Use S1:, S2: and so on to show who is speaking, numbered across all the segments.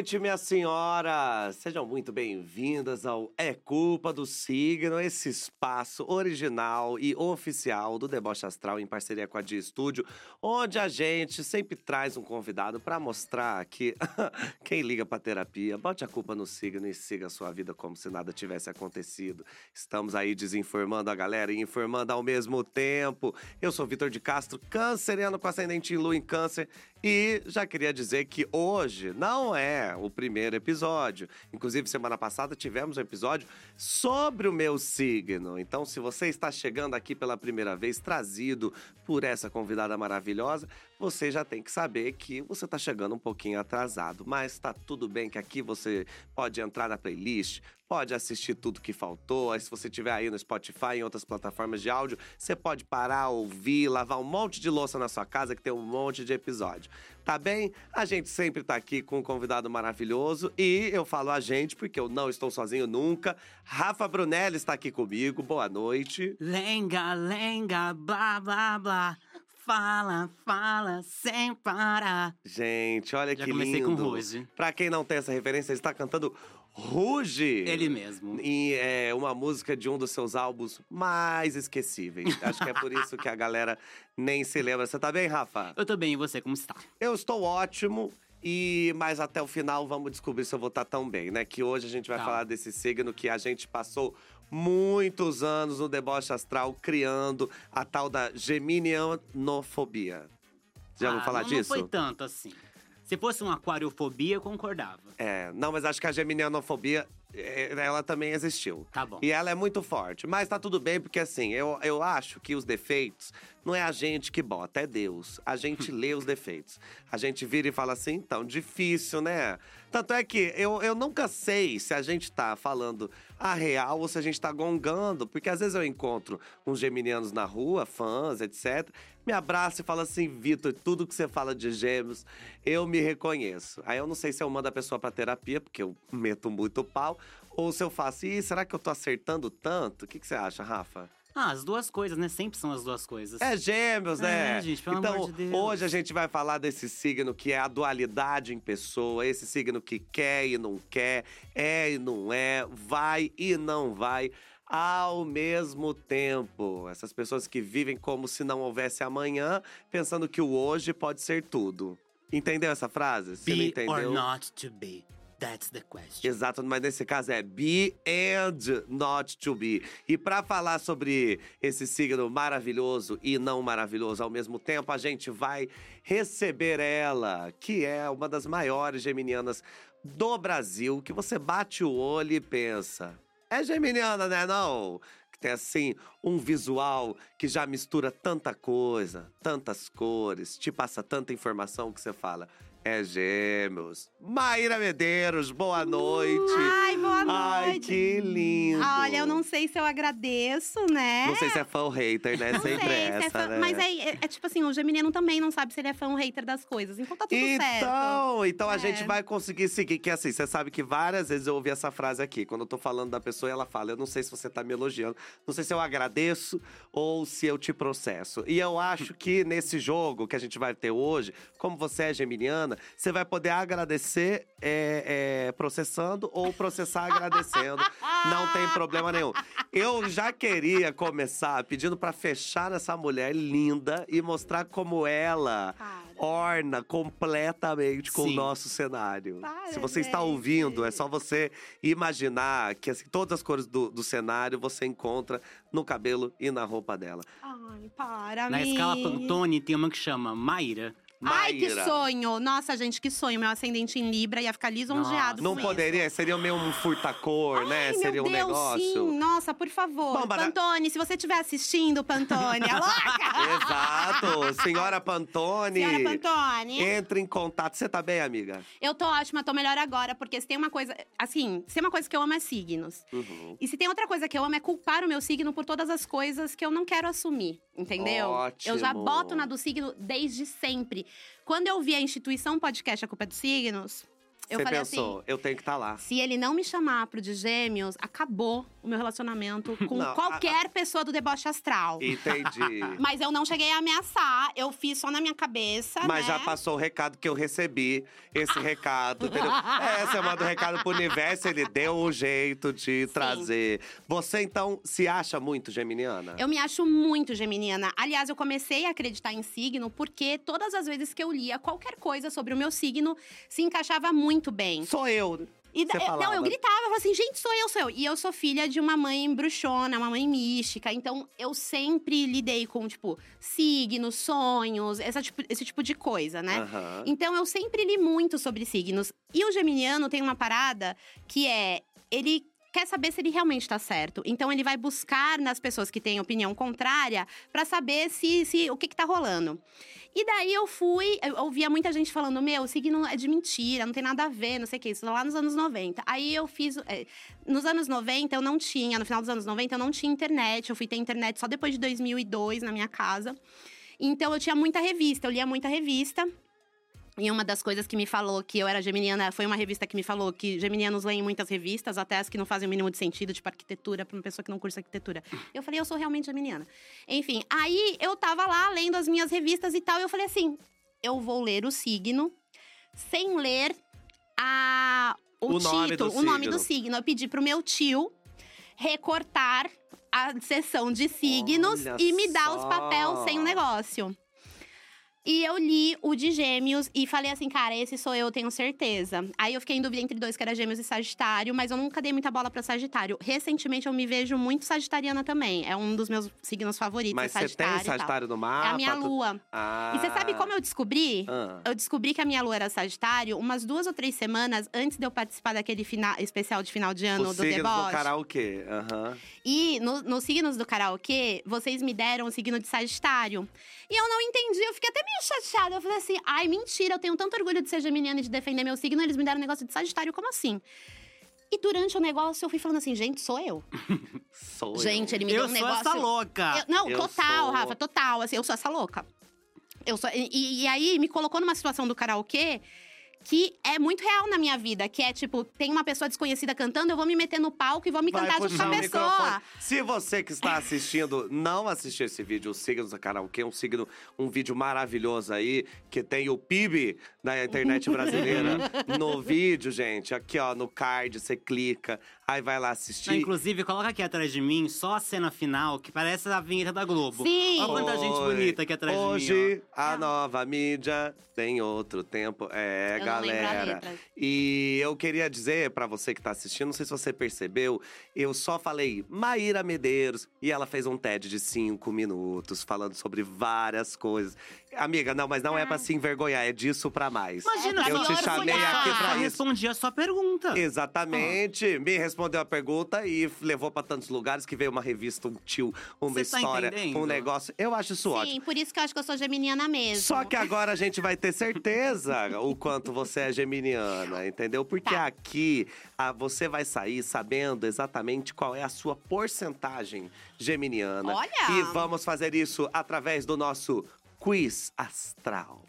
S1: noite, minha senhora! Sejam muito bem-vindas ao É Culpa do Signo, esse espaço original e oficial do Deboche Astral em parceria com a Dia Estúdio, onde a gente sempre traz um convidado para mostrar que quem liga para terapia, bote a culpa no signo e siga a sua vida como se nada tivesse acontecido. Estamos aí desinformando a galera e informando ao mesmo tempo. Eu sou Vitor de Castro, canceriano com ascendente em lua em câncer, e já queria dizer que hoje não é o primeiro episódio. Inclusive, semana passada tivemos um episódio sobre o meu signo. Então, se você está chegando aqui pela primeira vez, trazido por essa convidada maravilhosa, você já tem que saber que você está chegando um pouquinho atrasado. Mas está tudo bem que aqui você pode entrar na playlist, pode assistir tudo que faltou. Aí, se você estiver aí no Spotify, em outras plataformas de áudio, você pode parar, ouvir, lavar um monte de louça na sua casa que tem um monte de episódio. Tá bem? A gente sempre tá aqui com um convidado maravilhoso e eu falo a gente porque eu não estou sozinho nunca. Rafa Brunelli está aqui comigo. Boa noite.
S2: Lenga, lenga, blá, blá, blá. Fala, fala, sem parar.
S1: Gente, olha
S2: Já
S1: que
S2: comecei
S1: lindo.
S2: com Ruge.
S1: Pra quem não tem essa referência, ele está cantando Ruge.
S2: Ele mesmo.
S1: E é uma música de um dos seus álbuns mais esquecíveis. Acho que é por isso que a galera nem se lembra. Você tá bem, Rafa?
S2: Eu tô bem, e você, como está?
S1: Eu estou ótimo. E mas até o final vamos descobrir se eu vou estar tão bem, né? Que hoje a gente vai
S2: Tá.
S1: falar desse signo que a gente passou muitos anos no deboche astral criando a tal da geminianofobia. Já
S2: Ah,
S1: falar
S2: não,
S1: disso?
S2: Não foi tanto assim. Se fosse uma aquariofobia, eu concordava.
S1: É, não, mas acho que a geminianofobia, é, ela também existiu.
S2: Tá bom.
S1: E ela é muito forte. Mas tá tudo bem, porque assim, eu, eu acho que os defeitos não é a gente que bota, é Deus. A gente lê os defeitos. A gente vira e fala assim, então, difícil, né? Tanto é que eu, eu nunca sei se a gente tá falando a real ou se a gente tá gongando. Porque às vezes eu encontro uns geminianos na rua, fãs, etc. Me abraça e fala assim, Vitor, tudo que você fala de gêmeos, eu me reconheço. Aí eu não sei se eu mando a pessoa pra terapia, porque eu meto muito pau. Ou se eu faço, Ih, será que eu tô acertando tanto? O que, que você acha, Rafa?
S2: Ah, as duas coisas, né? Sempre são as duas coisas.
S1: É gêmeos, né?
S2: É, gente, pelo
S1: então,
S2: amor de Deus.
S1: hoje a gente vai falar desse signo que é a dualidade em pessoa, esse signo que quer e não quer, é e não é, vai e não vai. Ao mesmo tempo, essas pessoas que vivem como se não houvesse amanhã, pensando que o hoje pode ser tudo. Entendeu essa frase? Se não
S2: Be
S1: entendeu?
S2: or not to be. That's the question.
S1: Exato, mas nesse caso é be and not to be. E para falar sobre esse signo maravilhoso e não maravilhoso ao mesmo tempo, a gente vai receber ela, que é uma das maiores geminianas do Brasil, que você bate o olho e pensa: é geminiana, né? Não? Tem assim um visual que já mistura tanta coisa, tantas cores, te passa tanta informação que você fala. É gêmeos. Maíra Medeiros, boa noite.
S3: Ai, boa noite.
S1: Ai, que lindo.
S3: Olha, eu não sei se eu agradeço, né?
S1: Não sei se é fã ou hater, né?
S3: Não
S1: Sempre
S3: sei se
S1: essa,
S3: é fã,
S1: né?
S3: mas é, é- é tipo assim, o geminiano também não sabe se ele é fã ou hater das coisas. Então tá tudo certo.
S1: Então, então a
S3: É.
S1: gente vai conseguir seguir. Que assim, você sabe que várias vezes eu ouvi essa frase aqui. Quando eu tô falando da pessoa, ela fala: Eu não sei se você tá me elogiando, não sei se eu agradeço ou se eu te processo. E eu acho que nesse jogo que a gente vai ter hoje, como você é geminiana, você vai poder agradecer é, é, processando ou processar agradecendo. Não tem problema nenhum. Eu já queria começar pedindo pra fechar nessa mulher linda e mostrar como ela
S3: Para.
S1: orna completamente com o
S2: Sim.
S1: nosso cenário.
S3: Para,
S1: Se você está ouvindo, é só você imaginar que assim, todas as cores do, do cenário você encontra no cabelo e na roupa dela.
S3: Ai, para,
S2: Na escala Pantone tem uma que chama Mayra.
S3: Ai, que sonho! Nossa, gente, que sonho. Meu ascendente em Libra ia ficar lisonjeado
S1: Não
S3: com isso.
S1: poderia, seria meio um furtacor, né?
S3: Ai,
S1: Seria
S3: meu
S1: um
S3: Deus,
S1: negócio.
S3: sim. Nossa, por favor.
S1: Bom,
S3: Pantone, se você estiver assistindo, Pantone, a louca!
S1: Exato, senhora Pantone.
S3: Senhora Pantone.
S1: Entre em contato. Você tá bem, amiga?
S3: Eu tô ótima, tô melhor agora, porque se tem uma coisa. Assim, se tem uma coisa que eu amo é signos.
S1: Uhum.
S3: E se tem outra coisa que eu amo é culpar o meu signo por todas as coisas que eu não quero assumir, entendeu?
S1: Ótimo.
S3: Eu já boto na do signo desde sempre. Quando eu vi a instituição podcast A Culpa é dos Signos, Eu
S1: Você pensou,
S3: assim.
S1: eu tenho que estar lá.
S3: Se ele não me chamar pro de gêmeos, acabou o meu relacionamento com
S1: Não, a-
S3: qualquer pessoa do deboche astral.
S1: Entendi.
S3: Mas eu não cheguei a ameaçar, eu fiz só na minha cabeça,
S1: Mas
S3: né?
S1: já passou o recado que eu recebi, esse recado, entendeu? É, você manda o recado pro universo, ele deu um jeito de trazer. Você, então, se acha muito geminiana?
S3: Eu me acho muito geminiana. Aliás, eu comecei a acreditar em signo porque todas as vezes que eu lia qualquer coisa sobre o meu signo se encaixava muito bem.
S1: Sou eu.
S3: E da- eu- não, eu gritava, eu falava assim, gente, sou eu, sou eu. E eu sou filha de uma mãe bruxona, uma mãe mística. Então, eu sempre lidei com, tipo, signos, sonhos, essa tipo- esse tipo de coisa, né? Então, eu sempre li muito sobre signos. E o geminiano tem uma parada que é… Ele quer saber se ele realmente tá certo. Então, ele vai buscar nas pessoas que têm opinião contrária pra saber se, se o que que tá rolando. E daí eu fui, eu ouvia muita gente falando: meu, signo é de mentira, não tem nada a ver, não sei o que, isso lá nos anos 90. Aí eu fiz. é, nos anos 90 eu não tinha, no final dos anos 90 eu não tinha internet, eu fui ter internet só depois de 2002 na minha casa. Então eu tinha muita revista, eu lia muita revista. E uma das coisas que me falou que eu era geminiana foi uma revista que me falou que geminianos leem muitas revistas, até as que não fazem o mínimo de sentido, tipo arquitetura, pra uma pessoa que não cursa arquitetura. Eu falei, eu sou realmente geminiana. Enfim, aí eu tava lá lendo as minhas revistas e tal, e eu falei assim: eu vou ler o signo sem ler a, o,
S1: O nome do
S3: título, o nome do
S1: signo.
S3: signo. Eu pedi pro meu tio recortar a sessão de signos
S1: Olha
S3: e me dar os papéis sem o negócio. E eu li o de gêmeos e falei assim, cara, esse sou eu, tenho certeza. Aí eu fiquei em dúvida entre dois, que era gêmeos e sagitário, mas eu nunca dei muita bola pra sagitário. Recentemente eu me vejo muito sagitariana também. É um dos meus signos favoritos,
S1: Mas você tem. Sagitário no mapa?
S3: É a minha
S1: tu-
S3: lua.
S1: Ah.
S3: E você sabe como eu descobri?
S1: Ah.
S3: Eu descobri que a minha lua era Sagitário umas duas ou três semanas antes de eu participar daquele fina- especial de final de ano
S1: Os
S3: do
S1: signos
S3: deboche.
S1: do karaokê. Aham.
S3: E no- nos signos do karaokê, vocês me deram o signo de Sagitário. E eu não entendi, eu fiquei até meio chateada. Eu falei assim: ai, mentira, eu tenho tanto orgulho de ser geminiana e de defender meu signo, eles me deram um negócio de Sagitário, como assim? E durante o negócio eu fui falando assim: gente, sou eu.
S1: Sou
S3: Gente,
S1: eu.
S3: ele me
S2: Eu
S3: deu um
S2: sou
S3: negócio.
S2: essa louca.
S3: Eu- não,
S1: Eu
S3: total,
S1: sou-
S3: Rafa, total. Assim, eu sou essa louca. Eu sou, e, e aí me colocou numa situação do karaokê que é muito real na minha vida. Que é tipo, tem uma pessoa desconhecida cantando, eu vou me meter no palco e vou me
S1: Vai
S3: cantar junto com a pessoa.
S1: Se você que está assistindo não assistiu esse vídeo, o Signos do Karaokê, um signo, um vídeo maravilhoso aí, que tem o PIB da internet brasileira no vídeo, gente. Aqui, ó, no card, você clica, aí vai lá
S2: Não,
S1: assistir.
S2: inclusive, coloca aqui atrás de mim só a cena final, que parece a vinheta da Globo.
S3: Sim.
S2: Olha quanta gente
S1: Oi.
S2: bonita aqui atrás de mim,
S1: Hoje, a
S3: Ah.
S1: nova mídia tem outro tempo. É,
S3: Eu não lembro a
S1: galera.
S3: letra.
S1: E eu queria dizer pra você que tá assistindo, não sei se você percebeu, eu só falei Maíra Medeiros e ela fez um TED de cinco minutos falando sobre várias coisas. Amiga, não, mas não é pra se envergonhar, é disso pra mais.
S2: Imagina,
S3: É,
S1: eu te
S3: me
S1: chamei aqui
S2: Eu
S1: pra isso.
S2: respondi a sua pergunta.
S1: Exatamente. Me respondeu a pergunta e levou pra tantos lugares que veio uma revista, um tio, uma
S2: Você tá
S1: história,
S2: entendendo?
S1: um negócio. Eu acho isso ótimo.
S3: Sim, por isso que eu acho que eu sou geminiana mesmo.
S1: Só que agora a gente vai ter certeza o quanto você é geminiana, entendeu? Porque
S3: Tá.
S1: aqui ah, você vai sair sabendo exatamente qual é a sua porcentagem geminiana.
S3: Olha!
S1: E vamos fazer isso através do nosso quiz astral.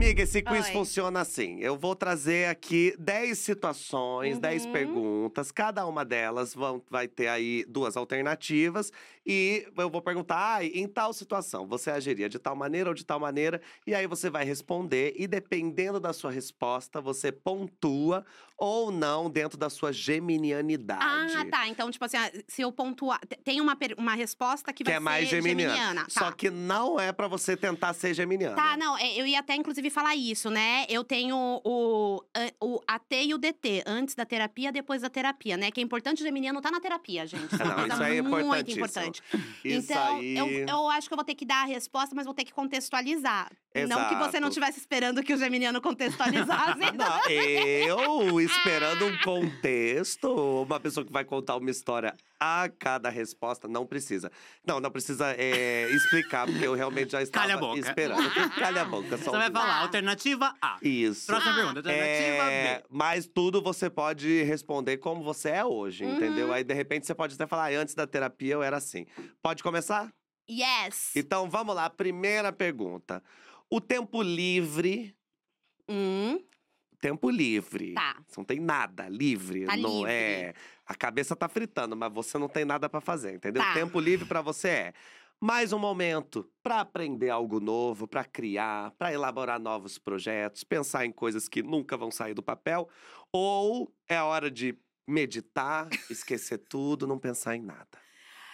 S1: Amiga, esse quiz
S3: Oi.
S1: funciona assim. Eu vou trazer aqui 10 situações, 10
S3: Uhum.
S1: perguntas. Cada uma delas vão, vai ter aí duas alternativas. E eu vou perguntar, ah, em tal situação, você agiria de tal maneira ou de tal maneira? E aí você vai responder. E dependendo da sua resposta, você pontua ou não dentro da sua geminianidade.
S3: Ah, tá. Então, tipo assim, ah, se eu pontuar. te- Tem uma, uma resposta que
S1: Que
S3: vai
S1: é mais
S3: ser
S1: geminiana.
S3: Tá.
S1: Só que não é pra você tentar ser geminiana.
S3: Tá, não, é, eu ia até inclusive falar isso, né? Eu tenho o, o AT e o DT, antes da terapia, depois da terapia, né? Que é importante o geminiano tá na terapia, gente. Isso é
S1: Não, isso aí é
S3: muito importante.
S1: Isso
S3: então,
S1: aí.
S3: eu, eu acho que eu vou ter que dar a resposta, mas vou ter que contextualizar. Não que você não
S1: Exato.
S3: estivesse esperando que o geminiano contextualizasse.
S1: Não, eu esperando um contexto, uma pessoa que vai contar uma história a cada resposta, não precisa. Não, não precisa é, explicar, porque eu realmente já estava
S2: Calha a boca.
S1: esperando. Calha a boca, só
S2: Você vai falar, alternativa A.
S1: Isso.
S2: Próxima pergunta, alternativa
S1: É,
S2: B.
S1: mas tudo você pode responder como você é hoje,
S3: Uhum.
S1: entendeu? Aí, de repente, você pode até falar, "Ah, antes da terapia eu era assim. Pode começar?
S3: Yes!
S1: Então vamos lá, primeira pergunta. O tempo livre.
S3: Hum,
S1: Tempo livre.
S3: Tá.
S1: Você não tem nada livre.
S3: Tá
S1: não
S3: livre.
S1: é. A cabeça tá fritando, mas você não tem nada pra fazer, entendeu?
S3: Tá.
S1: Tempo livre pra você é mais um momento pra aprender algo novo, pra criar, pra elaborar novos projetos, pensar em coisas que nunca vão sair do papel, ou é hora de meditar, esquecer tudo, não pensar em nada.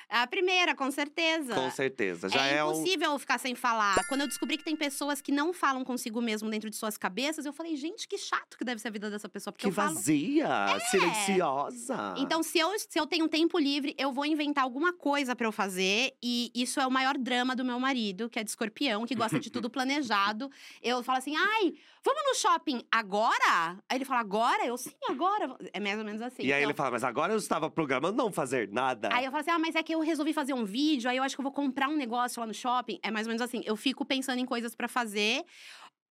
S3: A primeira, com certeza.
S1: Com certeza. Já é,
S3: é impossível ficar sem falar. Quando eu descobri que tem pessoas que não falam consigo mesmo dentro de suas cabeças, eu falei, gente, que chato que deve ser a vida dessa pessoa. Porque
S1: que
S3: eu falo.
S1: vazia, silenciosa.
S3: Então, se eu, se eu tenho tempo livre, eu vou inventar alguma coisa pra eu fazer. E isso é o maior drama do meu marido, que é de escorpião, que gosta de tudo planejado. Eu falo assim, ai, vamos no shopping agora? Aí ele fala, agora? Eu, sim, agora. É mais ou menos assim.
S1: E aí
S3: Então,
S1: ele fala, mas agora eu estava programando não fazer nada.
S3: Aí eu falo assim, ah, mas é que eu resolvi fazer um vídeo, aí eu acho que eu vou comprar um negócio lá no shopping. É mais ou menos assim, eu fico pensando em coisas pra fazer.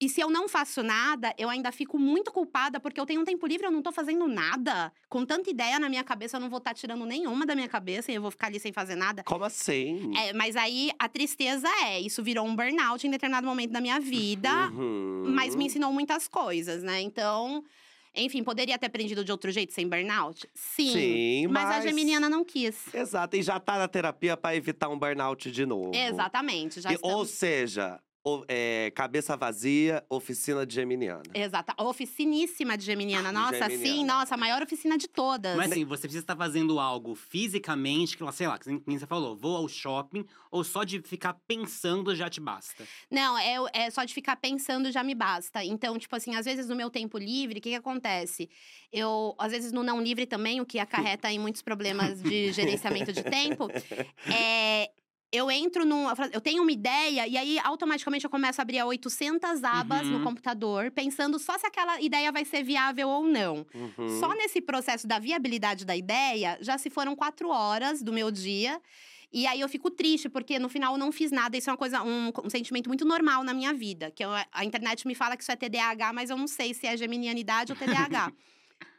S3: E se eu não faço nada, eu ainda fico muito culpada, porque eu tenho um tempo livre, eu não tô fazendo nada. Com tanta ideia na minha cabeça, eu não vou estar tirando nenhuma da minha cabeça e eu vou ficar ali sem fazer nada.
S1: Como assim?
S3: É, mas aí a tristeza é, isso virou um burnout em determinado momento da minha vida,
S1: Uhum.
S3: mas me ensinou muitas coisas, né? Então, enfim, poderia ter aprendido de outro jeito sem burnout? Sim.
S1: Sim,
S3: mas,
S1: mas...
S3: a Geminiana não quis.
S1: Exato, e já tá na terapia pra evitar um burnout de novo.
S3: Exatamente, já
S1: E-
S3: estamos...
S1: Ou seja, é, cabeça vazia, oficina de Geminiana.
S3: Exata. Oficiníssima de Geminiana. Nossa, sim,
S1: Geminiana.
S3: nossa, a maior oficina de todas.
S2: Mas assim, você precisa estar fazendo algo fisicamente, que lá, sei lá, que nem você falou, vou ao shopping, ou só de ficar pensando já te basta.
S3: Não, é, é só de ficar pensando já me basta. Então, tipo assim, às vezes no meu tempo livre, o que, que acontece? Eu, às vezes no não livre também, o que acarreta em muitos problemas de gerenciamento de tempo, é. Eu entro num. eu tenho uma ideia, e aí automaticamente eu começo a abrir 800 abas no
S2: Uhum.
S3: computador, pensando só se aquela ideia vai ser viável ou não.
S1: Uhum.
S3: Só nesse processo da viabilidade da ideia, já se foram quatro horas do meu dia. E aí eu fico triste, porque no final eu não fiz nada. Isso é uma coisa, um, um sentimento muito normal na minha vida. Que eu- a internet me fala que isso é TDAH, mas eu não sei se é geminianidade ou TDAH.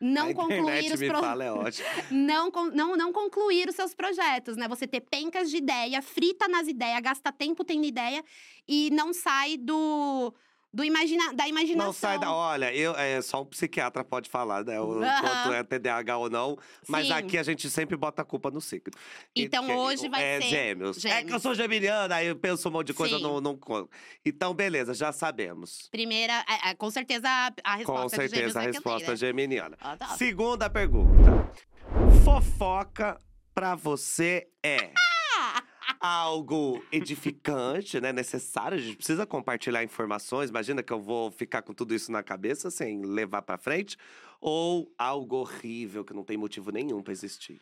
S3: Não concluir os pro...
S1: fala, é ótimo.
S3: não, não, não concluir os seus projetos, né? Você ter pencas de ideia, frita nas ideias, gasta tempo tendo ideia e não sai do, do imagina, da imaginação.
S1: Não sai da. Olha, eu, é, só um psiquiatra pode falar, né? O
S3: Aham.
S1: quanto é TDAH ou não. Mas
S3: Sim.
S1: aqui a gente sempre bota a culpa no signo. E
S3: Então,
S1: que-
S3: hoje vai
S1: é,
S3: ser
S1: gêmeos. É que eu
S3: gêmeos.
S1: sou geminiana, aí eu penso um monte de coisa,
S3: Sim.
S1: não, não conto. Então, beleza, já sabemos.
S3: Primeira, é, é, com certeza a, resposta
S1: Com
S3: gêmeos
S1: certeza a
S3: é
S1: resposta
S3: né?
S1: geminiana.
S3: Ah, tá.
S1: Segunda pergunta. Fofoca pra você é algo edificante, né? Necessário. A gente precisa compartilhar informações. Imagina que eu vou ficar com tudo isso na cabeça sem levar pra frente. Ou algo horrível que não tem motivo nenhum pra existir.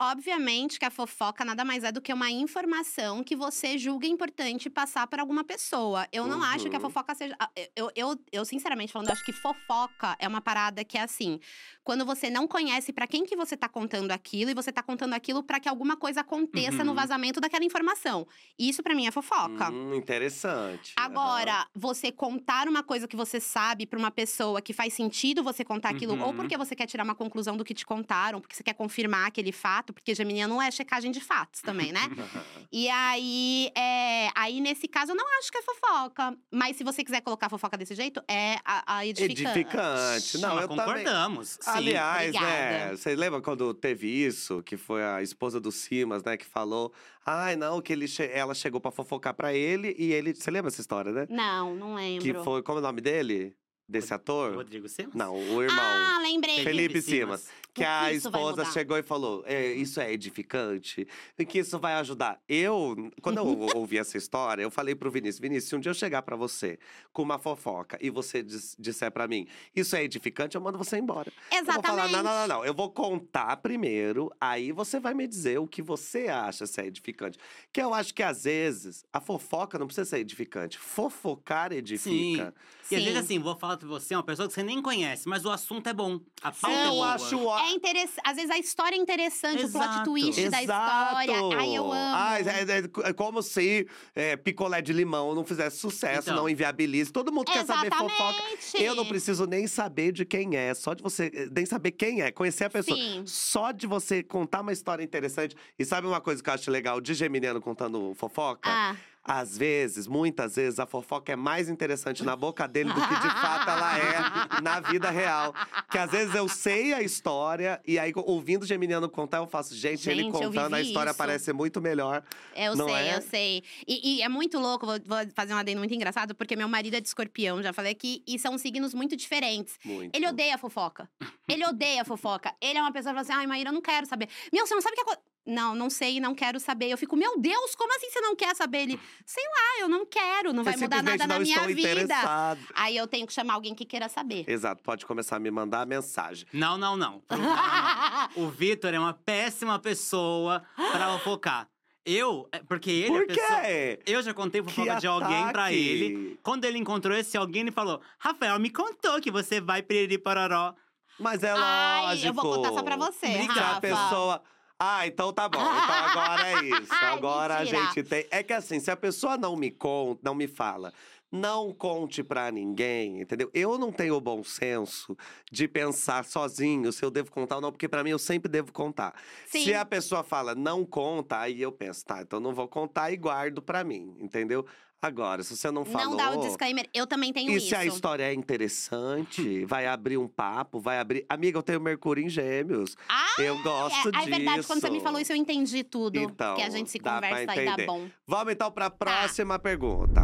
S3: Obviamente que a fofoca nada mais é do que uma informação que você julga importante passar para alguma pessoa. Eu não acho que a
S1: Uhum.
S3: fofoca seja. ah, Eu, eu, eu, sinceramente falando, eu acho que fofoca é uma parada que é assim. Quando você não conhece para quem que você tá contando aquilo e você tá contando aquilo para que alguma coisa aconteça no
S2: Uhum.
S3: vazamento daquela informação. Isso para mim é fofoca.
S1: Hum, interessante.
S3: Agora, você contar uma coisa que você sabe pra uma pessoa que faz sentido você contar aquilo, ou
S2: Uhum.
S3: porque você quer tirar uma conclusão do que te contaram, porque você quer confirmar aquele fato, porque Geminiano não é checagem de fatos também, né? e aí, é, aí, nesse caso, eu não acho que é fofoca. Mas se você quiser colocar fofoca desse jeito, é a, a edificante.
S1: Edificante. Não, também.
S2: concordamos. Sim.
S1: Aliás, né?
S3: obrigada.
S1: Você lembra quando teve isso? Que foi a esposa do Simas, né? Que falou. Ai, não, que ele che- ela chegou pra fofocar pra ele e ele. Você lembra essa história, né?
S3: Não, não lembro.
S1: Que foi. Como é o nome dele? Desse ator?
S2: Rodrigo Simas?
S1: Não, o irmão.
S3: Ah, lembrei.
S1: Felipe Simas. Que a
S3: Isso vai
S1: esposa
S3: mudar.
S1: chegou e falou: "É, Isso é edificante, e que isso vai ajudar. Eu, quando eu ouvi essa história, eu falei pro Vinícius: Vinícius, se um dia eu chegar pra você com uma fofoca e você dis- disser pra mim, isso é edificante, eu mando você embora. Eu vou falar:
S3: Exatamente.
S1: não, não, não, não. Eu vou contar primeiro, aí você vai me dizer o que você acha se é edificante. Que eu acho que às vezes a fofoca não precisa ser edificante. Fofocar edifica.
S2: E às
S3: Sim.
S2: vezes assim, vou falar pra você, uma pessoa que você nem conhece, mas o assunto é bom. A pauta é
S1: Eu
S2: boa.
S1: acho ó-
S3: é interessante. Às vezes a história é interessante, o plot
S2: Exato.
S3: twist da história. Ai, eu amo.
S1: Ah, é, é- é como se é, picolé de limão não fizesse sucesso,
S2: Então.
S1: não inviabilize. Todo mundo quer saber fofoca.
S3: Exatamente.
S1: Eu não preciso nem saber de quem é, só de você nem saber quem é, conhecer a pessoa.
S3: Sim.
S1: Só de você contar uma história interessante. E sabe uma coisa que eu acho legal de Geminiano contando fofoca?
S3: Ah,
S1: Às vezes, muitas vezes, a fofoca é mais interessante na boca dele do que de fato ela é na vida real. Que às vezes eu sei a história e aí, ouvindo o Geminiano contar, eu faço, gente, ele
S3: Gente, eu
S1: contando a história
S3: isso.
S1: parece muito melhor.
S3: eu
S1: Não
S3: sei,
S1: é?
S3: eu sei. E, e é muito louco, vou, vou fazer um adendo muito engraçado, porque meu marido é de escorpião, já falei aqui, e são signos muito diferentes.
S1: Muito.
S3: Ele odeia fofoca. Ele odeia fofoca. Ele é uma pessoa que fala assim: ai, Maíra, eu não quero saber. Meu, você não sabe o que aconteceu. Não, não sei, não quero saber. Eu fico, meu Deus, como assim você não quer saber? Ele, sei lá, eu não quero, não vai mudar nada na minha
S1: estou
S3: vida.
S1: interessado.
S3: Aí eu tenho que chamar alguém que queira saber.
S1: Exato, pode começar a me mandar mensagem.
S2: Não, não, não. O Vitor é uma péssima pessoa pra fofocar. Eu, é, porque ele é
S1: Por
S2: a pessoa.
S1: quê?
S2: Eu já contei
S1: Que
S2: fofoca de alguém pra ele. Quando ele encontrou esse alguém, ele falou: Rafael, me contou que você vai piriri pororó.
S1: Mas é
S3: Ai,
S1: lógico.
S3: eu vou contar só pra você,
S2: Obrigada,
S1: Se a
S3: Rafa.
S1: pessoa. Ah, então tá bom. Então agora é isso. Agora a gente tem. É que assim, se a pessoa não me conta, não me fala, não conte pra ninguém, entendeu? Eu não tenho o bom senso de pensar sozinho se eu devo contar ou não, porque pra mim eu sempre devo contar.
S3: Sim.
S1: Se a pessoa fala não conta, aí eu penso, tá, então não vou contar e guardo pra mim, entendeu? Agora, se você não falou.
S3: Não dá o disclaimer. Eu também tenho
S1: E
S3: isso.
S1: se a história é interessante, vai abrir um papo, vai abrir. Amiga, eu tenho Mercúrio em Gêmeos.
S3: Ah,
S1: eu gosto
S3: é,
S1: disso.
S3: é verdade, quando você me falou isso, eu entendi tudo.
S1: Então,
S3: que a gente se conversa e dá bom.
S1: Vamos então pra próxima pergunta.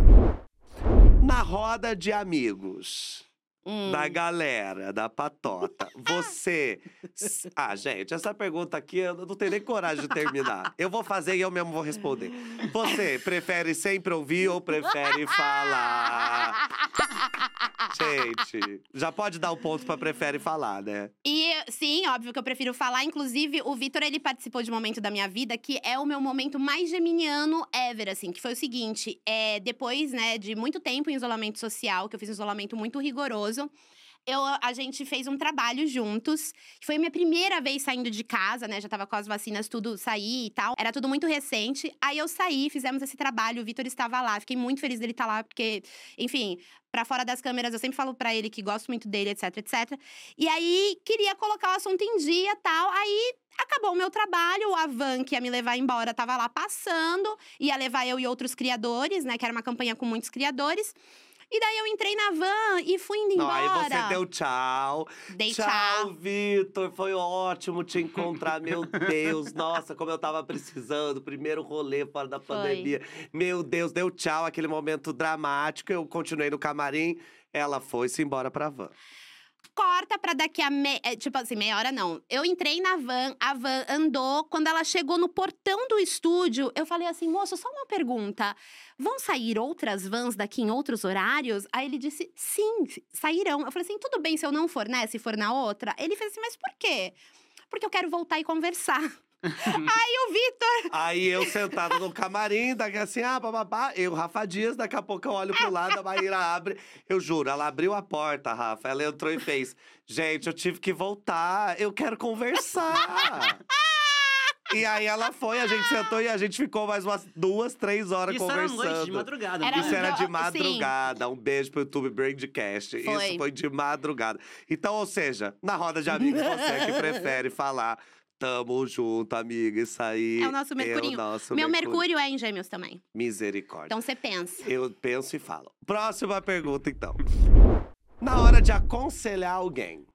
S1: Na roda de amigos
S3: Hum.
S1: da galera, da patota, você. Ah, gente, essa pergunta aqui eu não tenho nem coragem de terminar. Eu vou fazer e eu mesmo vou responder. Você prefere sempre ouvir ou prefere falar? Gente, já pode dar o ponto pra prefere falar, né?
S3: E sim, óbvio que eu prefiro falar. Inclusive, o Vitor, ele participou de um momento da minha vida que é o meu momento mais geminiano ever, assim. Que foi o seguinte, é, depois, né, de muito tempo em isolamento social, que eu fiz um isolamento muito rigoroso, eu, a gente fez um trabalho juntos. Foi a minha primeira vez saindo de casa, né? Já tava com as vacinas, tudo sair e tal. Era tudo muito recente. Aí eu saí, fizemos esse trabalho. O Vitor estava lá. Fiquei muito feliz dele estar lá, porque, enfim, pra fora das câmeras, eu sempre falo pra ele que gosto muito dele, etc, etc. E aí, queria colocar o assunto em dia tal. Aí, acabou o meu trabalho. A van que ia me levar embora tava lá passando. Ia levar eu e outros criadores, né? Que era uma campanha com muitos criadores. E daí, eu entrei na van e fui indo
S1: Não,
S3: embora.
S1: aí você deu tchau.
S3: Dei
S1: tchau,
S3: tchau.
S1: Vitor. Foi ótimo te encontrar. Meu Deus, nossa, como eu tava precisando. Primeiro rolê fora da
S3: Foi.
S1: pandemia. Meu Deus, deu tchau, aquele momento dramático. Eu continuei no camarim. Ela foi-se embora pra van.
S3: Corta pra daqui a me... é, tipo assim, meia hora não. Eu entrei na van, a van andou. Quando ela chegou no portão do estúdio, eu falei assim, moço, só uma pergunta. Vão sair outras vans daqui em outros horários? Aí ele disse, sim, sairão. Eu falei assim, tudo bem se eu não for, né? Se for na outra. Ele fez assim, mas por quê? Porque eu quero voltar e conversar. Aí o Vitor
S1: Aí eu sentado no camarim, daqui assim, ah, bababá, eu, Rafa Dias, daqui a pouco eu olho pro lado, a Maíra abre. Eu juro, ela abriu a porta, Rafa. Ela entrou e fez. Gente, eu tive que voltar, eu quero conversar. E aí ela foi, a gente sentou e a gente ficou mais umas duas, três horas
S2: Isso era
S1: conversando.
S2: noite de madrugada,
S3: Era
S1: Isso
S2: é?
S1: era de
S3: Sim.
S1: madrugada. Um beijo pro YouTube Brandcast. Isso foi de madrugada. Então, ou seja, na roda de amigos, você que prefere falar. Tamo junto, amiga. Isso aí.
S3: É o nosso Mercurinho.
S1: É o nosso
S3: Meu Mercúrio é em gêmeos também.
S1: Misericórdia.
S3: Então você pensa.
S1: Eu penso e falo. Próxima pergunta, então. Na hora de aconselhar alguém,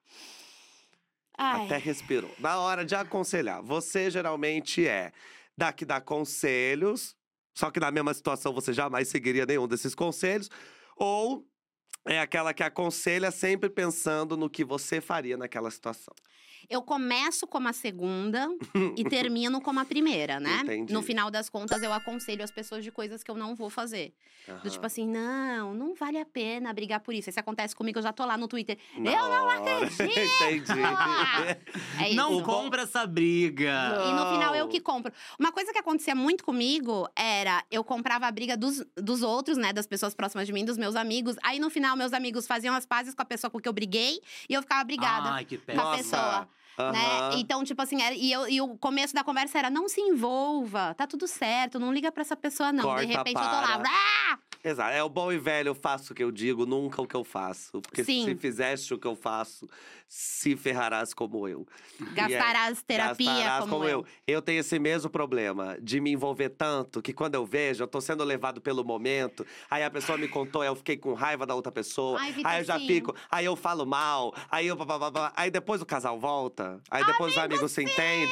S3: Ai.
S1: até respirou. Na hora de aconselhar, você geralmente é da que dá conselhos, só que na mesma situação você jamais seguiria nenhum desses conselhos, ou é aquela que aconselha sempre pensando no que você faria naquela situação.
S3: Eu começo como a segunda e termino como a primeira, né?
S1: Entendi.
S3: No final das contas, eu aconselho as pessoas de coisas que eu não vou fazer. Do tipo assim, não, não vale a pena brigar por isso. Isso acontece comigo, eu já tô lá no Twitter.
S1: Na
S3: eu não
S1: hora.
S3: acredito!
S1: Entendi.
S3: É isso.
S2: Não compra essa briga.
S3: E no final eu
S1: Não.
S3: que compro. Uma coisa que acontecia muito comigo era eu comprava a briga dos, dos outros, né? Das pessoas próximas de mim, dos meus amigos. Aí no final, meus amigos faziam as pazes com a pessoa com que eu briguei e eu ficava brigada.
S2: Ai, que
S3: com a pessoa. Né?
S1: Aham.
S3: Então, tipo assim, era- e, eu- e o começo da conversa era: não se envolva, tá tudo certo, não liga pra essa pessoa, não.
S1: Corta,
S3: de repente eu tô lá.
S1: para.
S3: "Ah!"
S1: Exato. É o bom e velho, eu faço o que eu digo, nunca o que eu faço. Porque
S3: Sim.
S1: se fizeste o que eu faço, se ferrarás como eu.
S3: Gastarás terapia
S1: Gastarás
S3: como, eu.
S1: Eu tenho esse mesmo problema de me envolver tanto que quando eu vejo, eu tô sendo levado pelo momento. Aí a pessoa me contou, eu fiquei com raiva da outra pessoa.
S3: Ai,
S1: aí eu já
S3: sim.
S1: fico, aí eu falo mal, aí eu. Aí depois o casal volta, aí depois os amigos se entendem.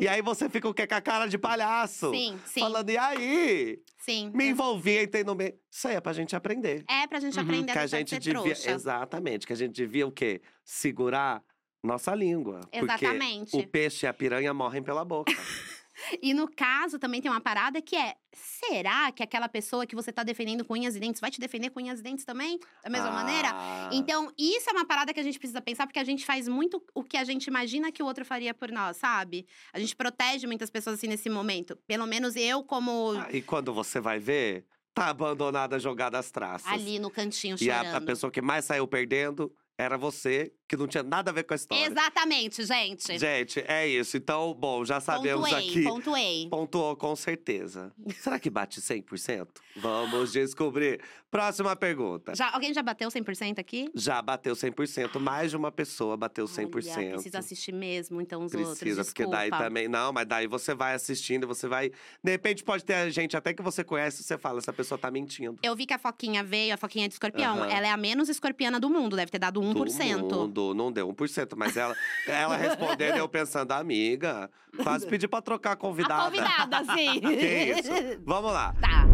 S1: E aí você fica o quê? Com a cara de palhaço.
S3: Sim, sim,
S1: Falando, e aí?
S3: sim.
S1: Me envolvi, entrei no meio. Isso aí é pra gente aprender.
S3: É pra gente
S2: Uhum.
S3: aprender
S1: que
S3: a
S1: gente devia.
S3: trouxa.
S1: Exatamente, que a gente devia o quê? Segurar nossa língua.
S3: Exatamente.
S1: Porque o peixe e a piranha morrem pela boca.
S3: E no caso, também tem uma parada que é: será que aquela pessoa que você tá defendendo com unhas e dentes vai te defender com unhas e dentes também? Da mesma maneira?
S1: Ah,
S3: Então, isso é uma parada que a gente precisa pensar, porque a gente faz muito o que a gente imagina que o outro faria por nós, sabe? A gente protege muitas pessoas assim nesse momento. Pelo menos eu, como
S1: ah, E quando você vai ver, tá abandonada, jogada às traças.
S3: ali no cantinho
S1: e
S3: chorando.
S1: a, a pessoa que mais saiu perdendo era você, que não tinha nada a ver com a história.
S3: Exatamente, gente.
S1: Gente, é isso. Então, bom, já sabemos
S3: pontuei,
S1: aqui.
S3: pontuei.
S1: Pontuou com certeza. Será que bate 100%? Vamos descobrir. Próxima pergunta.
S3: Já, alguém já bateu 100% aqui?
S1: Já bateu 100%, mais de uma pessoa bateu 100%.
S3: Olha, precisa assistir mesmo, então, os outros.
S1: Precisa, porque daí também. Não, mas daí você vai assistindo, você vai. De repente pode ter gente até que você conhece, você fala, essa pessoa tá mentindo.
S3: Eu vi que a Foquinha veio, a Foquinha é de escorpião.
S1: Aham.
S3: Ela é a menos escorpiana do mundo, deve ter dado 1%.
S1: Do mundo, não deu 1%, mas ela, ela respondendo, eu pensando, amiga, quase pedi pra trocar a convidada.
S3: A convidada, sim.
S1: Que isso? Vamos lá.
S3: Tá.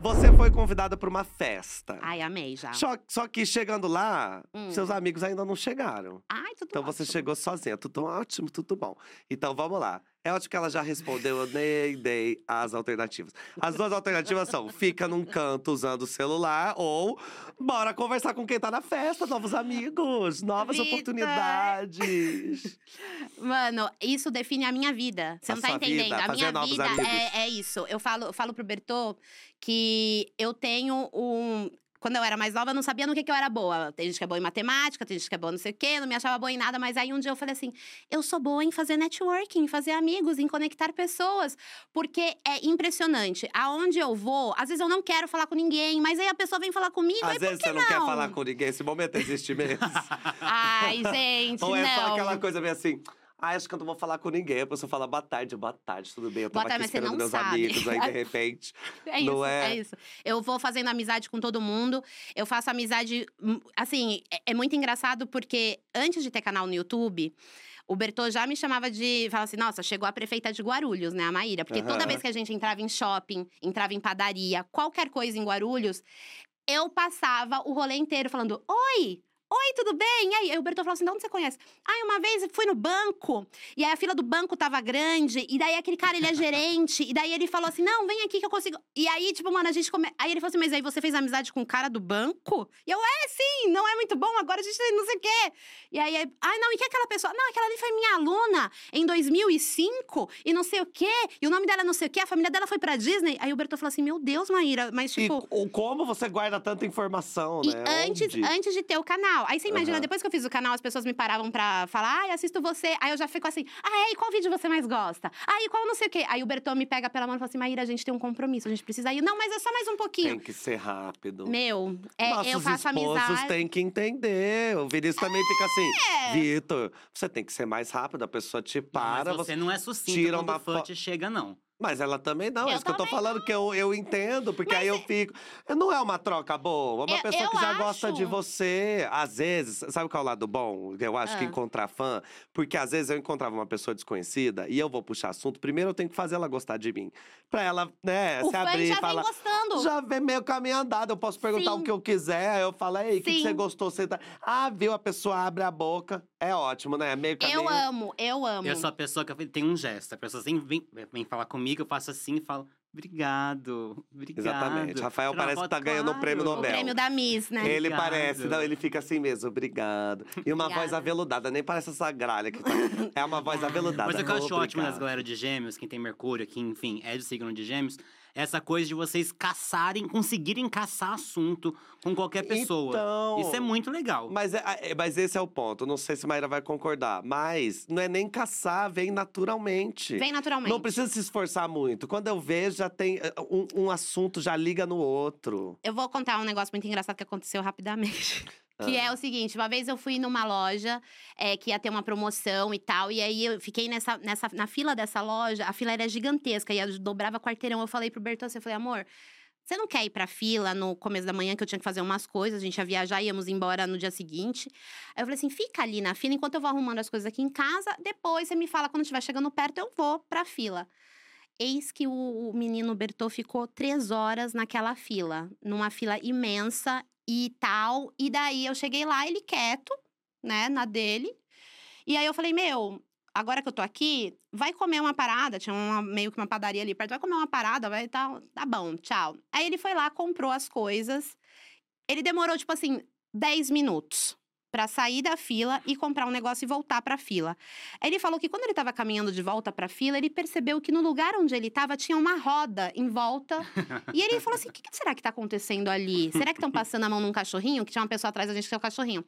S1: Você foi convidada pra uma festa.
S3: Ai, amei já.
S1: Só, só que chegando lá,
S3: Hum.
S1: seus amigos ainda não chegaram.
S3: Ai, tudo
S1: Então você
S3: ótimo.
S1: chegou sozinha, tudo ótimo, tudo bom. Então vamos lá. É ótimo que ela já respondeu, eu nem dei as alternativas. As duas alternativas são: fica num canto usando o celular ou bora conversar com quem tá na festa, novos amigos, novas
S3: Vitor.
S1: oportunidades.
S3: Mano, isso define a minha vida. Você
S1: A
S3: não tá entendendo.
S1: vida,
S3: a minha vida é, é isso. Eu falo, eu falo pro Bertô que eu tenho um. Quando eu era mais nova, eu não sabia no que, que eu era boa. Tem gente que é boa em matemática, tem gente que é boa não sei o quê, não me achava boa em nada. Mas aí um dia eu falei assim: eu sou boa em fazer networking, em fazer amigos, em conectar pessoas. Porque é impressionante. Aonde eu vou, às vezes eu não quero falar com ninguém, mas aí a pessoa vem falar comigo.
S1: Às vezes você não, quer
S3: não?
S1: falar com ninguém, esse momento existe mesmo.
S3: Ai, gente,
S1: ou é
S3: não.
S1: só aquela coisa meio assim. Ah, acho que eu não vou falar com ninguém. A pessoa fala, boa tarde, boa tarde, tudo bem? Eu
S3: Boa
S1: tava
S3: tarde,
S1: aqui esperando meus
S3: sabe.
S1: amigos, aí de repente.
S3: É isso,
S1: Não
S3: é?
S1: é?
S3: isso. Eu vou fazendo amizade com todo mundo. Eu faço amizade. hum, Assim, é, é muito engraçado porque antes de ter canal no YouTube. O Bertô já me chamava de. Falava assim, nossa, chegou a prefeita de Guarulhos, né, a Maíra? Porque toda
S1: Aham.
S3: vez que a gente entrava em shopping, entrava em padaria, qualquer coisa em Guarulhos, eu passava o rolê inteiro falando: Oi! Oi, tudo bem? E aí, Aí o Bertô falou assim: de onde você conhece? Ai, uma vez eu fui no banco, e aí a fila do banco tava grande, e daí aquele cara, ele é gerente, e daí ele falou assim: não, vem aqui que eu consigo. E aí, tipo, mano, a gente come... Aí ele falou assim: mas aí você fez amizade com o cara do banco? E eu, é, sim, não é muito bom, agora a gente não sei o quê. E aí, aí, ai, não, e que aquela pessoa? Não, aquela ali foi minha aluna em 2005, e não sei o quê, e o nome dela é não sei o quê, a família dela foi pra Disney. Aí o Bertô falou assim: meu Deus, Maíra, mas
S1: E
S3: tipo.
S1: o- como você guarda tanta informação,
S3: E
S1: né?
S3: antes,
S1: Onde?
S3: antes de ter o canal. Aí você imagina,
S1: Aham.
S3: depois que eu fiz o canal, as pessoas me paravam pra falar, ai, assisto você. Aí eu já fico assim, ah, é? E qual vídeo você mais gosta? Ah, e qual não sei o quê? Aí o Bertão me pega pela mão e fala assim, Maíra, a gente tem um compromisso, a gente precisa ir. Não, mas é só mais um pouquinho.
S1: Tem que ser rápido.
S3: Meu, é,
S1: Nossos
S3: eu faço
S1: esposos
S3: amizade.
S1: têm que entender. O Vinícius também fica assim,
S3: É.
S1: Vitor, você tem que ser mais rápido. A pessoa te para,
S2: Mas você não é sucinto
S1: tira
S2: quando
S1: uma
S2: o fã
S1: fo-
S2: te chega, não.
S1: Mas ela também não, é
S3: Eu
S1: isso que eu tô falando, que eu, eu entendo, porque aí eu fico. Não é uma troca boa. Uma
S3: Eu-
S1: pessoa que já gosta de
S3: acho.
S1: você, às vezes, sabe qual é o lado bom? Eu acho que
S3: Ah.
S1: encontrar fã, porque às vezes eu encontrava uma pessoa desconhecida e eu vou puxar assunto, primeiro eu tenho que fazer ela gostar de mim. Pra ela, né,
S3: O
S1: se abrir
S3: já
S1: e falar.
S3: vem gostando.
S1: Já vem meio caminho andado, eu posso perguntar
S3: Sim.
S1: o que eu quiser, aí eu falo, ei, o que, que você gostou? Você tá... Ah, viu? A pessoa abre a boca, é ótimo, né? Meio caminho.
S3: Eu amo, eu amo.
S2: Eu sou a pessoa que tem um gesto. A pessoa sempre vem, vem falar comigo, eu faço assim e falo, obrigado, obrigado.
S1: Exatamente. Rafael parece que tá ganhando um prêmio
S2: claro.
S3: O
S1: Nobel.
S3: prêmio da Miss, né?
S1: Ele
S2: Obrigado.
S1: parece, não, ele fica assim mesmo, obrigado. E uma voz aveludada, nem parece essa gralha que tá. É uma voz aveludada.
S2: Mas o que eu acho ótimo das
S1: Obrigado.
S2: galera de gêmeos, quem tem Mercúrio, que, enfim, é do signo de gêmeos, essa coisa de vocês caçarem, conseguirem caçar assunto com qualquer pessoa.
S1: Então,
S2: Isso é muito legal.
S1: Mas, é- é- mas esse é o ponto. Não sei se Maíra vai concordar. Mas não é nem caçar, vem naturalmente.
S3: Vem naturalmente.
S1: Não precisa se esforçar muito. Quando eu vejo, já tem eh, um, um assunto, já liga no outro.
S3: Eu vou contar um negócio muito engraçado que aconteceu rapidamente. Que
S1: Ah.
S3: é o seguinte, uma vez eu fui numa loja é, que ia ter uma promoção e tal, e aí eu fiquei nessa, nessa, na fila dessa loja, a fila era gigantesca, e eu dobrava quarteirão. Eu falei pro Bertôncio, eu falei, amor, você não quer ir pra fila no começo da manhã, que eu tinha que fazer umas coisas, a gente ia viajar, íamos embora no dia seguinte. Aí eu falei assim, fica ali na fila enquanto eu vou arrumando as coisas aqui em casa, depois você me fala quando estiver chegando perto, eu vou pra fila. Eis que o, o menino Bertô ficou três horas naquela fila, numa fila imensa e tal. E daí eu cheguei lá, ele quieto, né, na dele. E aí eu falei, meu, agora que eu tô aqui, vai comer uma parada. Tinha uma, meio que uma padaria ali perto, vai comer uma parada, vai tal. Tá bom, tchau. Aí ele foi lá, comprou as coisas. Ele demorou, tipo assim, 10 minutos pra sair da fila e comprar um negócio e voltar pra fila. Aí ele falou que quando ele tava caminhando de volta pra fila, ele percebeu que no lugar onde ele tava tinha uma roda em volta. e ele falou assim: o que, que será que tá acontecendo ali? Será que estão passando a mão num cachorrinho? Que tinha uma pessoa atrás da gente que tinha um cachorrinho.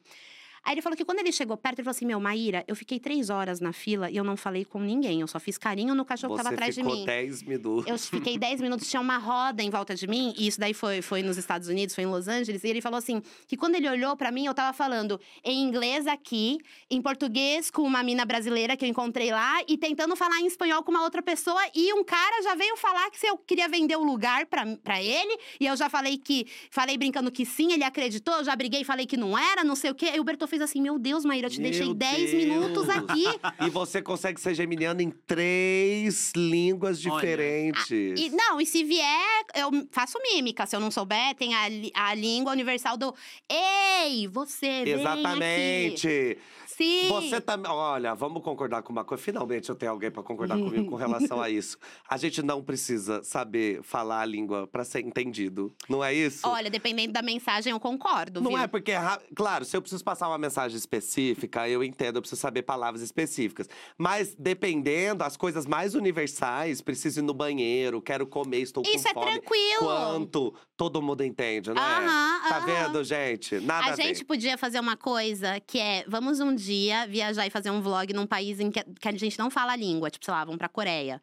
S3: Aí ele falou que quando ele chegou perto, ele falou assim: Meu, Maíra, eu fiquei três horas na fila e eu não falei com ninguém. Eu só fiz carinho no cachorro que
S1: Você
S3: tava atrás de mim.
S1: 10 minutos.
S3: Eu fiquei 10 minutos, tinha uma roda em volta de mim, e isso daí foi, foi nos Estados Unidos, foi em Los Angeles, e ele falou assim: que quando ele olhou pra mim, eu tava falando em inglês aqui, em português com uma mina brasileira que eu encontrei lá, e tentando falar em espanhol com uma outra pessoa, e um cara já veio falar que se eu queria vender o lugar pra, pra ele, e eu já falei que, falei brincando que sim, ele acreditou, eu já briguei e falei que não era, não sei o quê. Aí o Bertô fez assim: Meu Deus, Maíra, eu te deixei
S1: Meu
S3: 10 minutos aqui.
S1: E você consegue ser geminiano em três línguas diferentes.
S3: E, não, e se vier, eu faço mímica. Se eu não souber, tem a, a língua universal do Ei, você, vem aqui.
S1: Exatamente.
S3: Sim.
S1: Você também. Olha, vamos concordar com uma coisa. Finalmente eu tenho alguém para concordar comigo com relação a isso. A gente não precisa saber falar a língua para ser entendido. Não é isso?
S3: Olha, dependendo da mensagem, eu concordo,
S1: Não
S3: viu?
S1: é porque, claro, se eu preciso passar uma mensagem específica, eu entendo, eu preciso saber palavras específicas. Mas dependendo, as coisas mais universais, preciso ir no banheiro, quero comer, estou
S3: Isso
S1: com
S3: é
S1: fome.
S3: tranquilo.
S1: Quanto todo mundo entende, não é?
S3: Aham,
S1: Tá
S3: aham.
S1: vendo, gente? Nada a,
S3: A gente podia fazer uma coisa que é: vamos um dia viajar e fazer um vlog num país em que, que a gente não fala a língua. Tipo, sei lá, vamos pra Coreia.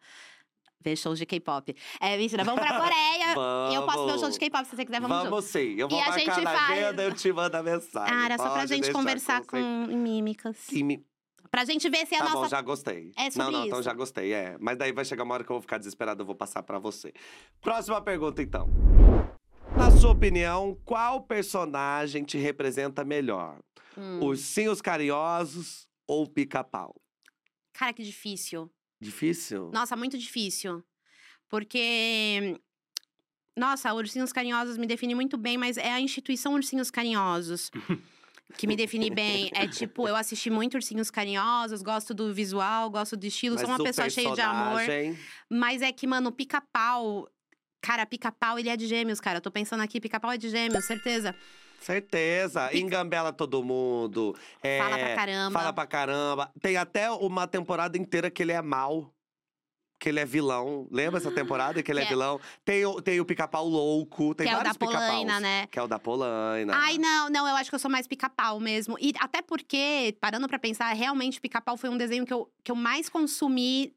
S3: Ver shows de K-pop. É, mentira, vamos pra Coreia. Eu posso ver o show de K-pop se você quiser, vamos, junto.
S1: Vamos sim. Eu vou
S3: E a
S1: marcar
S3: gente
S1: na
S3: faz-
S1: agenda, eu te mando a mensagem.
S3: Ah, era só pra gente conversar com em mímicas.
S1: Me-
S3: Pra gente ver se a
S1: Tá
S3: nossa
S1: bom, já gostei.
S3: É sobre
S1: não, não, então
S3: isso.
S1: já gostei, é. Mas daí vai chegar uma hora que eu vou ficar desesperado, eu vou passar pra você. Próxima pergunta, então. Na sua opinião, qual personagem te representa melhor?
S3: Hum.
S1: Ursinhos Carinhosos ou Pica-Pau?
S3: Cara, que difícil.
S1: Difícil?
S3: Nossa, muito difícil. Porque. Nossa, Ursinhos Carinhosos me define muito bem, mas é a instituição Ursinhos Carinhosos. Que me define bem. É tipo, eu assisti muito Ursinhos Carinhosos, gosto do visual, gosto do estilo, sou
S1: Mas
S3: uma
S1: o
S3: pessoa cheia de amor. Mas é que, mano, o pica-pau. Cara, pica-pau, ele é de gêmeos, cara. Eu tô pensando aqui, pica-pau é de gêmeos, certeza.
S1: Certeza.
S3: Pica-
S1: Engambela todo mundo. é,
S3: Fala pra caramba.
S1: Fala pra caramba. Tem até uma temporada inteira que ele é mal. Que ele é vilão. Lembra essa temporada que ele é
S3: Que é-
S1: vilão? Tem o, tem o pica-pau louco. Tem
S3: que é o da. Polaina, né?
S1: Que é o da Polaina.
S3: Ai, não, não, eu acho que eu sou mais pica-pau mesmo. E até porque, parando pra pensar, realmente pica-pau foi um desenho que eu, que eu mais consumi,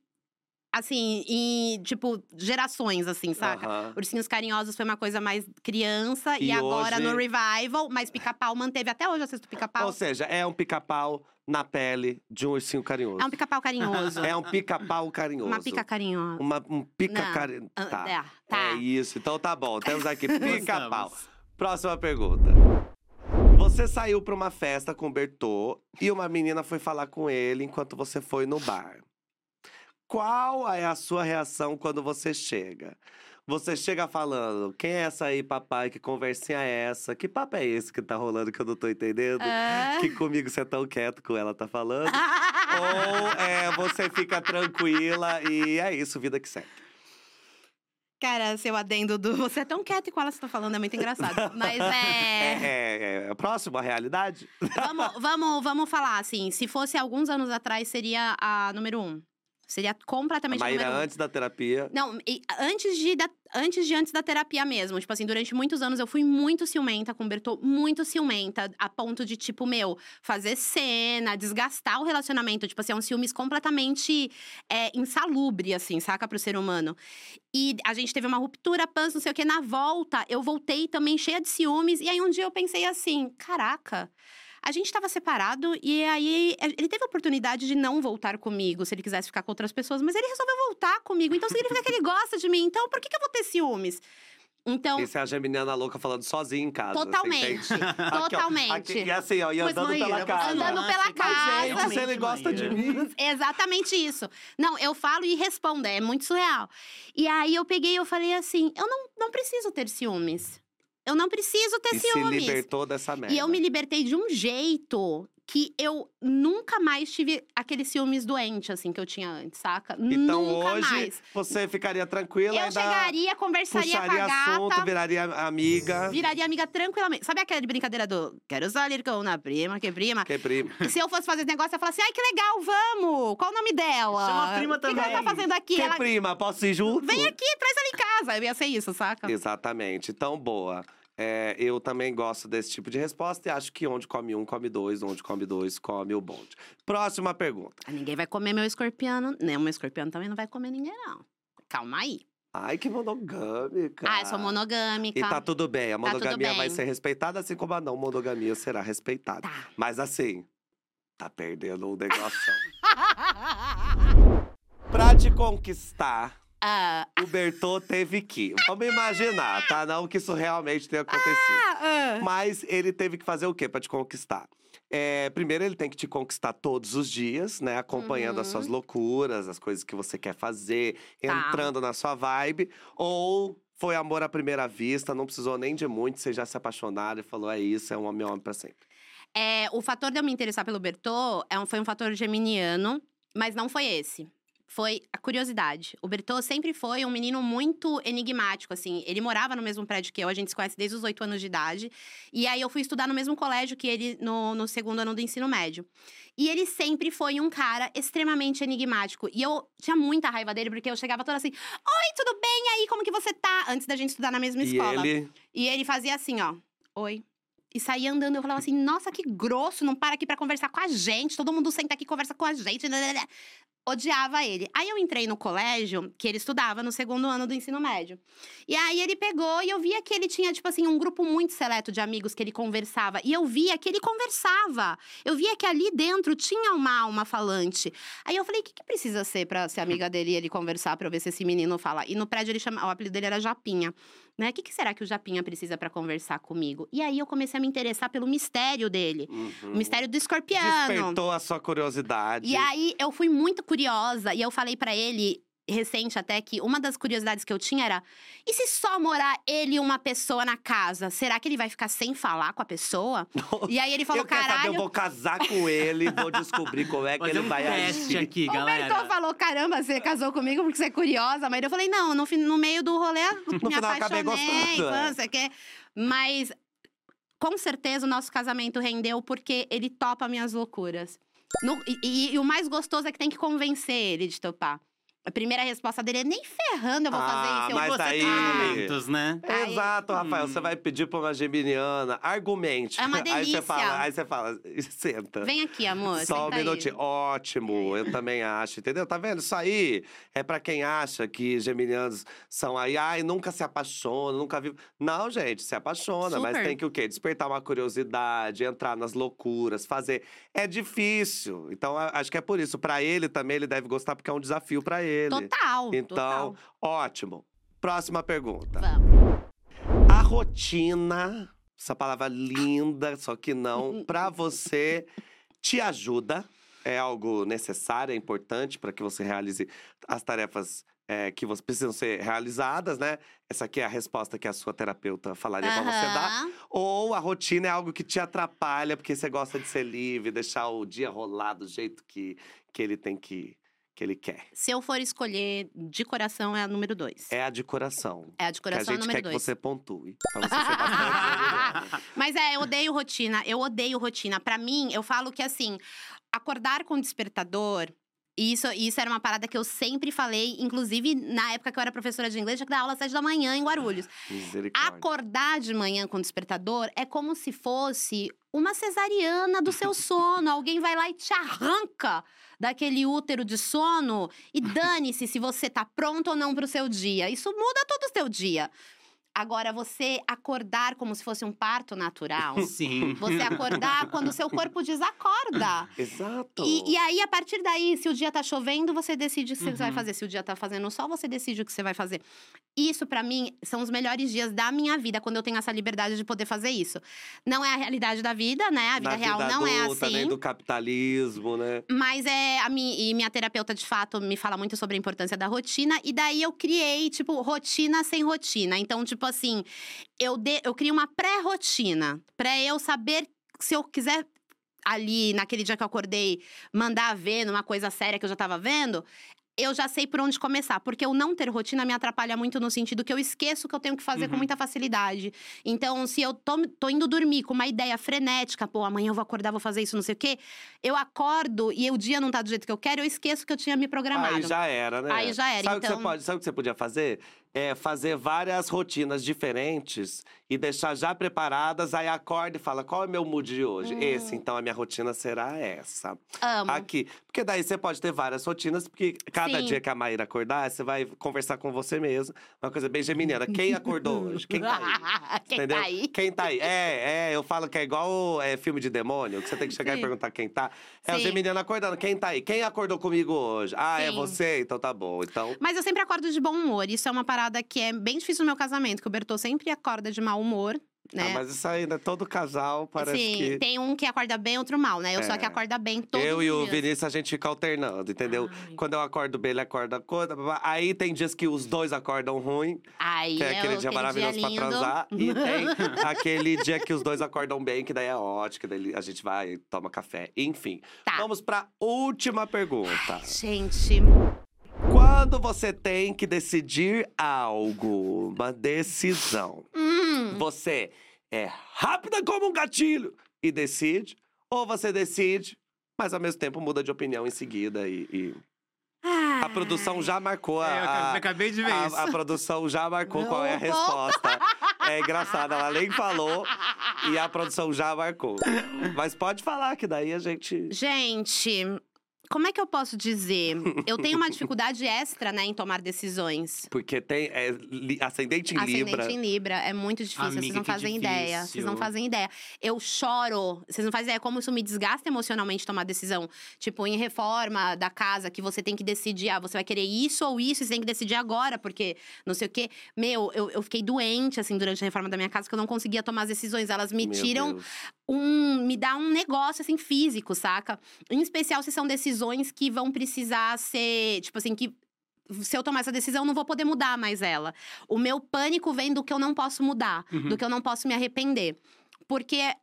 S3: assim, em, tipo, gerações, assim, saca? Ursinhos Carinhosos foi uma coisa mais criança e,
S1: E
S3: agora
S1: hoje-
S3: no revival, mas pica-pau manteve. Até hoje eu assisto pica-pau.
S1: Ou seja, é um pica-pau na pele de um ursinho carinhoso.
S3: É um pica-pau carinhoso.
S1: É um pica-pau carinhoso.
S3: Uma pica carinhosa.
S1: Uma- um pica
S3: Não.
S1: carinhoso.
S3: Ah,
S1: Tá.
S3: é, tá.
S1: É isso. Então tá bom. Temos aqui pica-pau. Próxima pergunta. Você saiu pra uma festa com o Bertô e uma menina foi falar com ele enquanto você foi no bar. Qual é a sua reação quando você chega? Você chega falando, quem é essa aí, papai? Que conversinha é essa? Que papo é esse que tá rolando que eu não tô entendendo?
S3: Ah.
S1: Que comigo você é tão quieto com ela tá falando? Ou é, você fica tranquila e é isso, vida que segue.
S3: Cara, seu adendo do. Você é tão quieto com ela que você tá falando, é muito engraçado. Mas
S1: É,
S3: é.
S1: é, é próximo à realidade?
S3: Vamos, vamos, vamos falar assim. Se fosse alguns anos atrás, seria a número um. Seria completamente
S1: A Maíra
S3: número um.
S1: antes da terapia.
S3: Não, antes de, da- antes de antes da terapia mesmo. Tipo assim, durante muitos anos eu fui muito ciumenta com o Bertô, muito ciumenta, a ponto de, tipo, meu, fazer cena, desgastar o relacionamento. Tipo assim, é um ciúmes completamente é, insalubre, assim, saca, pro ser humano. E a gente teve uma ruptura, pans, não sei o quê. Na volta, eu voltei também cheia de ciúmes. E aí um dia eu pensei assim: caraca. A gente tava separado e aí ele teve a oportunidade de não voltar comigo se ele quisesse ficar com outras pessoas, mas ele resolveu voltar comigo. Então significa que ele gosta de mim. Então por que, que eu vou ter ciúmes? Então,
S1: Isso é a geminiana louca falando sozinha em casa. você
S3: Totalmente.
S1: entende? Aqui, ó,
S3: Totalmente.
S1: aqui- e assim, ó, e
S2: Mas,
S1: andando pela
S2: você
S1: casa.
S3: Andando pela
S2: que-
S3: casa.
S1: Gente, se ele gosta de mim.
S3: exatamente isso. Não, eu falo e respondo, é muito surreal. E aí eu peguei e eu falei assim: eu não, não preciso ter ciúmes. Eu não preciso ter
S1: E se
S3: ciúmes.
S1: libertou dessa merda.
S3: E eu me libertei de um jeito que eu nunca mais tive aqueles ciúmes doente, assim, que eu tinha antes, saca?
S1: Então
S3: nunca
S1: hoje
S3: mais.
S1: você ficaria tranquila
S3: Eu
S1: ainda
S3: chegaria, conversaria com a
S1: puxaria assunto,
S3: gata.
S1: viraria amiga.
S3: Viraria amiga tranquilamente. Sabe aquela brincadeira do quero sair com uma prima, que prima?
S1: Que primo.
S3: Se eu fosse fazer esse negócio, eu falar assim: ai, que legal, vamos! Qual o nome dela?
S2: Chama a prima
S3: O que ela tá
S2: também.
S3: fazendo aqui?
S1: Que
S3: Ela...
S1: prima, posso ir junto?
S3: Vem aqui, traz ela em casa. Eu ia ser isso, saca?
S1: Exatamente. Então, boa. É, eu também gosto desse tipo de resposta e acho que onde come um, come dois, onde come dois, come o bonde. Próxima pergunta.
S3: Ninguém vai comer meu escorpiano. Nem o meu escorpiano também não vai comer ninguém, não. Calma aí.
S1: Ai, que monogâmica.
S3: Ah, eu sou monogâmica.
S1: E tá tudo bem, a
S3: Tá
S1: monogamia vai
S3: bem.
S1: ser respeitada, assim como a não monogamia será respeitada.
S3: Tá.
S1: Mas assim, tá perdendo o negócio. pra te conquistar,
S3: Ah,
S1: o Bertô teve que. Vamos imaginar, tá? Não que isso realmente tenha acontecido.
S3: ah,
S1: Mas ele teve que fazer o quê pra te conquistar? É, primeiro, ele tem que te conquistar todos os dias, né? Acompanhando as
S3: Uhum.
S1: suas loucuras, as coisas que você quer fazer,
S3: Tá.
S1: entrando na sua vibe. Ou foi amor à primeira vista, não precisou nem de muito, vocês já se apaixonaram e falou: é isso, é um homem homem pra sempre.
S3: É, o fator de eu me interessar pelo Bertô é um- foi um fator geminiano, mas não foi esse. Foi a curiosidade. O Bertô sempre foi um menino muito enigmático, assim. Ele morava no mesmo prédio que eu, a gente se conhece desde os oito anos de idade. E aí eu fui estudar no mesmo colégio que ele no, no segundo ano do ensino médio. E ele sempre foi um cara extremamente enigmático. E eu tinha muita raiva dele, porque eu chegava toda assim: Oi, tudo bem? E aí, como que você tá? Antes da gente estudar na mesma
S1: E
S3: escola.
S1: ele.
S3: E ele fazia assim, ó. Oi. E saía andando, eu falava assim, nossa, que grosso, não para aqui pra conversar com a gente. Todo mundo senta aqui e conversa com a gente. Odiava ele. Aí eu entrei no colégio, que ele estudava no segundo ano do ensino médio. E aí ele pegou e eu via que ele tinha, tipo assim, um grupo muito seleto de amigos que ele conversava. E eu via que ele conversava. Eu via que ali dentro tinha uma alma falante. Aí eu falei, o que, que precisa ser pra ser amiga dele e ele conversar pra eu ver se esse menino fala? E no prédio ele chama, o apelido dele era Japinha. Né? O que, que será que o Japinha precisa pra conversar comigo? E aí eu comecei a me interessar pelo mistério dele.
S1: Uhum.
S3: O mistério do escorpiano.
S1: Despertou a sua curiosidade.
S3: E aí eu fui muito curiosa e eu falei pra ele recente até que uma das curiosidades que eu tinha era: e se só morar ele e uma pessoa na casa, será que ele vai ficar sem falar com a pessoa? E aí ele falou:
S1: eu quero saber,
S3: caralho.
S1: eu vou casar com ele, vou descobrir como é que ele
S2: um
S1: vai agir.
S2: aqui,
S3: O
S2: galera.
S3: Bertô falou: caramba, você casou comigo porque você é curiosa. Mas eu falei: não, no, no meio do rolê, me
S1: final, acabei
S3: apaixonei.
S1: é.
S3: Você quer. Mas com certeza o nosso casamento rendeu porque ele topa minhas loucuras. No- e, e- e o mais gostoso é que tem que convencer ele de topar. A primeira resposta dele é: nem ferrando eu vou fazer
S1: Ah,
S3: isso. Eu
S1: mas
S3: vou
S1: aí-
S3: tua irmã."
S2: Momentos, né?
S3: Aí-
S1: Exato, Rafael.
S2: Hum.
S1: Você vai pedir pra uma geminiana, argumente.
S3: É uma
S1: Aí
S3: delícia.
S1: você fala, aí você fala, senta.
S3: Vem aqui, amor.
S1: Só um
S3: senta aí.
S1: minutinho. Ótimo, eu também acho, entendeu? Tá vendo? Isso aí é pra quem acha que geminianos são aí, ai, nunca se apaixona, nunca vive. Não, gente, se apaixona, mas
S3: Super.
S1: tem que o quê? Despertar uma curiosidade, entrar nas loucuras, fazer. É difícil. Então, acho que é por isso. Pra ele também, ele deve gostar, porque é um desafio pra ele.
S3: Total.
S1: Então,
S3: total.
S1: ótimo. Próxima pergunta.
S3: Vamos.
S1: A rotina, essa palavra linda, só que não, pra você te ajuda? É algo necessário, é importante para que você realize as tarefas é, que você precisam ser realizadas, né? Essa aqui é a resposta que a sua terapeuta falaria pra você dar. Ou a rotina é algo que te atrapalha porque você gosta de ser livre, deixar o dia rolar do jeito que, que ele tem que que ele quer.
S3: Se eu for escolher de coração, é a número dois.
S1: É a de coração.
S3: É a de
S1: Que a
S3: coração é a
S1: gente
S3: número
S1: quer
S3: dois.
S1: que você pontue. Pra você ser bastante
S3: Mas é, eu odeio rotina. Eu odeio rotina. Pra mim, eu falo que assim, acordar com despertador E Isso, isso era uma parada que eu sempre falei, inclusive na época que eu era professora de inglês, tinha que dar aula às sete da manhã em Guarulhos. Acordar de manhã com o despertador é como se fosse uma cesariana do seu sono. Alguém vai lá e te arranca daquele útero de sono e dane-se se você tá pronto ou não pro seu dia. Isso muda todo o seu dia. Agora, você acordar como se fosse um parto natural.
S2: Sim.
S3: Você acordar quando o seu corpo desacorda.
S1: Exato.
S3: E, e aí, a partir daí, se o dia tá chovendo, você decide o que você vai
S2: Uhum.
S3: fazer. Se o dia tá fazendo sol, você decide o que você vai fazer. Isso, pra mim, são os melhores dias da minha vida, quando eu tenho essa liberdade de poder fazer isso. Não é a realidade da vida, né? A vida
S1: Na
S3: real
S1: vida
S3: não é
S1: adulta,
S3: assim.
S1: nem do capitalismo, né?
S3: Mas é a minha, e minha terapeuta, de fato, me fala muito sobre a importância da rotina. E daí eu criei, tipo, rotina sem rotina. Então, tipo assim, eu, de, eu criei uma pré-rotina pra eu saber se eu quiser. Ali, naquele dia que eu acordei, mandar ver numa coisa séria que eu já tava vendo, eu já sei por onde começar. Porque eu não ter rotina me atrapalha muito no sentido que eu esqueço que eu tenho que fazer com
S2: Uhum.
S3: muita facilidade. Então, se eu tô, tô indo dormir com uma ideia frenética, pô, amanhã eu vou acordar, vou fazer isso, não sei o quê, eu acordo e o dia não tá do jeito que eu quero, eu esqueço que eu tinha me programado.
S1: Aí já era, né?
S3: Aí já era,
S1: Sabe o que você
S3: então-
S1: pode, sabe o que você podia fazer? É fazer várias rotinas diferentes e deixar já preparadas, aí acorda e fala: qual é o meu mood de hoje?
S3: Hum.
S1: Esse, então a minha rotina será essa.
S3: Amo.
S1: Aqui. Porque daí você pode ter várias rotinas, porque cada
S3: Sim.
S1: dia que a Maíra acordar, você vai conversar com você mesmo. Uma coisa bem geminiana. Quem acordou hoje? Quem tá aí?
S3: Quem
S1: Entendeu?
S3: tá aí?
S1: Quem tá aí? É, é, eu falo que é igual é, filme de demônio, que você tem que chegar
S3: Sim.
S1: e perguntar quem tá. É o
S3: Sim.
S1: geminiano acordando. Quem tá aí? Quem acordou comigo hoje? Ah, é você? Então tá bom. Então.
S3: Mas eu sempre acordo de bom humor. Isso é uma parada que é bem difícil no meu casamento, que o Bertô sempre acorda de mau humor, né?
S1: Ah, mas isso aí, né? Todo casal parece
S3: Sim,
S1: que.
S3: tem um que acorda bem, outro mal, né? Eu sou a que
S1: É.
S3: acorda bem todos
S1: Eu e o. Vinícius, a gente fica alternando, entendeu?
S2: Ai.
S1: Quando eu acordo bem, ele acorda blá. Aí tem dias que os dois acordam ruim,
S3: Aí
S1: que é aquele dia maravilhoso pra
S3: lindo.
S1: transar. E tem aquele dia que os dois acordam bem, que daí é ótimo, que daí a gente vai e toma café. Enfim.
S3: Tá.
S1: Vamos pra última pergunta.
S3: Gente,
S1: Quando você tem que decidir algo, uma decisão,
S3: hum,
S1: você é rápida como um gatilho e decide, ou você decide, mas ao mesmo tempo muda de opinião em seguida e. e- A produção já marcou a.
S2: É, eu
S1: a-
S2: acabei- de ver
S1: a,
S2: isso.
S1: a produção já marcou qual é a
S3: Não
S1: resposta. É engraçado, ela nem falou e a produção já marcou. Mas pode falar, que daí a gente.
S3: Gente, como é que eu posso dizer? Eu tenho uma dificuldade extra, né, em tomar decisões.
S1: Porque tem é, li- ascendente em
S3: Ascendente
S1: Libra.
S3: em Libra é muito difícil, vocês
S2: Amiga,
S3: não
S2: que
S3: fazem ideia. Vocês não
S2: difícil.
S3: fazem ideia. Eu choro, vocês não fazem ideia como isso me desgasta emocionalmente tomar decisão. Tipo, em reforma da casa, que você tem que decidir, ah, você vai querer isso ou isso, e você tem que decidir agora, porque não sei o quê. Meu, eu, eu fiquei doente, assim, durante a reforma da minha casa, que eu não conseguia tomar as decisões. Elas me
S1: Meu
S3: tiram
S1: Deus.
S3: Um. me dá um negócio, assim, físico, saca? Em especial se são decisões que vão precisar ser, tipo assim, que. Se eu tomar essa decisão, eu não vou poder mudar mais ela. O meu pânico vem do que eu não posso mudar,
S2: Uhum.
S3: do que eu não posso me arrepender. Porque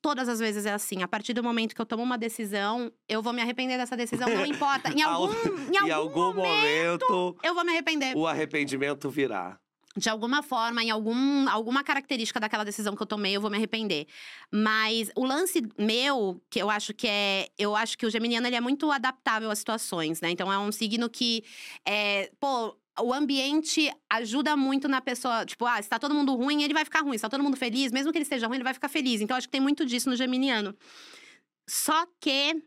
S3: todas as vezes é assim. A partir do momento que eu tomo uma decisão, eu vou me arrepender dessa decisão, não importa. Em algum, em
S1: Em
S3: algum,
S1: algum momento,
S3: eu vou me arrepender.
S1: o arrependimento virá.
S3: De alguma forma, em algum, alguma característica daquela decisão que eu tomei, eu vou me arrepender. Mas o lance meu, que eu acho que é. Eu acho que o geminiano ele é muito adaptável às situações, né? Então é um signo que. É, pô, o ambiente ajuda muito na pessoa. Tipo, ah, se tá todo mundo ruim, ele vai ficar ruim. Se tá todo mundo feliz, mesmo que ele esteja ruim, ele vai ficar feliz. Então, acho que tem muito disso no geminiano. Só que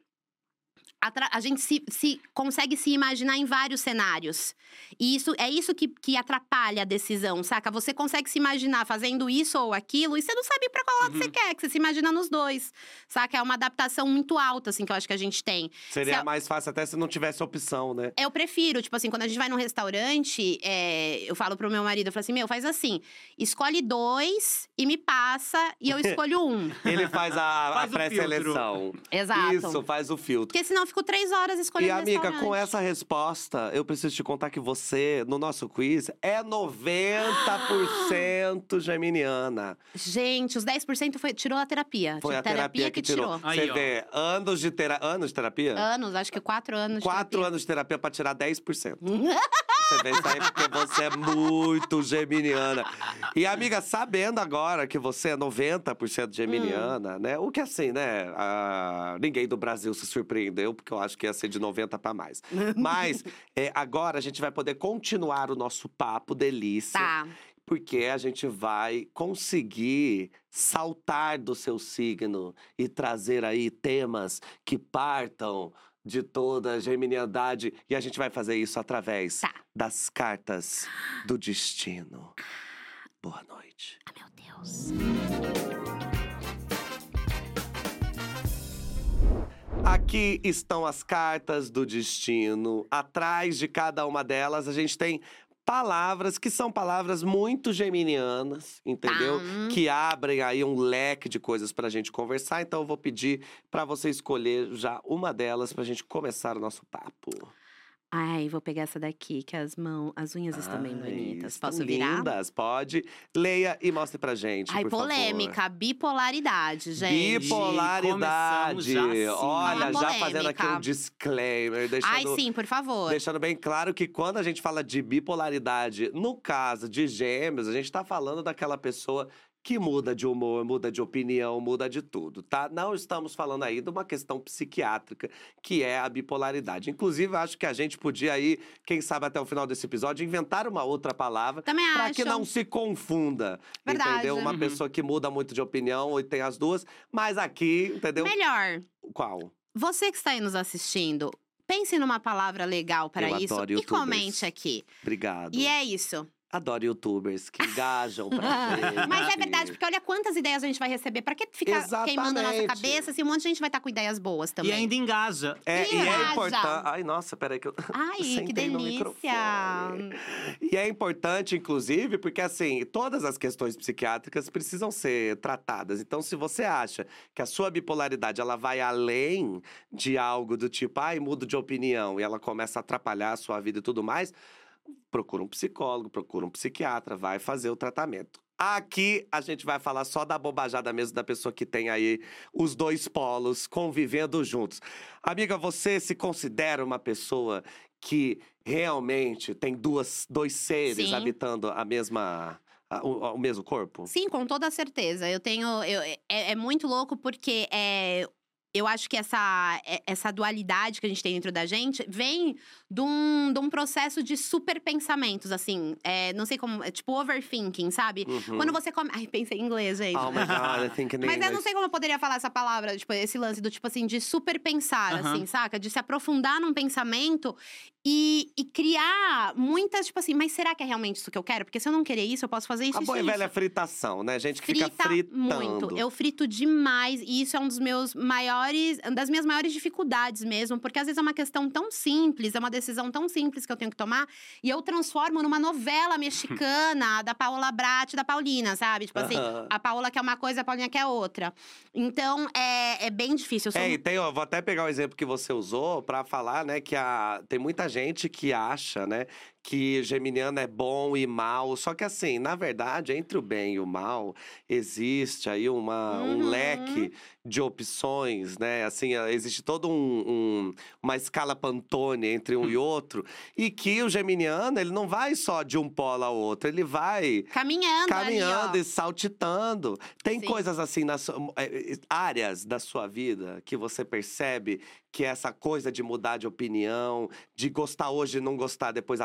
S3: a gente se, se consegue se imaginar em vários cenários. E isso é isso que, que atrapalha a decisão, saca? Você consegue se imaginar fazendo isso ou aquilo e você não sabe pra qual lado você quer, que você se imagina nos dois. Saca? É uma adaptação muito alta, assim, que eu acho que a gente tem.
S1: Seria
S3: Se a-
S1: mais fácil até se não tivesse opção, né?
S3: Eu prefiro, tipo assim, quando a gente vai num restaurante, é, eu falo pro meu marido, eu falo assim, meu, faz assim, escolhe dois e me passa e eu escolho um.
S1: Ele faz a, a pré-seleção.
S3: Exato.
S1: Isso, faz o filtro.
S3: Porque senão fico três horas
S1: E
S3: escolhendo
S1: amiga,
S3: restaurante.
S1: com essa resposta, eu preciso te contar que você, no nosso quiz, é 90% geminiana.
S3: Gente, os 10% foi, tirou a terapia.
S1: Foi a
S3: Tipo,
S1: terapia, que tirou.
S2: Aí,
S1: Você
S2: ó.
S1: vê, anos de, tera... anos de terapia?
S3: Anos, acho que quatro anos. de
S1: Quatro
S3: terapia.
S1: anos de terapia pra tirar 10%. você isso aí, porque você é muito geminiana. E, amiga, sabendo agora que você é 90% geminiana, né? O que assim, né? ah, ninguém do Brasil se surpreendeu, porque eu acho que ia ser de 90 pra mais. Mas é, agora a gente vai poder continuar o nosso papo delícia.
S3: Tá.
S1: Porque a gente vai conseguir saltar do seu signo e trazer aí temas que partam de toda a geminiandade. E a gente vai fazer isso através
S3: Tá.
S1: das cartas do destino. Boa noite.
S3: Ah, meu Deus.
S1: Aqui estão as cartas do destino. Atrás de cada uma delas, a gente tem palavras que são palavras muito geminianas, entendeu?
S3: Tá.
S1: Que abrem aí um leque de coisas pra gente conversar. Então eu vou pedir pra você escolher já uma delas pra gente começar o nosso papo.
S3: Ai, vou pegar essa daqui, que as mãos, as unhas estão bem
S1: Ai,
S3: bonitas.
S1: estão
S3: Posso virar?
S1: Lindas, pode. Leia e mostre pra gente,
S3: Ai,
S1: por favor.
S3: polêmica, bipolaridade, gente.
S1: Bipolaridade.
S2: Já assim.
S1: Olha, já fazendo aqui um
S3: polêmica.
S1: disclaimer, deixando
S3: Ai, sim, por favor.
S1: Deixando bem claro que quando a gente fala de bipolaridade, no caso de gêmeos, a gente tá falando daquela pessoa que muda de humor, muda de opinião, muda de tudo, tá? Não estamos falando aí de uma questão psiquiátrica, que é a bipolaridade. Inclusive, acho que a gente podia aí, quem sabe até o final desse episódio, inventar uma outra palavra
S3: Também
S1: para que não se confunda.
S3: Verdade.
S1: Entendeu? Uma
S2: Uhum.
S1: pessoa que muda muito de opinião ou tem as duas, mas aqui, entendeu?
S3: Melhor,
S1: Qual?
S3: você que está aí nos assistindo, pense numa palavra legal para isso
S1: adoro
S3: e comente aqui.
S1: Obrigado.
S3: E é isso.
S1: Adoro youtubers que engajam pra gente.
S3: Mas é verdade, porque olha quantas ideias a gente vai receber. Pra que ficar queimando a nossa
S1: Exatamente.
S3: cabeça se um monte de gente vai estar com ideias boas também?
S2: E ainda engaja.
S1: É, e é importante. Ai, nossa, peraí que eu.
S3: Ai, que delícia!
S1: E é importante, inclusive, porque assim, todas as questões psiquiátricas precisam ser tratadas. Então, se você acha que a sua bipolaridade ela vai além de algo do tipo, ai, mudo de opinião, e ela começa a atrapalhar a sua vida e tudo mais, procura um psicólogo, procura um psiquiatra, vai fazer o tratamento. Aqui a gente vai falar só da bobajada mesmo da pessoa que tem aí os dois polos convivendo juntos. Amiga, você se considera uma pessoa que realmente tem duas, dois seres
S3: Sim.
S1: habitando a mesma, o, o mesmo corpo?
S3: Sim, com toda certeza. Eu tenho. eu- é, é muito louco porque é, eu acho que essa, é- essa dualidade que a gente tem dentro da gente vem de um, de um processo de super pensamentos, assim. É, não sei como. É tipo overthinking, sabe?
S1: Uhum.
S3: Quando você come. Ai, pensei em inglês, gente.
S1: Oh my God, I think in
S3: Mas eu não
S1: English.
S3: sei como eu poderia falar essa palavra, tipo, esse lance do tipo assim, de super pensar,
S2: Aham.
S3: assim, saca? De se aprofundar num pensamento e, e criar muitas, tipo assim, mas será que é realmente isso que eu quero? Porque se eu não querer isso, eu posso fazer isso,
S1: A boa e
S3: isso.
S1: velha fritação, né? Gente que
S3: Frita
S1: fica fritando.
S3: muito. Eu frito demais e isso é um dos meus maiores, das minhas maiores dificuldades mesmo, porque às vezes é uma questão tão simples, é uma decisão tão simples que eu tenho que tomar e eu transformo numa novela mexicana da Paola Brat, da Paulina, sabe? Tipo assim,
S1: Aham.
S3: a Paola quer uma coisa, a Paulinha quer outra. Então é, é bem difícil. Eu sou
S1: É, e tem, ó, vou até pegar o exemplo que você usou pra falar, né, que a, tem muita gente que acha, né, que geminiano é bom e mal. Só que assim, na verdade, entre o bem e o mal, existe aí uma, um
S3: Uhum.
S1: leque de opções, né? Assim, eh, existe todo um, um- uma escala Pantone entre um e outro. E que o geminiano, ele não vai só de um polo ao outro, ele vai
S3: caminhando,
S1: caminhando
S3: ali,
S1: e saltitando. Tem
S3: Sim.
S1: coisas assim, nas eh, eh, áreas da sua vida que você percebe que essa coisa de mudar de opinião, de gostar hoje e não gostar depois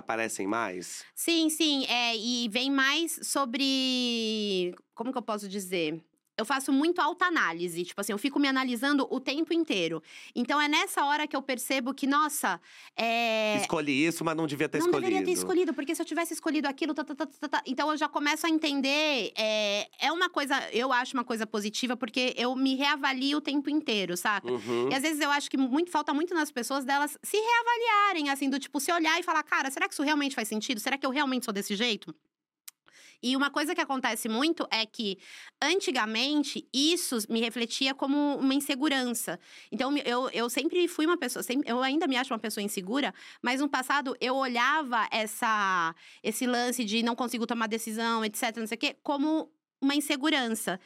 S1: mais?
S3: Sim, sim. É, e vem mais sobre. Como que eu posso dizer? Eu faço muito autoanálise. Tipo assim, eu fico me analisando o tempo inteiro. Então é nessa hora que eu percebo que, nossa, é.
S1: Escolhi isso, mas não devia ter
S3: não
S1: escolhido.
S3: deveria ter escolhido, porque se eu tivesse escolhido aquilo, tá, tá, tá, tá, tá. então eu já começo a entender. É, é uma coisa, eu acho uma coisa positiva, porque eu me reavalio o tempo inteiro, saca?
S1: Uhum.
S3: E às vezes eu acho que muito, falta muito nas pessoas delas se reavaliarem, assim, do tipo, se olhar e falar, cara, será que isso realmente faz sentido? Será que eu realmente sou desse jeito? E uma coisa que acontece muito é que, antigamente, isso me refletia como uma insegurança. Então, eu, eu sempre fui uma pessoa, sempre- eu ainda me acho uma pessoa insegura, mas no passado eu olhava essa, esse lance de não consigo tomar decisão, etc, não sei o quê, como uma insegurança.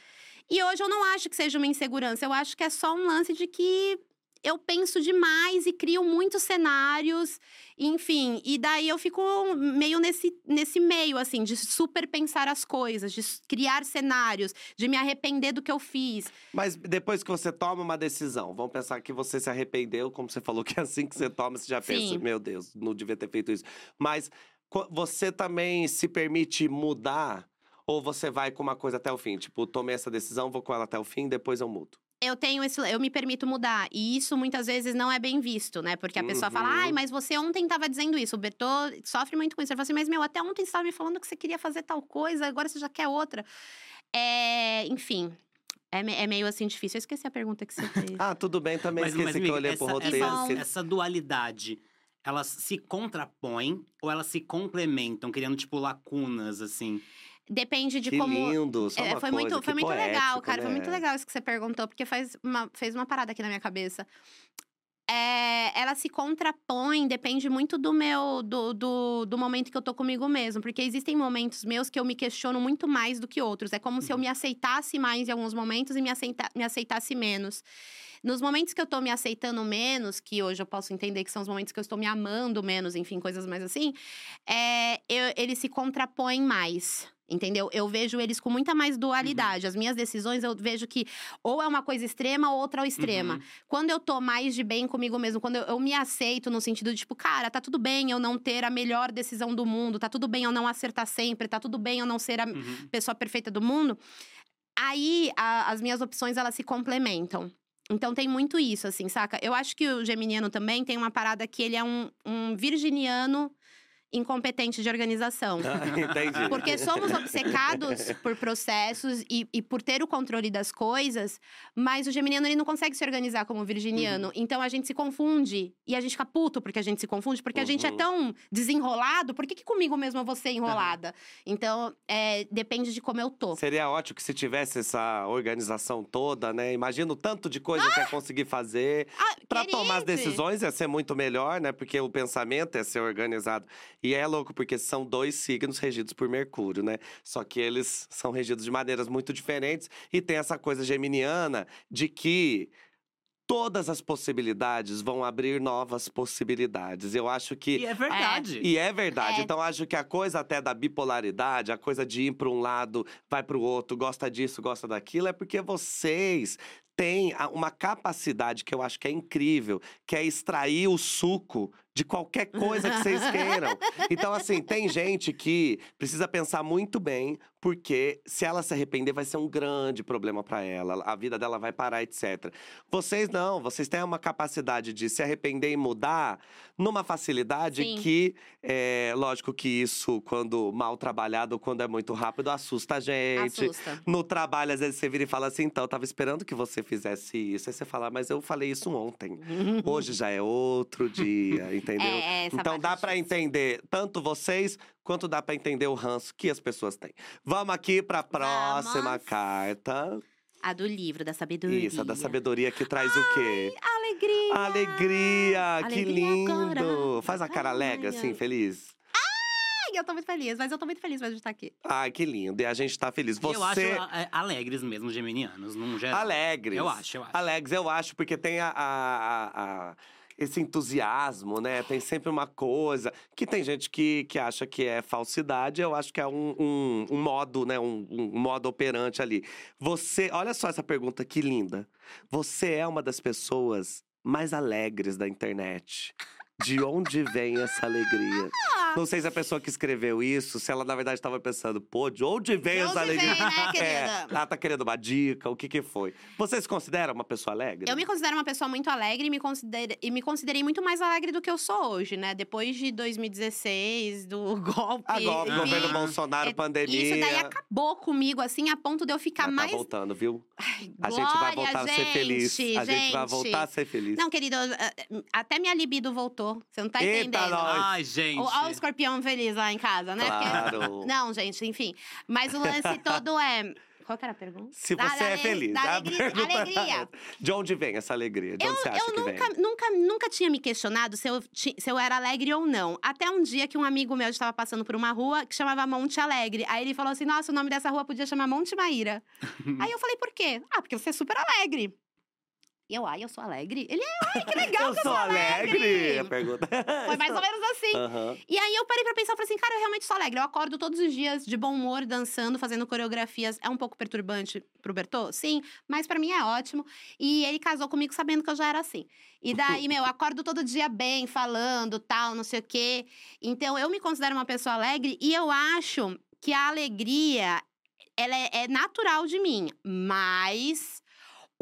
S3: E hoje eu não acho que seja uma insegurança, eu acho que é só um lance de que eu penso demais e crio muitos cenários, enfim. E daí eu fico meio nesse, nesse meio, assim, de super pensar as coisas, de criar cenários, de me arrepender do que eu fiz.
S1: Mas depois que você toma uma decisão, vamos pensar que você se arrependeu, como você falou que é assim que você toma, você já pensa,
S3: Sim.
S1: meu Deus, não devia ter feito isso. Mas você também se permite mudar? Ou você vai com uma coisa até o fim? Tipo, tomei essa decisão, vou com ela até o fim, depois eu mudo.
S3: Eu tenho esse, eu me permito mudar. E isso muitas vezes não é bem visto, né? Porque a pessoa fala,
S1: Uhum.
S3: ai, mas você ontem estava dizendo isso. O Bertô sofre muito com isso. Ele fala assim, mas meu, até ontem você estava me falando que você queria fazer tal coisa, agora você já quer outra. É, enfim. É, me- é meio assim difícil. Eu esqueci a pergunta que você fez.
S1: Ah, tudo bem, também
S2: Mas,
S1: esqueci
S2: mas
S1: que eu
S2: amiga,
S1: olhei
S2: essa,
S1: pro roteiro.
S3: essa-
S1: esqueci.
S2: essa dualidade, elas se contrapõem ou elas se complementam, criando, tipo, lacunas, assim?
S3: Depende de
S1: Que
S3: como.
S1: lindo, só
S3: É,
S1: uma
S3: foi
S1: coisa,
S3: muito, foi muito legal,
S1: poético,
S3: cara. Foi
S1: né?
S3: muito legal isso que você perguntou, porque faz uma, fez uma parada aqui na minha cabeça. É, ela se contrapõe, depende muito do meu, do, do, do momento que eu tô comigo mesmo. Porque existem momentos meus que eu me questiono muito mais do que outros. É como se eu
S1: Uhum.
S3: me aceitasse mais em alguns momentos e me, aceita, me aceitasse menos. Nos momentos que eu tô me aceitando menos, que hoje eu posso entender que são os momentos que eu estou me amando menos, enfim, coisas mais assim, é, eu- eles se contrapõem mais. Entendeu? Eu vejo eles com muita mais dualidade. As minhas decisões, eu vejo que ou é uma coisa extrema ou outra ao extrema.
S2: Uhum.
S3: Quando eu tô mais de bem comigo mesmo, quando eu, eu me aceito no sentido de, tipo, cara, tá tudo bem eu não ter a melhor decisão do mundo, tá tudo bem eu não acertar sempre, tá tudo bem eu não ser a
S2: Uhum.
S3: pessoa perfeita do mundo. Aí a- as minhas opções elas se complementam. Então tem muito isso, assim, saca? Eu acho que o geminiano também tem uma parada que ele é um, um virginiano incompetente de organização.
S1: Ah, Entendi.
S3: Porque somos obcecados por processos e, e por ter o controle das coisas, mas o geminiano ele não consegue se organizar como o virginiano.
S1: Uhum.
S3: Então a gente se confunde e a gente fica puto porque a gente se confunde, porque a gente é
S1: Uhum.
S3: tão desenrolado, por que, que comigo mesmo eu vou ser enrolada? Então é, depende de como eu tô.
S1: Seria ótimo que se tivesse essa organização toda, né? Imagina o tanto de coisa que ia conseguir fazer.
S3: Ah,
S1: Pra tomar as decisões ia ser muito melhor, né? Porque o pensamento ia ser organizado. E é louco, porque são dois signos regidos por Mercúrio, né? Só que eles são regidos de maneiras muito diferentes. E tem essa coisa geminiana de que todas as possibilidades vão abrir novas possibilidades. Eu acho que
S2: E é verdade.
S1: e é verdade.
S3: É.
S1: Então, acho que a coisa até da bipolaridade, a coisa de ir para um lado, vai para o outro, gosta disso, gosta daquilo, é porque vocês têm a- uma capacidade que eu acho que é incrível, que é extrair o suco de qualquer coisa que vocês queiram. Então, assim, tem gente que precisa pensar muito bem, porque se ela se arrepender, vai ser um grande problema para ela. A vida dela vai parar, etc. Vocês não, vocês têm uma capacidade de se arrepender e mudar numa facilidade
S3: Sim.
S1: que, é, lógico que isso, quando mal trabalhado, quando é muito rápido, assusta a gente.
S3: Assusta.
S1: No trabalho, às vezes você vira e fala assim: então, eu tava esperando que você fizesse isso. Aí você fala, mas eu falei isso ontem. Hoje já é outro dia, entendeu?
S3: É, essa
S1: então dá
S3: é difícil.
S1: entender tanto vocês quanto dá pra entender o ranço que as pessoas têm. Vamos aqui pra próxima
S3: Vamos.
S1: carta.
S3: A do livro, da sabedoria.
S1: Isso, a da sabedoria que traz o quê?
S3: Alegria!
S1: Alegria! que
S3: Alegria
S1: lindo!
S3: agora.
S1: Faz a cara alegre,
S3: Ai,
S1: assim,
S3: ai.
S1: feliz.
S3: Ai, eu tô muito feliz, mas eu tô muito feliz mesmo de estar aqui.
S1: Ai, que lindo. E a gente tá feliz.
S2: E Eu acho
S1: Você.
S2: é, alegres mesmo, geminianos, num geral.
S1: Alegres.
S2: Eu acho, eu acho.
S1: Alegres, eu acho, porque tem a, a- a- a- esse entusiasmo, né? Tem sempre uma coisa. Que tem gente que, que acha que é falsidade, eu acho que é um, um, um modo, né? Um, um modo operante ali. Você. Olha só essa pergunta que linda. Você é uma das pessoas mais alegres da internet. De onde vem essa alegria? Não sei se a pessoa que escreveu isso, se ela na verdade estava pensando, pô, de onde vem
S3: De
S1: essa
S3: onde vem,
S1: alegria?
S3: né, querida?
S1: É, ela tá querendo uma dica, o que que foi? Você se considera uma pessoa alegre?
S3: Eu me considero uma pessoa muito alegre e me, considere- e me considerei muito mais alegre do que eu sou hoje, né? Depois de 2016, do golpe.
S1: Agora,
S3: enfim,
S1: governo Bolsonaro,
S3: é-
S1: pandemia.
S3: Isso daí acabou comigo, assim, a ponto de eu ficar
S1: Mas
S3: mais.
S1: Tá voltando, viu?
S3: Ai,
S1: A gente vai voltar a ser feliz.
S3: gente,
S1: A gente vai
S3: gente.
S1: voltar a ser feliz.
S3: Não, querido, até minha libido voltou. Você não tá
S1: Eita,
S3: entendendo.
S1: nós.
S2: Ai, gente.
S3: Olha o escorpião feliz lá em casa, né? Porque-
S1: Claro.
S3: Não, gente, enfim. Mas o lance todo é. Qual que era a pergunta?
S1: Se
S3: Da-
S1: você
S3: da
S1: é feliz.
S3: Da
S1: A
S3: alegria.
S1: pergunta-
S3: alegria.
S1: De onde vem essa alegria? De onde você acha
S3: Eu
S1: que
S3: nunca,
S1: vem?
S3: nunca, nunca tinha me questionado se eu, se eu era alegre ou não. Até um dia que um amigo meu estava passando por uma rua que chamava Monte Alegre. Aí ele falou assim: Nossa, o nome dessa rua podia chamar Monte Maíra. Aí eu falei: Por quê? Ah, porque você é super alegre. E eu, ai, eu sou alegre? Ele é, ai, que legal
S1: eu
S3: que eu
S1: sou alegre. A pergunta.
S3: Foi mais ou menos assim.
S1: Aham.
S3: E aí eu parei pra pensar, eu falei assim, cara, eu realmente sou alegre. Eu acordo todos os dias de bom humor, dançando, fazendo coreografias. É um pouco perturbante pro Bertô? Sim, mas pra mim é ótimo. E ele casou comigo sabendo que eu já era assim. E daí, meu, eu acordo todo dia bem, falando, tal, não sei o quê. Então, eu me considero uma pessoa alegre e eu acho que a alegria, ela é, é natural de mim. Mas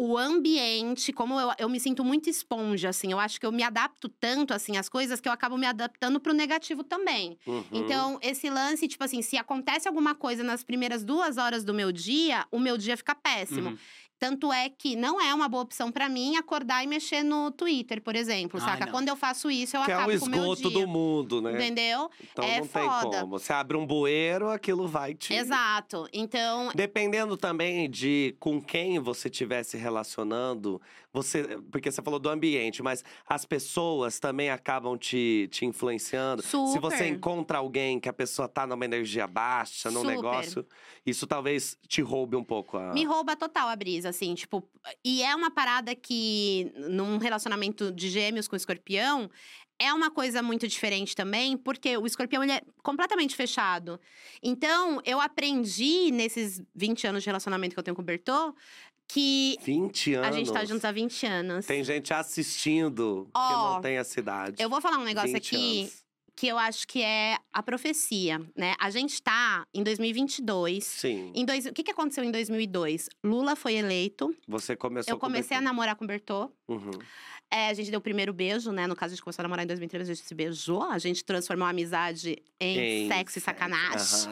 S3: o ambiente, como eu, eu me sinto muito esponja, assim, eu acho que eu me adapto tanto, assim, às coisas que eu acabo me adaptando pro negativo também.
S1: Uhum.
S3: Então, esse lance, tipo assim, se acontece alguma coisa nas primeiras duas horas do meu dia, o meu dia fica péssimo.
S2: Uhum.
S3: Tanto é que não é uma boa opção pra mim acordar e mexer no Twitter, por exemplo,
S2: Ai,
S3: saca?
S2: não.
S3: Quando eu faço isso, eu
S1: que é
S3: acabo
S1: o
S3: com o meu
S1: esgoto do mundo, né?
S3: Entendeu?
S1: Então
S3: É
S1: não tem
S3: foda.
S1: como. Você abre um bueiro, aquilo vai te.
S3: Exato. Então,
S1: Dependendo também de com quem você estiver se relacionando, você. Porque você falou do ambiente, mas as pessoas também acabam te, te influenciando. Se você
S3: Super.
S1: encontra alguém que a pessoa tá numa energia baixa, num
S3: Super.
S1: negócio, isso talvez te roube um pouco a.
S3: Me rouba total a brisa, assim, tipo. E é uma parada que, num relacionamento de gêmeos com escorpião, é uma coisa muito diferente também, porque o escorpião ele é completamente fechado. Então, eu aprendi nesses 20 anos de relacionamento que eu tenho com o Bertô, que
S1: 20 anos.
S3: a gente tá juntos há 20 anos.
S1: Tem gente assistindo que
S3: Ó,
S1: não tem a cidade.
S3: Eu vou falar um negócio
S1: 20
S3: aqui
S1: anos.
S3: que eu acho que é a profecia, né? A gente tá em 2022.
S1: Sim.
S3: Em dois, o que, que aconteceu em 2002? Lula foi eleito.
S1: Você começou
S3: Eu comecei a
S1: com
S3: namorar com o Bertô.
S1: Uhum.
S3: É, a gente deu o primeiro beijo, né? No caso, a gente começou a namorar em 2003, a gente se beijou. A gente transformou a amizade em,
S1: Em
S3: sexo e sacanagem.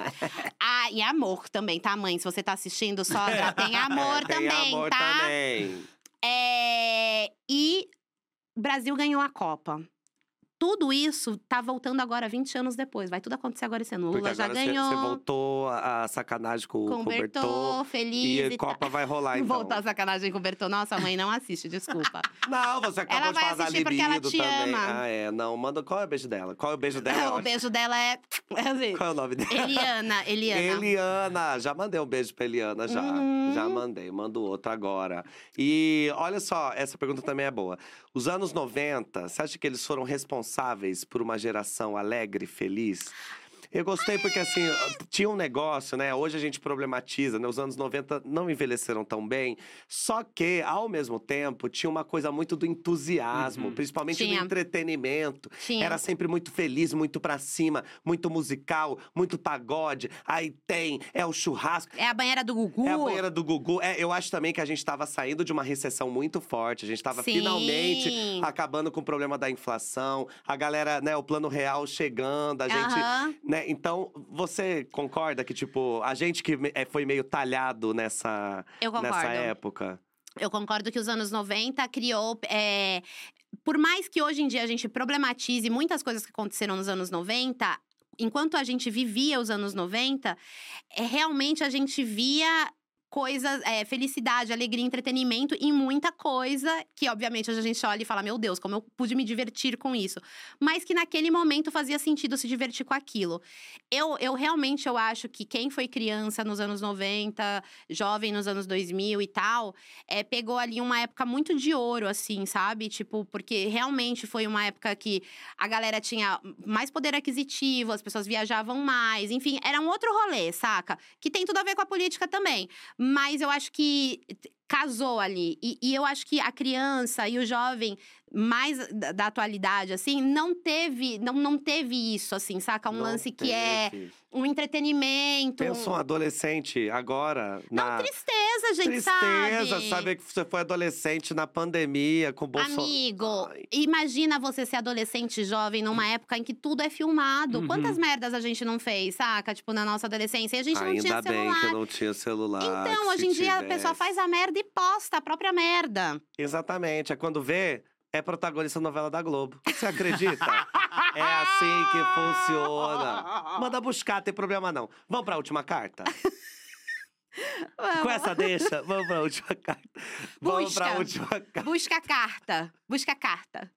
S3: Ah, e amor também, tá, mãe? Se você tá assistindo, sogra, tem amor
S1: É, tem
S3: também,
S1: amor
S3: tá?
S1: também.
S3: É, e Brasil ganhou a Copa. Tudo isso tá voltando agora, 20 anos depois. Vai tudo acontecer agora esse ano.
S1: Porque
S3: Lula já ganhou.
S1: Você voltou a sacanagem com,
S3: com o
S1: Bertô.
S3: Bertô, feliz
S1: E
S3: e.
S1: Copa vai rolar, então.
S3: Voltou a sacanagem com o Bertô. Nossa, a mãe não assiste, desculpa.
S1: Não, você acabou
S3: Ela
S1: de falar da
S3: porque ela
S1: libido
S3: te
S1: também.
S3: ama.
S1: Ah, é. Não, manda. Qual é o beijo dela? Qual é o beijo dela?
S3: o beijo dela é. é assim,
S1: Qual é o nome dela?
S3: Eliana, Eliana.
S1: Eliana, já mandei um beijo pra Eliana, já.
S3: Uhum.
S1: Já mandei, mando outro agora. E olha só, essa pergunta também é boa. Os anos 90, você acha que eles foram responsáveis por uma geração alegre feliz? Eu gostei porque, assim, tinha um negócio, né? Hoje a gente problematiza, né? Os anos 90 não envelheceram tão bem. Só que, ao mesmo tempo, tinha uma coisa muito do entusiasmo,
S2: Uhum.
S1: principalmente
S3: Tinha.
S1: do entretenimento.
S3: Tinha.
S1: Era sempre muito feliz, muito pra cima, muito musical, muito pagode. Aí tem, é o churrasco.
S3: É a banheira do Gugu.
S1: É a banheira do Gugu. É, eu acho também que a gente tava saindo de uma recessão muito forte. A gente tava
S3: Sim.
S1: finalmente acabando com o problema da inflação. A galera, né, o plano real chegando, a gente.
S3: Aham.
S1: Né, então, você concorda que, tipo, a gente que é, foi meio talhado nessa, nessa época?
S3: Eu concordo que os anos 90 criou. é, Por mais que hoje em dia a gente problematize muitas coisas que aconteceram nos anos 90, enquanto a gente vivia os anos 90, é, realmente a gente via coisas, é, felicidade, alegria, entretenimento em muita coisa que, obviamente, hoje a gente olha e fala: Meu Deus, como eu pude me divertir com isso. Mas que naquele momento fazia sentido se divertir com aquilo. Eu, eu realmente eu acho que quem foi criança nos anos 90, jovem nos anos 2000 e tal, é, pegou ali uma época muito de ouro, assim, sabe? Tipo, porque realmente foi uma época que a galera tinha mais poder aquisitivo, as pessoas viajavam mais, enfim, era um outro rolê, saca? Que tem tudo a ver com a política também. Mas eu acho que casou ali. E, e eu acho que a criança e o jovem mais da, da atualidade, assim, não teve, não, não teve isso, assim, saca? Um
S1: Não
S3: lance que é um entretenimento.
S1: Pensa um adolescente agora.
S3: Não,
S1: na...
S3: tristeza, gente,
S1: Tristeza,
S3: sabe?
S1: saber que você foi adolescente na pandemia com o Bolsonaro.
S3: Amigo,
S1: Ai.
S3: imagina você ser adolescente jovem numa época em que tudo é filmado.
S2: Uhum.
S3: Quantas merdas a gente não fez, saca? Tipo, na nossa adolescência. E a gente não
S1: Ainda
S3: tinha
S1: bem
S3: celular.
S1: que eu não tinha celular.
S3: Então,
S1: que
S3: hoje em dia a pessoa faz a merda e posta a própria merda.
S1: Exatamente. É quando vê, é protagonista da novela da Globo. Você acredita? é assim que funciona. Manda buscar, tem problema não. Vamos pra última carta? Com essa deixa, vamos pra última carta. Vamos pra
S3: Busca.
S1: última carta.
S3: Busca a carta. Busca a carta.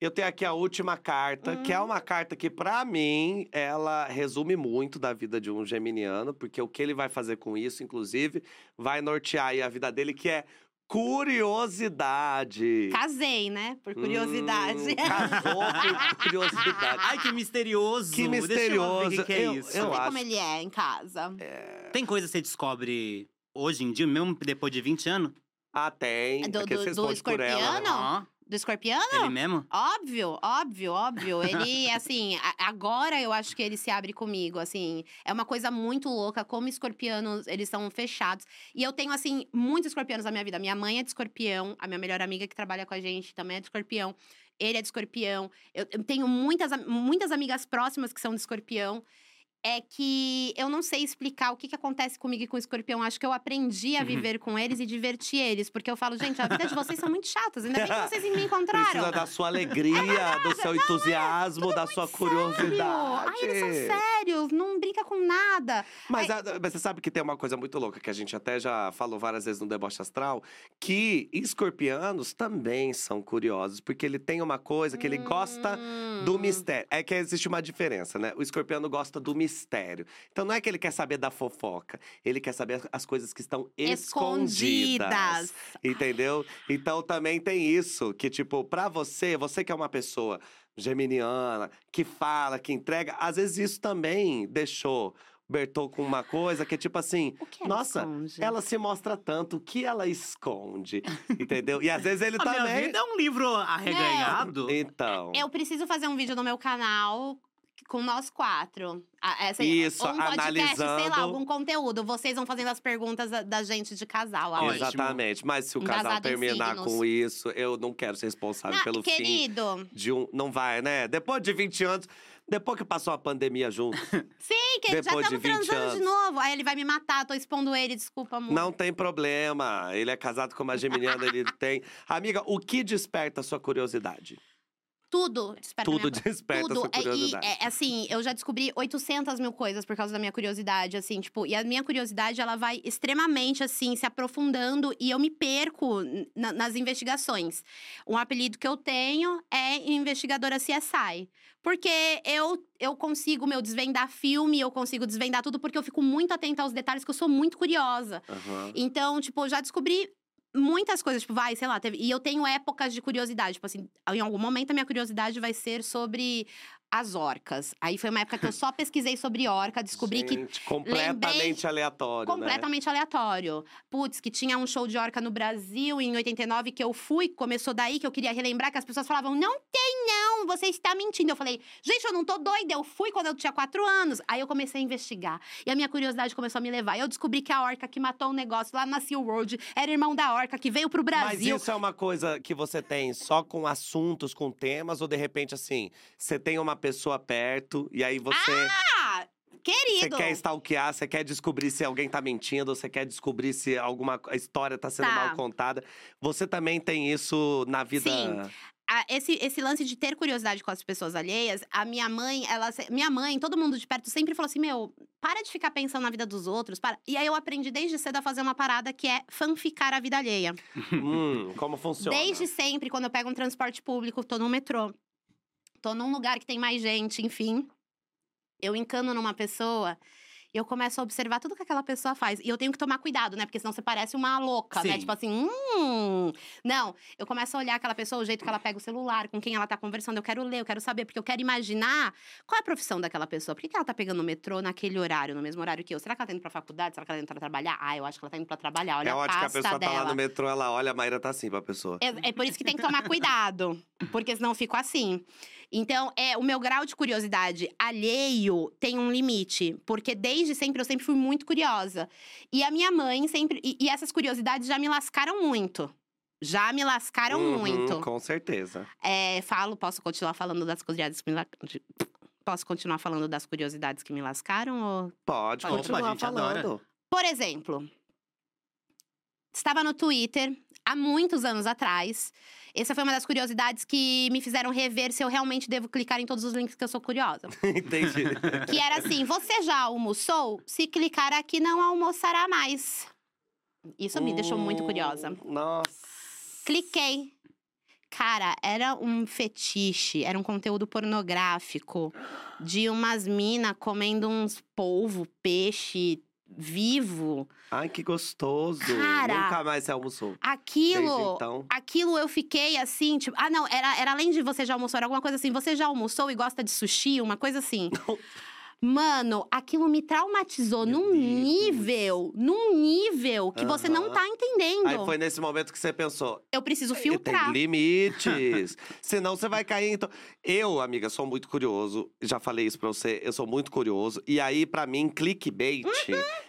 S1: Eu tenho aqui a última carta, que é
S3: Hum.
S1: uma carta que, pra mim, ela resume muito da vida de um geminiano, porque o que ele vai fazer com isso, inclusive, vai nortear aí a vida dele, que é Curiosidade.
S3: Casei, né? Por curiosidade.
S1: Hum, casou por curiosidade.
S2: Ai, que misterioso.
S1: Que
S2: Deixa eu ver
S1: misterioso.
S2: o que, que é
S1: Eu-
S2: isso.
S1: eu
S3: sei
S1: acho-
S3: como ele é em casa.
S2: Tem coisa que você descobre hoje em dia, mesmo depois de 20 anos?
S1: Ah, tem.
S3: Do-
S1: Porque
S3: do- do
S1: responde por ela, né?
S3: Escorpião? Do escorpiano?
S2: ele mesmo?
S3: Óbvio, óbvio, óbvio. Ele, assim, a- agora eu acho que ele se abre comigo, assim. É uma coisa muito louca, como escorpianos, eles são fechados. E eu tenho, assim, muitos escorpianos na minha vida. Minha mãe é de escorpião, a minha melhor amiga que trabalha com a gente também é de escorpião. Ele é de escorpião. Eu, eu tenho muitas, muitas amigas próximas que são de escorpião. É que eu não sei explicar o que, que acontece comigo e com o escorpião. Acho que eu aprendi a
S2: Uhum.
S3: viver com eles e divertir eles. Porque eu falo, gente, a vida de vocês são muito chatas. Ainda bem que vocês me encontraram.
S1: Precisa da sua alegria, do seu entusiasmo, da sua curiosidade.
S3: Ai, eles são sérios, não brinca com nada.
S1: Mas, a- mas você sabe que tem uma coisa muito louca que a gente até já falou várias vezes no Deboche Astral, que escorpianos também são curiosos, porque ele tem uma coisa que ele gosta do
S3: Hum.
S1: mistério. É que existe uma diferença, né? O escorpiano gosta do mistério. Então não é que ele quer saber da fofoca, ele quer saber as coisas que estão escondidas.
S3: Escondidas.
S1: Entendeu? Então também tem isso, que tipo, pra você, você que é uma pessoa geminiana, que fala, que entrega, às vezes isso também deixou Bertou com uma coisa que é tipo assim, nossa,
S3: esconde?
S1: ela se mostra tanto, o que ela esconde? Entendeu? E às vezes ele
S2: A minha
S1: também.
S2: vida é um livro arreganhado.
S1: Então.
S3: Eu preciso fazer um vídeo no meu canal com nós quatro. Essa-
S1: Isso,
S3: um podcast, sei lá,
S1: analisando.
S3: algum conteúdo. Vocês vão fazendo as perguntas da, gente de casal.
S2: Ótimo.
S1: Exatamente. Mas se o casal terminar com isso, eu não quero ser responsável
S3: Não,
S1: pelo fim
S3: querido,
S1: de um. Não vai, né? Depois de 20 anos. Depois que passou a pandemia junto,
S3: sim, que já
S1: Depois de
S3: estamos
S1: 20
S3: transando de
S1: anos.
S3: novo. Aí ele vai me matar, tô expondo ele, desculpa, amor.
S1: não tem problema. Ele é casado com uma geminiana, ele tem. Amiga, o que desperta a sua curiosidade?
S3: Tudo desperta
S1: Tudo desperta
S3: Tudo.
S1: sua
S3: É, e,
S1: curiosidade.
S3: é, assim, eu já descobri 800 mil coisas por causa da minha curiosidade, assim, tipo... E a minha curiosidade, ela vai extremamente, assim, se aprofundando. E eu me perco na- nas investigações. Um apelido que eu tenho é investigadora CSI. Porque eu, eu consigo, meu, desvendar filme, eu consigo desvendar tudo. Porque eu fico muito atenta aos detalhes, que eu sou muito curiosa.
S1: Aham.
S3: Então, tipo, eu já descobri muitas coisas, tipo, vai, sei lá, teve, e eu tenho épocas de curiosidade, tipo assim, em algum momento a minha curiosidade vai ser sobre as orcas. Aí foi uma época que eu só pesquisei sobre orca, descobri que
S1: Gente, completamente aleatório, né?
S3: completamente aleatório. Putz, que tinha um show de orca no Brasil em 89 que eu fui, começou daí que eu queria relembrar que as pessoas falavam: "Não tem não, você está mentindo". Eu falei: "Gente, eu não tô doida, eu fui quando eu tinha quatro anos". Aí eu comecei a investigar. E a minha curiosidade começou a me levar. Eu descobri que a orca que matou o negócio lá na Sea World era irmão da orca que veio pro
S1: Mas
S3: Brasil.
S1: isso é uma coisa que você tem só com assuntos, com temas, ou de repente, assim, você tem uma pessoa perto e aí você.
S3: Ah,
S1: Você
S3: querido.
S1: quer stalkear, você quer descobrir se alguém tá mentindo, você quer descobrir se alguma história tá sendo
S3: Tá.
S1: mal contada. Você também tem isso na vida.
S3: Sim. esse, esse lance de ter curiosidade com as pessoas alheias, a minha mãe, ela. Minha mãe, todo mundo de perto sempre falou assim: meu, para de ficar pensando na vida dos outros. Para. E aí eu aprendi desde cedo a fazer uma parada que é fanficar a vida alheia.
S1: Hum, como funciona?
S3: Desde sempre, quando eu pego um transporte público, tô no metrô, tô num lugar que tem mais gente, enfim. Eu encano numa pessoa. Eu começo a observar tudo que aquela pessoa faz. E eu tenho que tomar cuidado, né? Porque senão você parece uma louca, né?
S2: Sim.
S3: Tipo assim, hum. Não, eu começo a olhar aquela pessoa, o jeito que ela pega o celular, com quem ela tá conversando. Eu quero ler, eu quero saber, porque eu quero imaginar qual é a profissão daquela pessoa. Por que, que ela tá pegando o metrô naquele horário, no mesmo horário que eu? Será que ela tá indo pra faculdade? Será que ela tá indo pra trabalhar? Ah, eu acho que ela tá indo pra trabalhar. Olha
S1: é
S3: a
S1: ótimo que a pessoa
S3: dela.
S1: tá lá no metrô, ela olha, a Maíra tá assim pra pessoa.
S3: É, é por isso que tem que tomar cuidado, porque senão eu fico assim. Então, é, o meu grau de curiosidade alheio tem um limite, porque desde sempre eu sempre fui muito curiosa. E a minha mãe sempre. E, e essas curiosidades já me lascaram muito. Já me lascaram
S1: Uhum,
S3: muito.
S1: Com certeza.
S3: É, falo, posso continuar falando das curiosidades que me la- de- Posso continuar falando das curiosidades que me lascaram? Ou...
S1: Pode
S2: Opa,
S1: continuar
S2: a gente adora.
S1: falando.
S3: Por exemplo, estava no Twitter há muitos anos atrás. Essa foi uma das curiosidades que me fizeram rever se eu realmente devo clicar em todos os links que eu sou curiosa.
S1: Entendi.
S3: Que era assim: você já almoçou? Se clicar aqui, não almoçará mais. Isso me deixou muito curiosa.
S1: Hum, Nossa.
S3: Cliquei. Cara, era um fetiche, era um conteúdo pornográfico de umas minas comendo uns polvo, peixe, vivo.
S1: Ai, que gostoso.
S3: Cara,
S1: Nunca mais você almoçou.
S3: Aquilo.
S1: então.
S3: Aquilo eu fiquei assim, tipo. Ah, não, era, era além de você já almoçou, era alguma coisa assim. Você já almoçou e gosta de sushi? Uma coisa assim. Mano, aquilo me traumatizou
S1: Meu
S3: num
S1: Deus.
S3: nível, num nível que você não tá entendendo.
S1: Aí foi nesse momento que você pensou.
S3: Eu preciso
S1: "Eh,
S3: filtrar.
S1: Tem limites. Senão você vai cair. Então, eu, amiga, sou muito curioso. Já falei isso pra você. Eu sou muito curioso. E aí, pra mim, clickbait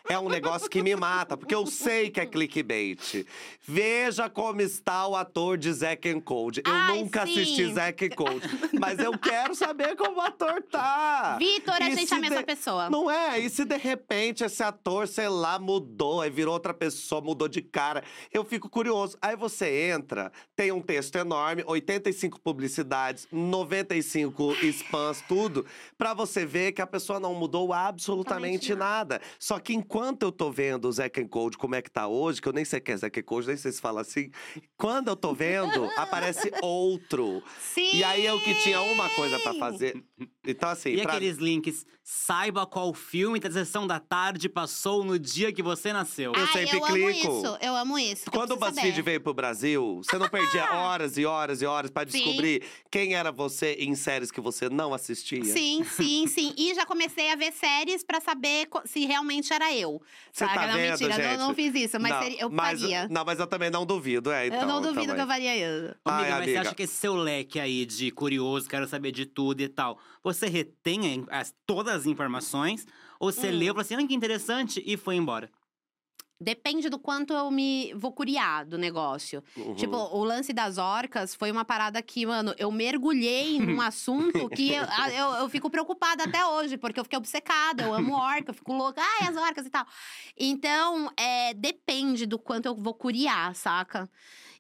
S1: é um negócio que me mata, porque eu sei que é clickbait. Veja como está o ator de Zack and Code. Eu
S3: Ai,
S1: nunca
S3: sim.
S1: assisti Zack and Code, mas eu quero saber como o ator tá.
S3: Vitor, a gente é a mesma
S1: de-
S3: pessoa.
S1: Não é? E se de repente esse ator, sei lá, mudou, aí virou outra pessoa, mudou de cara? Eu fico curioso. Aí você entra, tem um texto enorme, 85 publicidades, 95 spams, tudo, pra você ver que a pessoa não mudou absolutamente nada. Só que enquanto eu tô vendo o Zack and Code como é que tá hoje, que eu nem sei quem é Zack and Code, nem sei se fala assim, quando eu tô vendo, aparece outro.
S3: Sim!
S1: E aí eu que tinha uma coisa pra fazer. Então, assim,
S2: E
S1: pra-
S2: aqueles links, saiba qual filme da sessão da tarde passou no dia que você nasceu.
S1: Eu
S3: Ai,
S1: sempre
S3: eu
S1: clico.
S3: amo isso, eu amo isso. que
S1: Quando o BuzzFeed
S3: saber.
S1: veio pro Brasil, você não perdia horas e horas e horas pra
S3: Sim.
S1: descobrir quem era você em séries que você não assistia?
S3: Sim, sim, sim. E já comecei a ver séries pra saber se realmente era eu.
S1: Você
S3: Saca?
S1: tá
S3: não,
S1: vendo,
S3: mentira,
S1: gente?
S3: não, não fiz isso, mas
S1: não,
S3: seria- eu
S1: mas,
S3: faria.
S1: Não, mas eu também não duvido, é, então.
S3: eu não duvido
S1: também.
S3: que eu faria isso.
S2: Ô,
S1: Ai,
S2: amiga, mas você
S1: amiga.
S2: acha que esse seu leque aí de curioso, quero saber de tudo e tal, você retém as- todas as informações? Ou você
S3: Hum.
S2: leu e falou assim, ah, que interessante, e foi embora?
S3: Depende do quanto eu me vou curiar do negócio.
S1: Uhum.
S3: Tipo, o lance das orcas foi uma parada que, mano, eu mergulhei num assunto que eu, eu, eu fico preocupada até hoje, porque eu fiquei obcecada. Eu amo orca, eu fico louca, ai, as orcas e tal. Então, é, depende do quanto eu vou curiar, saca?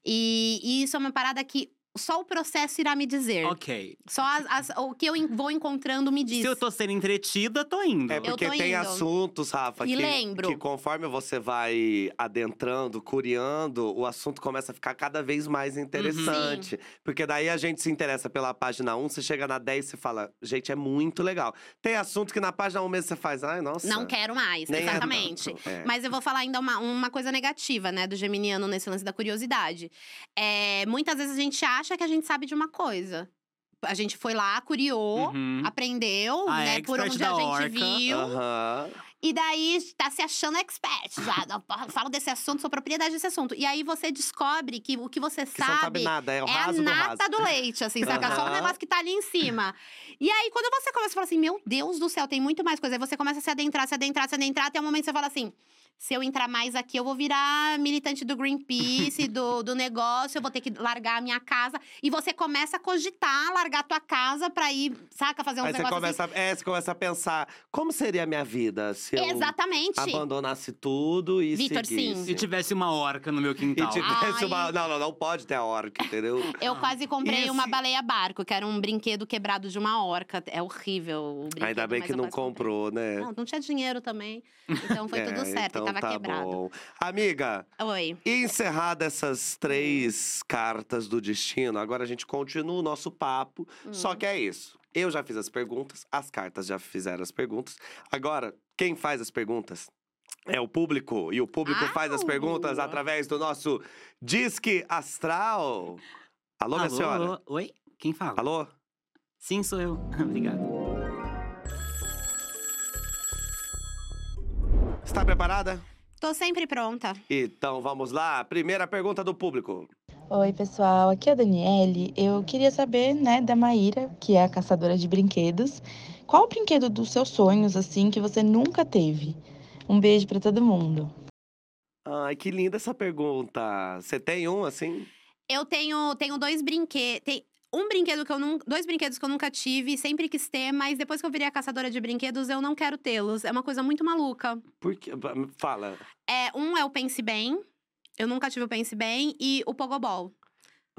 S3: E, e isso é uma parada que só o processo irá me dizer.
S2: Ok.
S3: Só as- as- o que eu vou encontrando me diz.
S2: Se eu tô sendo entretida, tô indo.
S1: É porque
S3: tô
S1: tem
S3: indo.
S1: assuntos, Rafa,
S3: E
S1: que,
S3: lembro.
S1: que conforme você vai adentrando, curiando, o assunto começa a ficar cada vez mais
S3: Uhum.
S1: interessante. Porque daí a gente se interessa pela página 1, você chega na 10 e fala, gente, é muito legal. Tem assunto que na página 1 mesmo você faz, ai, nossa.
S3: Não quero mais,
S1: nem é
S3: exatamente.
S1: tanto, é.
S3: Mas eu vou falar ainda uma, uma coisa negativa, né, do geminiano nesse lance da curiosidade. É, muitas vezes a gente acha que a gente sabe de uma coisa. A gente foi lá, curiou,
S2: Uhum.
S3: aprendeu,
S2: A
S3: né, por onde a gente
S2: orca.
S3: viu.
S1: Aham.
S3: E daí tá se achando expert. Já, "Eu falo desse assunto, sou propriedade desse assunto. E aí você descobre que o que você
S1: Que não sabe nada, é o
S3: é a
S1: raso do raso.
S3: nata do leite, assim, saca? Só um negócio que tá ali em cima. E aí, quando você começa a falar assim, meu Deus do céu, tem muito mais coisa. Aí você começa a se adentrar, se adentrar, se adentrar, até o momento que você fala assim. Se eu entrar mais aqui, eu vou virar militante do Greenpeace, do, do negócio, eu vou ter que largar a minha casa. E você começa a cogitar, largar a tua casa pra ir, saca, fazer uns
S1: Aí você
S3: negócios
S1: começa, a- é, você começa a pensar, como seria a minha vida se eu
S3: assim. Exatamente.
S1: abandonasse tudo e
S3: Vitor, sim.
S1: seguisse?
S2: Se tivesse uma orca no meu
S1: E
S2: quintal.
S1: tivesse
S3: Ai.
S1: uma... Não, não, não pode ter a orca, entendeu?
S3: Eu quase comprei
S1: Esse-
S3: uma baleia barco, que era um brinquedo quebrado de uma orca. É horrível o brinquedo,
S1: Ainda bem
S3: mas
S1: que
S3: eu
S1: não
S3: quase comprei.
S1: comprou, né?
S3: Não, não tinha dinheiro também. Então foi
S1: É,
S3: tudo certo,
S1: então
S3: e tava
S1: tá
S3: quebrado.
S1: bom. Amiga,
S3: Oi.
S1: e encerradas essas três cartas do destino, agora a gente continua o nosso papo. Só
S3: Hum.
S1: que é isso. Eu já fiz as perguntas, as cartas já fizeram as perguntas. Agora, quem faz as perguntas é o público. E o público faz as
S3: Au!
S1: perguntas através do nosso Disque Astral. Alô, minha
S2: Alô?
S1: senhora?
S2: Oi? Quem fala?
S1: Alô?
S2: Sim, sou eu. Obrigado.
S1: Está preparada?
S3: Tô sempre pronta.
S1: Então vamos lá. Primeira pergunta do público.
S4: Oi, pessoal, aqui é a Daniele. Eu queria saber, né, da Maíra, que é a caçadora de brinquedos, qual o brinquedo dos seus sonhos, assim, que você nunca teve? Um beijo pra todo mundo.
S1: Ai, que linda essa pergunta. Você tem um assim?
S3: Eu tenho, tenho dois brinquedos. Tem um brinquedo que eu nunca. Dois brinquedos que eu nunca tive, sempre quis ter, mas depois que eu virei a caçadora de brinquedos, eu não quero tê-los. É uma coisa muito maluca.
S1: Por quê? Fala.
S3: É, um é o Pense Bem. Eu nunca tive o Pense Bem. E o Pogobol.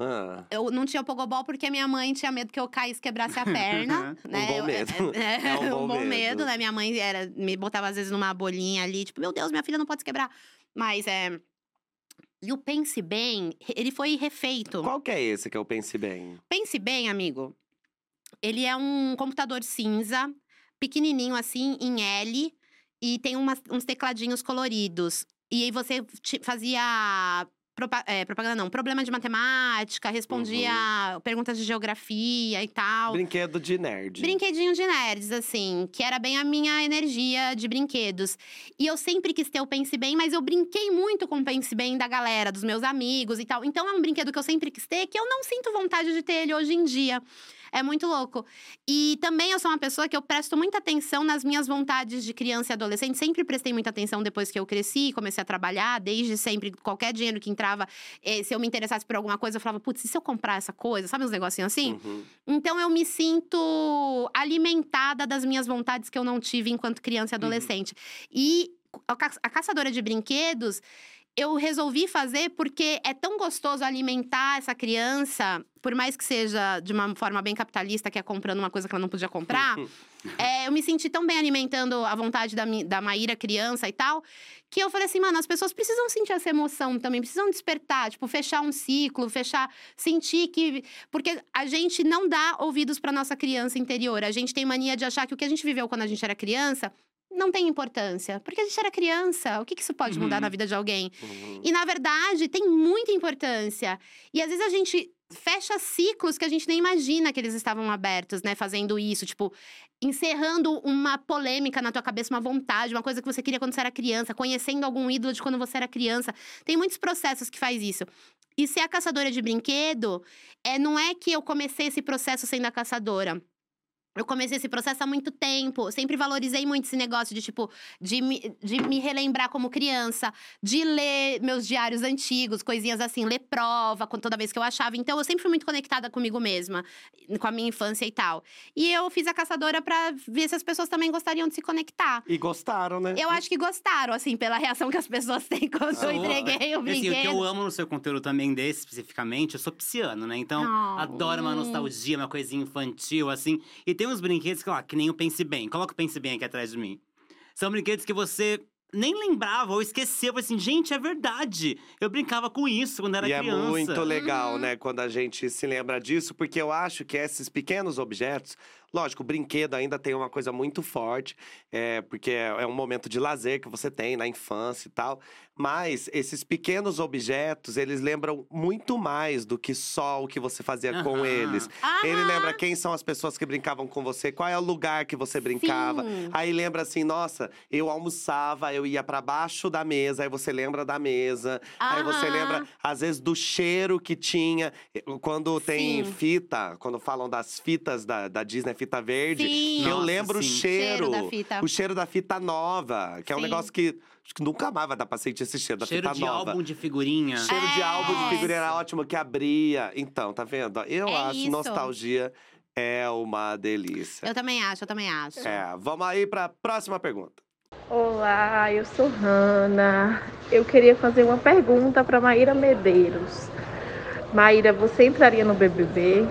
S1: Ah,
S3: Eu não tinha o Pogobol porque minha mãe tinha medo que eu caísse e quebrasse a perna.
S1: Um
S3: né?
S1: bom
S3: Eu-
S1: medo.
S3: É,
S1: É um bom medo.
S3: medo, né? Minha mãe era, me botava às vezes numa bolinha ali, tipo, meu Deus, minha filha não pode se quebrar. Mas é. E o Pense Bem, ele foi refeito.
S1: qual que é esse que eu pense bem?
S3: Pense bem, amigo. Ele é um computador cinza, pequenininho assim, em L. e tem umas- uns tecladinhos coloridos. E aí você fazia. Propa- é, propaganda não, problema de matemática, respondia perguntas de geografia e tal.
S1: Brinquedo de nerd.
S3: Brinquedinho de nerds, assim, que era bem a minha energia de brinquedos. E eu sempre quis ter o Pense Bem, mas eu brinquei muito com o Pense Bem da galera, dos meus amigos e tal. Então é um brinquedo que eu sempre quis ter, que eu não sinto vontade de ter ele hoje em dia. É muito louco. E também eu sou uma pessoa que eu presto muita atenção nas minhas vontades de criança e adolescente. Sempre prestei muita atenção depois que eu cresci, comecei a trabalhar, desde sempre, qualquer dinheiro que entrava, eh, se eu me interessasse por alguma coisa, eu falava, putz, e se eu comprar essa coisa? Sabe uns negocinhos assim?
S1: Uhum.
S3: Então eu me sinto alimentada das minhas vontades que eu não tive enquanto criança e adolescente. E a ca- a caçadora de brinquedos, eu resolvi fazer porque é tão gostoso alimentar essa criança, por mais que seja de uma forma bem capitalista, que é comprando uma coisa que ela não podia comprar. é, eu me senti tão bem alimentando a vontade da, da Maíra criança e tal, que eu falei assim, mano, as pessoas precisam sentir essa emoção também, precisam despertar, tipo, fechar um ciclo, fechar, sentir que porque a gente não dá ouvidos para nossa criança interior. A gente tem mania de achar que o que a gente viveu quando a gente era criança não tem importância. Porque a gente era criança. O que que isso pode mudar
S2: Uhum.
S3: na vida de alguém?
S1: Uhum.
S3: E na verdade, tem muita importância. E às vezes a gente fecha ciclos que a gente nem imagina que eles estavam abertos, né? Fazendo isso, tipo, encerrando uma polêmica na tua cabeça, uma vontade, uma coisa que você queria quando você era criança, conhecendo algum ídolo de quando você era criança. Tem muitos processos que faz isso. E ser a caçadora de brinquedo, é, não é que eu comecei esse processo sendo a caçadora. Eu comecei esse processo há muito tempo. Sempre valorizei muito esse negócio de, tipo, de me, de me relembrar como criança, de ler meus diários antigos, coisinhas assim, ler prova com- toda vez que eu achava. Então, eu sempre fui muito conectada comigo mesma, com a minha infância e tal. E eu fiz a caçadora pra ver se as pessoas também gostariam de se conectar.
S1: E gostaram, né?
S3: Eu acho que gostaram, assim, pela reação que as pessoas têm quando eu
S2: Ah,
S3: entreguei o
S2: Assim, o que
S3: brinquedo.
S2: eu amo no seu conteúdo também desse, especificamente, eu sou pisciano, né? Então,
S3: Oh.
S2: adoro uma nostalgia, uma coisinha infantil, assim. E tem uns brinquedos que, ó, que nem o Pense Bem. Coloca o Pense Bem aqui atrás de mim. São brinquedos que você nem lembrava ou esqueceu. Assim, gente, é verdade. Eu brincava com isso quando era
S1: e
S2: criança.
S1: é muito legal,
S3: Uhum.
S1: né, quando a gente se lembra disso, porque eu acho que esses pequenos objetos, lógico, o brinquedo ainda tem uma coisa muito forte, é, porque é, é um momento de lazer que você tem na infância e tal, mas esses pequenos objetos, eles lembram muito mais do que só o que você fazia com
S2: Aham.
S1: eles. Ele
S3: Aham.
S1: lembra quem são as pessoas que brincavam com você, qual é o lugar que você brincava.
S3: Sim.
S1: Aí lembra assim, nossa, eu almoçava, eu ia pra baixo da mesa, aí você lembra da mesa. Aí você lembra, às vezes, do cheiro que tinha. Quando tem
S3: Sim.
S1: fita, quando falam das fitas da, da Disney, fita verde.
S3: Sim.
S1: Eu
S2: Nossa,
S1: lembro o
S2: sim.
S1: cheiro.
S3: Cheiro da fita.
S1: O cheiro da fita nova, que é um
S3: Sim.
S1: negócio que acho que nunca vai dar pra sentir esse cheiro da
S2: Cheiro
S1: fita
S2: de
S1: nova.
S2: álbum de figurinha.
S1: Cheiro de
S3: É.
S1: álbum de figurinha era ótimo, que abria. Então, tá vendo? Eu
S3: É
S1: acho
S3: isso.
S1: nostalgia é uma delícia.
S3: Eu também acho, eu também acho.
S1: É, vamos aí pra próxima pergunta.
S5: Olá, eu sou Hanna. Eu queria fazer uma pergunta para Maíra Medeiros. Maíra, você entraria no BBB?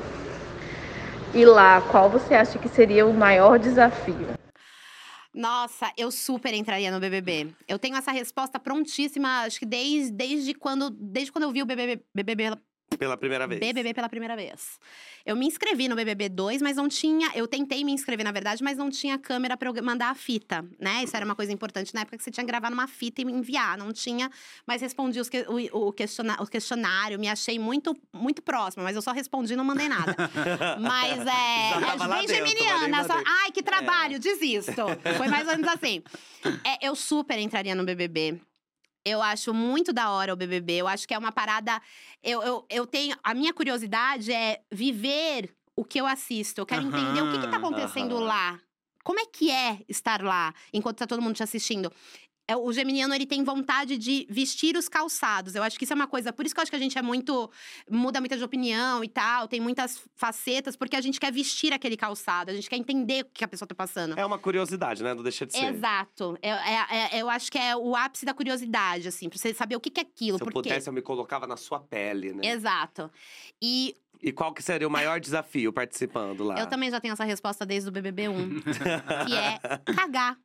S5: E lá, qual você acha que seria o maior desafio?
S3: Nossa, eu super entraria no BBB. Eu tenho essa resposta prontíssima, acho que desde, desde quando desde quando eu vi o BBB, BBB
S1: Pela primeira vez.
S3: BBB pela primeira vez. Eu me inscrevi no BBB 2, mas não tinha. Eu tentei me inscrever, na verdade, mas não tinha câmera pra eu mandar a fita, né? Isso era uma coisa importante na época que você tinha que gravar numa fita e me enviar. Não tinha, mas respondi os que- o, o questiona- o questionário, me achei muito, muito próxima, mas eu só respondi e não mandei nada. mas é. É bem
S1: dentro,
S3: geminiana. Só. Ai, que trabalho, desisto. Foi mais ou menos assim. É, eu super entraria no BBB. Eu acho muito da hora o BBB. Eu acho que é uma parada. Eu, eu, eu tenho. A minha curiosidade é viver o que eu assisto. Eu quero entender o que, que tá acontecendo
S1: aham.
S3: lá. Como é que é estar lá enquanto tá todo mundo te assistindo? É, O geminiano, ele tem vontade de vestir os calçados. Eu acho que isso é uma coisa… Por isso que eu acho que a gente é muito… Muda muito de opinião e tal. Tem muitas facetas. Porque a gente quer vestir aquele calçado. A gente quer entender o que a pessoa tá passando.
S1: É uma curiosidade, né? Não deixa de ser.
S3: Exato. É, é- é- eu acho que é o ápice da curiosidade, assim. Pra você saber o que, que é aquilo.
S1: Se eu
S3: por quê.
S1: pudesse, eu me colocava na sua pele, né?
S3: Exato. E
S1: E qual que seria o maior desafio participando lá?
S3: eu também já tenho essa resposta desde o BBB 1. que é cagar.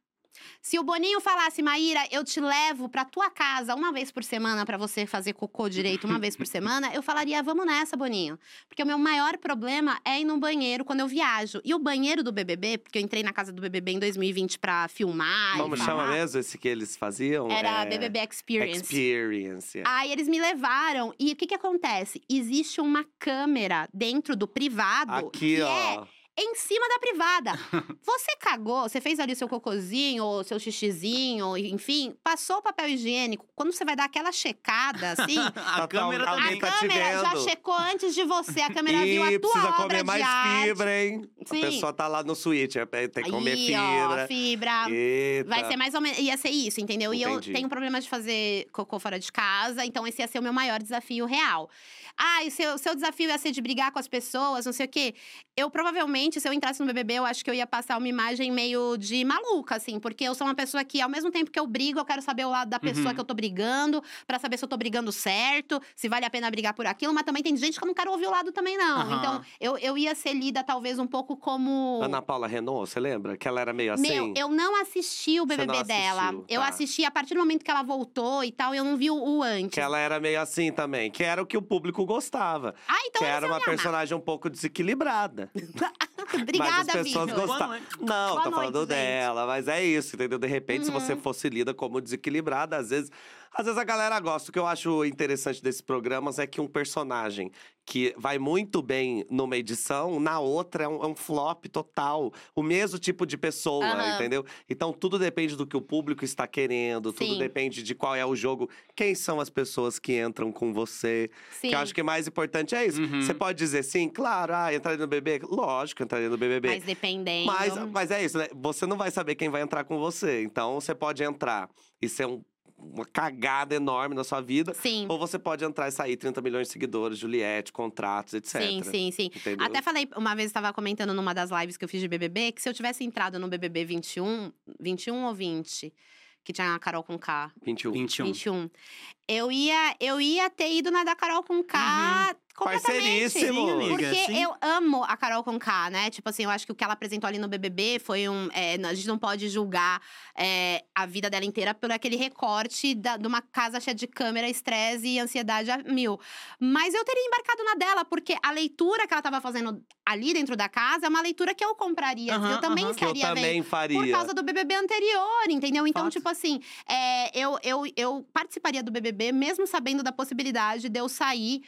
S3: Se o Boninho falasse, Maíra, eu te levo pra tua casa uma vez por semana pra você fazer cocô direito uma vez por semana, eu falaria, vamos nessa, Boninho. Porque o meu maior problema é ir no banheiro quando eu viajo. E o banheiro do BBB, porque eu entrei na casa do BBB em 2020 pra filmar.
S1: Como chama mesmo esse que eles faziam?
S3: Era
S1: É,
S3: BBB Experience.
S1: Experience. é.
S3: Aí eles me levaram. E o que que acontece? Existe uma câmera dentro do privado
S1: Aqui,
S3: que é
S1: ó.
S3: Em cima da privada. Você cagou, você fez ali o seu cocôzinho, ou seu xixizinho, enfim, passou o papel higiênico. Quando você vai dar aquela checada, assim,
S2: A
S1: Tá-
S2: câmera
S1: tá-
S3: a
S1: alguém
S2: também.
S1: tá te
S3: câmera já checou antes de você. A câmera viu a tua
S1: precisa
S3: obra
S1: comer
S3: de
S1: mais
S3: arte.
S1: fibra, hein?
S3: Sim.
S1: A pessoa tá lá no switch, é, tem que comer
S3: Aí,
S1: fibra.
S3: ó, fibra.
S1: Eita.
S3: Vai ser mais ou menos. Ia ser isso, entendeu? E eu tenho problema de fazer cocô fora de casa, então esse ia ser o meu maior desafio real. Ah, e seu, seu desafio ia ser de brigar com as pessoas, não sei o quê. Eu provavelmente, se eu entrasse no BBB, eu acho que eu ia passar uma imagem meio de maluca, assim, porque eu sou uma pessoa que, ao mesmo tempo que eu brigo, eu quero saber o lado da pessoa
S2: Uhum.
S3: que eu tô brigando, pra saber se eu tô brigando certo, se vale a pena brigar por aquilo, mas também tem gente que eu não quero ouvir o lado também, não.
S2: Aham.
S3: Então, eu, eu ia ser lida, talvez, um pouco como.
S1: Ana Paula Renault, você lembra? Que ela era meio assim?
S3: Meu, eu não assisti o BBB dela.
S1: assistiu,
S3: Eu
S1: tá.
S3: assisti a partir do momento que ela voltou e tal, eu não vi o, o antes.
S1: Que ela era meio assim também. Que era o que o público gostava.
S3: Ah, então
S1: que era uma
S3: amar.
S1: personagem um pouco desequilibrada.
S3: Obrigada,
S1: mas as pessoas
S2: noite.
S1: Não,
S3: Boa
S1: tô
S3: noite,
S1: falando
S3: gente.
S1: dela, mas é isso, entendeu? De repente, se
S3: Uhum.
S1: você fosse lida como desequilibrada, às vezes. Às vezes a galera gosta. O que eu acho interessante desses programas é que um personagem que vai muito bem numa edição, na outra é um, é um flop total. O mesmo tipo de pessoa,
S3: Aham.
S1: entendeu? Então tudo depende do que o público está querendo, tudo
S3: Sim.
S1: depende de qual é o jogo, quem são as pessoas que entram com você.
S3: Sim.
S1: Que eu acho que o mais importante é isso.
S2: Uhum.
S1: Você pode dizer sim, claro, ah, entraria no BBB? Lógico, entraria no BBB.
S3: Mas dependendo.
S1: Mas, mas é isso, né? Você não vai saber quem vai entrar com você. Então, você pode entrar e ser um- uma cagada enorme na sua vida.
S3: Sim.
S1: Ou você pode entrar e sair 30 milhões de seguidores, Juliette, contratos, etc.
S3: Sim, sim, sim.
S1: Entendeu?
S3: Até falei, uma vez eu tava comentando numa das lives que eu fiz de BBB, que se eu tivesse entrado no BBB 21, 21 ou 20, que tinha a Carol com K,
S1: 21.
S2: 21.
S3: 21, eu ia, eu ia ter ido na da Carol com K completamente.
S1: Parceiríssimo.
S2: Amiga.
S3: Porque
S2: sim.
S3: eu amo a Carol com K, né? Tipo assim, eu acho que o que ela apresentou ali no BBB foi um. é, a gente não pode julgar é, a vida dela inteira por aquele recorte da- de uma casa cheia de câmera, estresse e ansiedade a mil. Mas eu teria embarcado na dela, porque a leitura que ela tava fazendo ali dentro da casa é uma leitura que eu compraria. Eu também
S1: eu
S3: estaria vendo.
S1: também faria.
S3: Por causa do BBB anterior, entendeu? Então,
S2: Fato.
S3: tipo assim, é, eu, eu, eu participaria do BBB mesmo sabendo da possibilidade de eu sair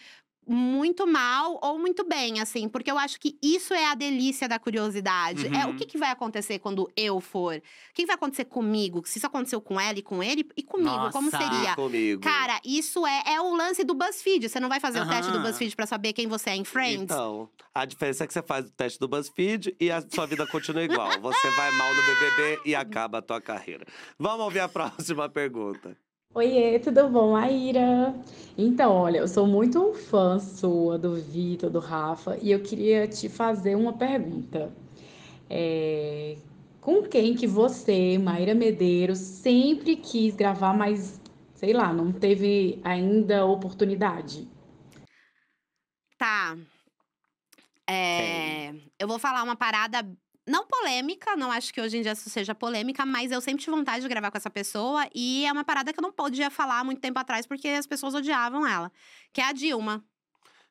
S3: muito mal ou muito bem, assim, porque eu acho que isso é a delícia da curiosidade. É o
S2: Uhum.
S3: que, que vai acontecer quando eu for? O que vai acontecer comigo? Se isso aconteceu com ela e com ele, e comigo, como
S2: Nossa.
S3: seria?
S1: Comigo.
S3: Cara, isso é, é o lance do BuzzFeed. Você não vai fazer o teste do. BuzzFeed pra saber quem você é em Friends?
S1: Então, a diferença é que você faz o teste do BuzzFeed e a sua vida continua igual. Você vai mal no BBB e acaba a tua carreira. Vamos ouvir a próxima pergunta.
S6: Oiê, tudo bom, Maíra? Então, olha, eu sou muito fã sua, do Vitor, do Rafa, e eu queria te fazer uma pergunta. É, com quem que você, Maíra Medeiros, sempre quis gravar, mas, sei lá, não teve ainda oportunidade?
S3: Tá. É, eu vou falar uma parada não polêmica, não acho que hoje em dia isso seja polêmica, mas eu sempre tive vontade de gravar com essa pessoa e é uma parada que eu não podia falar muito tempo atrás porque as pessoas odiavam ela, que é a Dilma.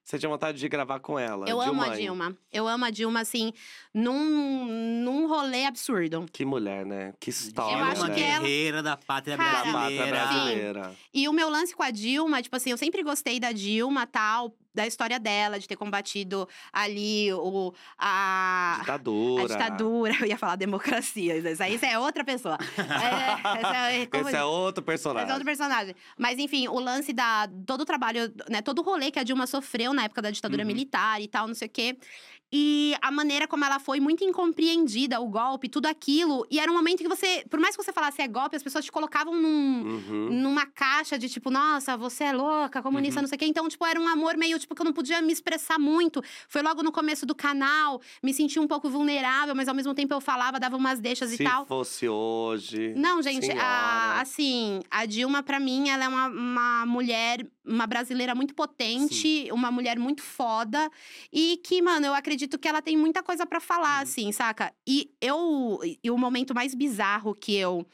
S1: Você tinha vontade de gravar com ela.
S3: eu amo a
S1: Dilma.
S3: Dilma. Eu amo a Dilma assim, num, num rolê absurdo.
S1: Que mulher, né? Que história,
S3: Eu acho
S2: uma
S1: né?
S3: que ela-
S2: guerreira da pátria
S3: Cara,
S1: Da
S2: brasileira.
S1: pátria brasileira.
S3: E o meu lance com a Dilma, tipo assim, eu sempre gostei da Dilma, tal, da história dela, de ter combatido ali o a
S1: Ditadura.
S3: A ditadura, eu ia falar democracia, isso aí é outra pessoa. É, essa é-
S1: Esse é outro personagem.
S3: Esse é outro personagem. Mas, enfim, o lance da. Todo o trabalho, né? Todo o rolê que a Dilma sofreu na época da ditadura
S2: Uhum.
S3: militar e tal, não sei o quê. E a maneira como ela foi muito incompreendida, o golpe, tudo aquilo. E era um momento que você. Por mais que você falasse é golpe, as pessoas te colocavam num
S1: Uhum.
S3: numa caixa de tipo, nossa, você é louca, comunista,
S2: Uhum.
S3: não sei o quê. Então, tipo, era um amor meio tipo, que eu não podia me expressar muito. Foi logo no começo do canal, me senti um pouco vulnerável, mas ao mesmo tempo eu falava, dava umas deixas
S1: Se
S3: e tal.
S1: fosse hoje.
S3: Não, gente, a- assim, a Dilma, pra mim, ela é uma, uma mulher, uma brasileira muito potente, uma mulher muito foda. E que, mano, eu acredito que ela tem muita coisa pra falar, assim, saca? E eu. E o momento mais bizarro que eu.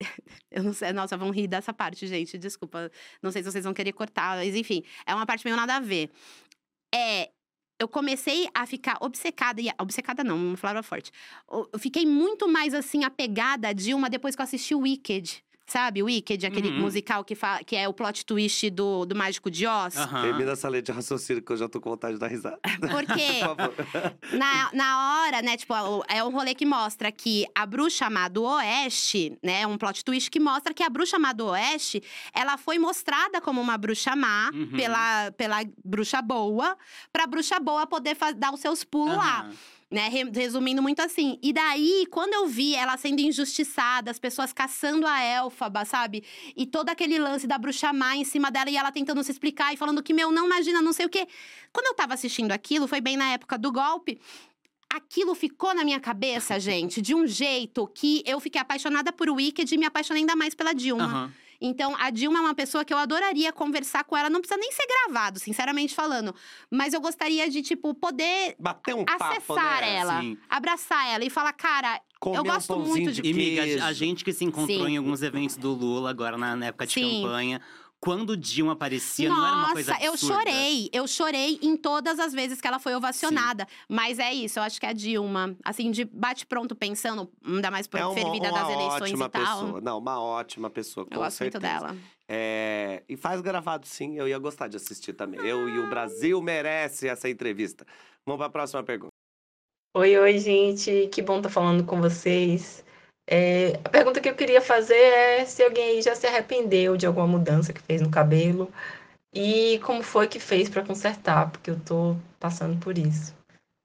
S3: Eu não sei, nossa, vão rir dessa parte, gente. Desculpa. Não sei se vocês vão querer cortar, mas enfim, é uma parte meio nada a ver. É. Eu comecei a ficar obcecada, e obcecada não, uma palavra forte. Eu eu fiquei muito mais assim apegada a Dilma depois que eu assisti o Wicked. Sabe, o Wicked, aquele
S2: Uhum.
S3: musical que, fa- que é o plot twist do, do Mágico de Oz.
S2: Aham.
S1: Termina essa lei de raciocínio que eu já tô com vontade de dar risada.
S3: Porque
S1: Por
S3: na, na hora, né, tipo, o- é um rolê que mostra que a bruxa má do Oeste, né, um plot twist que mostra que a bruxa má do Oeste, ela foi mostrada como uma bruxa má
S2: Uhum.
S3: pela, pela bruxa boa, pra bruxa boa poder dar os seus pulos lá. Né, Re- resumindo muito assim. E daí, quando eu vi ela sendo injustiçada, as pessoas caçando a Elfaba, sabe? E todo aquele lance da bruxa má em cima dela e ela tentando se explicar e falando que, meu, não imagina, não sei o quê. Quando eu tava assistindo aquilo, foi bem na época do golpe. Aquilo ficou na minha cabeça, gente, de um jeito que eu fiquei apaixonada por Wicked e me apaixonei ainda mais pela Dilma.
S2: Aham.
S3: Então, a Dilma é uma pessoa que eu adoraria conversar com ela. Não precisa nem ser gravado, sinceramente falando. Mas eu gostaria de, tipo, poder
S1: Bater um papo,
S3: acessar
S1: né?
S3: ela,
S2: Sim.
S3: abraçar ela e falar, cara,
S1: Comer
S3: eu
S1: um
S3: gosto
S1: pãozinho
S3: muito
S1: de
S3: de.
S2: E, miga, a- gente que se encontrou
S3: Sim.
S2: em alguns eventos do Lula agora na, na época de
S3: Sim.
S2: campanha. Quando Dilma aparecia,
S3: Nossa,
S2: não era uma coisa
S3: eu
S2: absurda.
S3: chorei. Eu chorei em todas as vezes que ela foi ovacionada. Mas é isso, eu acho que a Dilma, assim, de bate-pronto pensando, ainda mais por
S1: É uma,
S3: fervida
S1: uma
S3: das eleições
S1: ótima
S3: e tal.
S1: pessoa. Não, uma ótima pessoa, com
S3: Eu gosto
S1: certeza.
S3: muito dela.
S1: É, e faz gravado sim, eu ia gostar de assistir também. Eu e o Brasil merece essa entrevista. Vamos para a próxima pergunta.
S7: Oi, oi, gente. Que bom estar falando com vocês. É, a pergunta que eu queria fazer é se alguém aí já se arrependeu de alguma mudança que fez no cabelo e como foi que fez para consertar, porque eu tô passando por isso.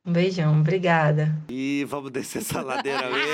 S7: Um beijão, obrigada.
S1: E vamos descer essa ladeira mesmo.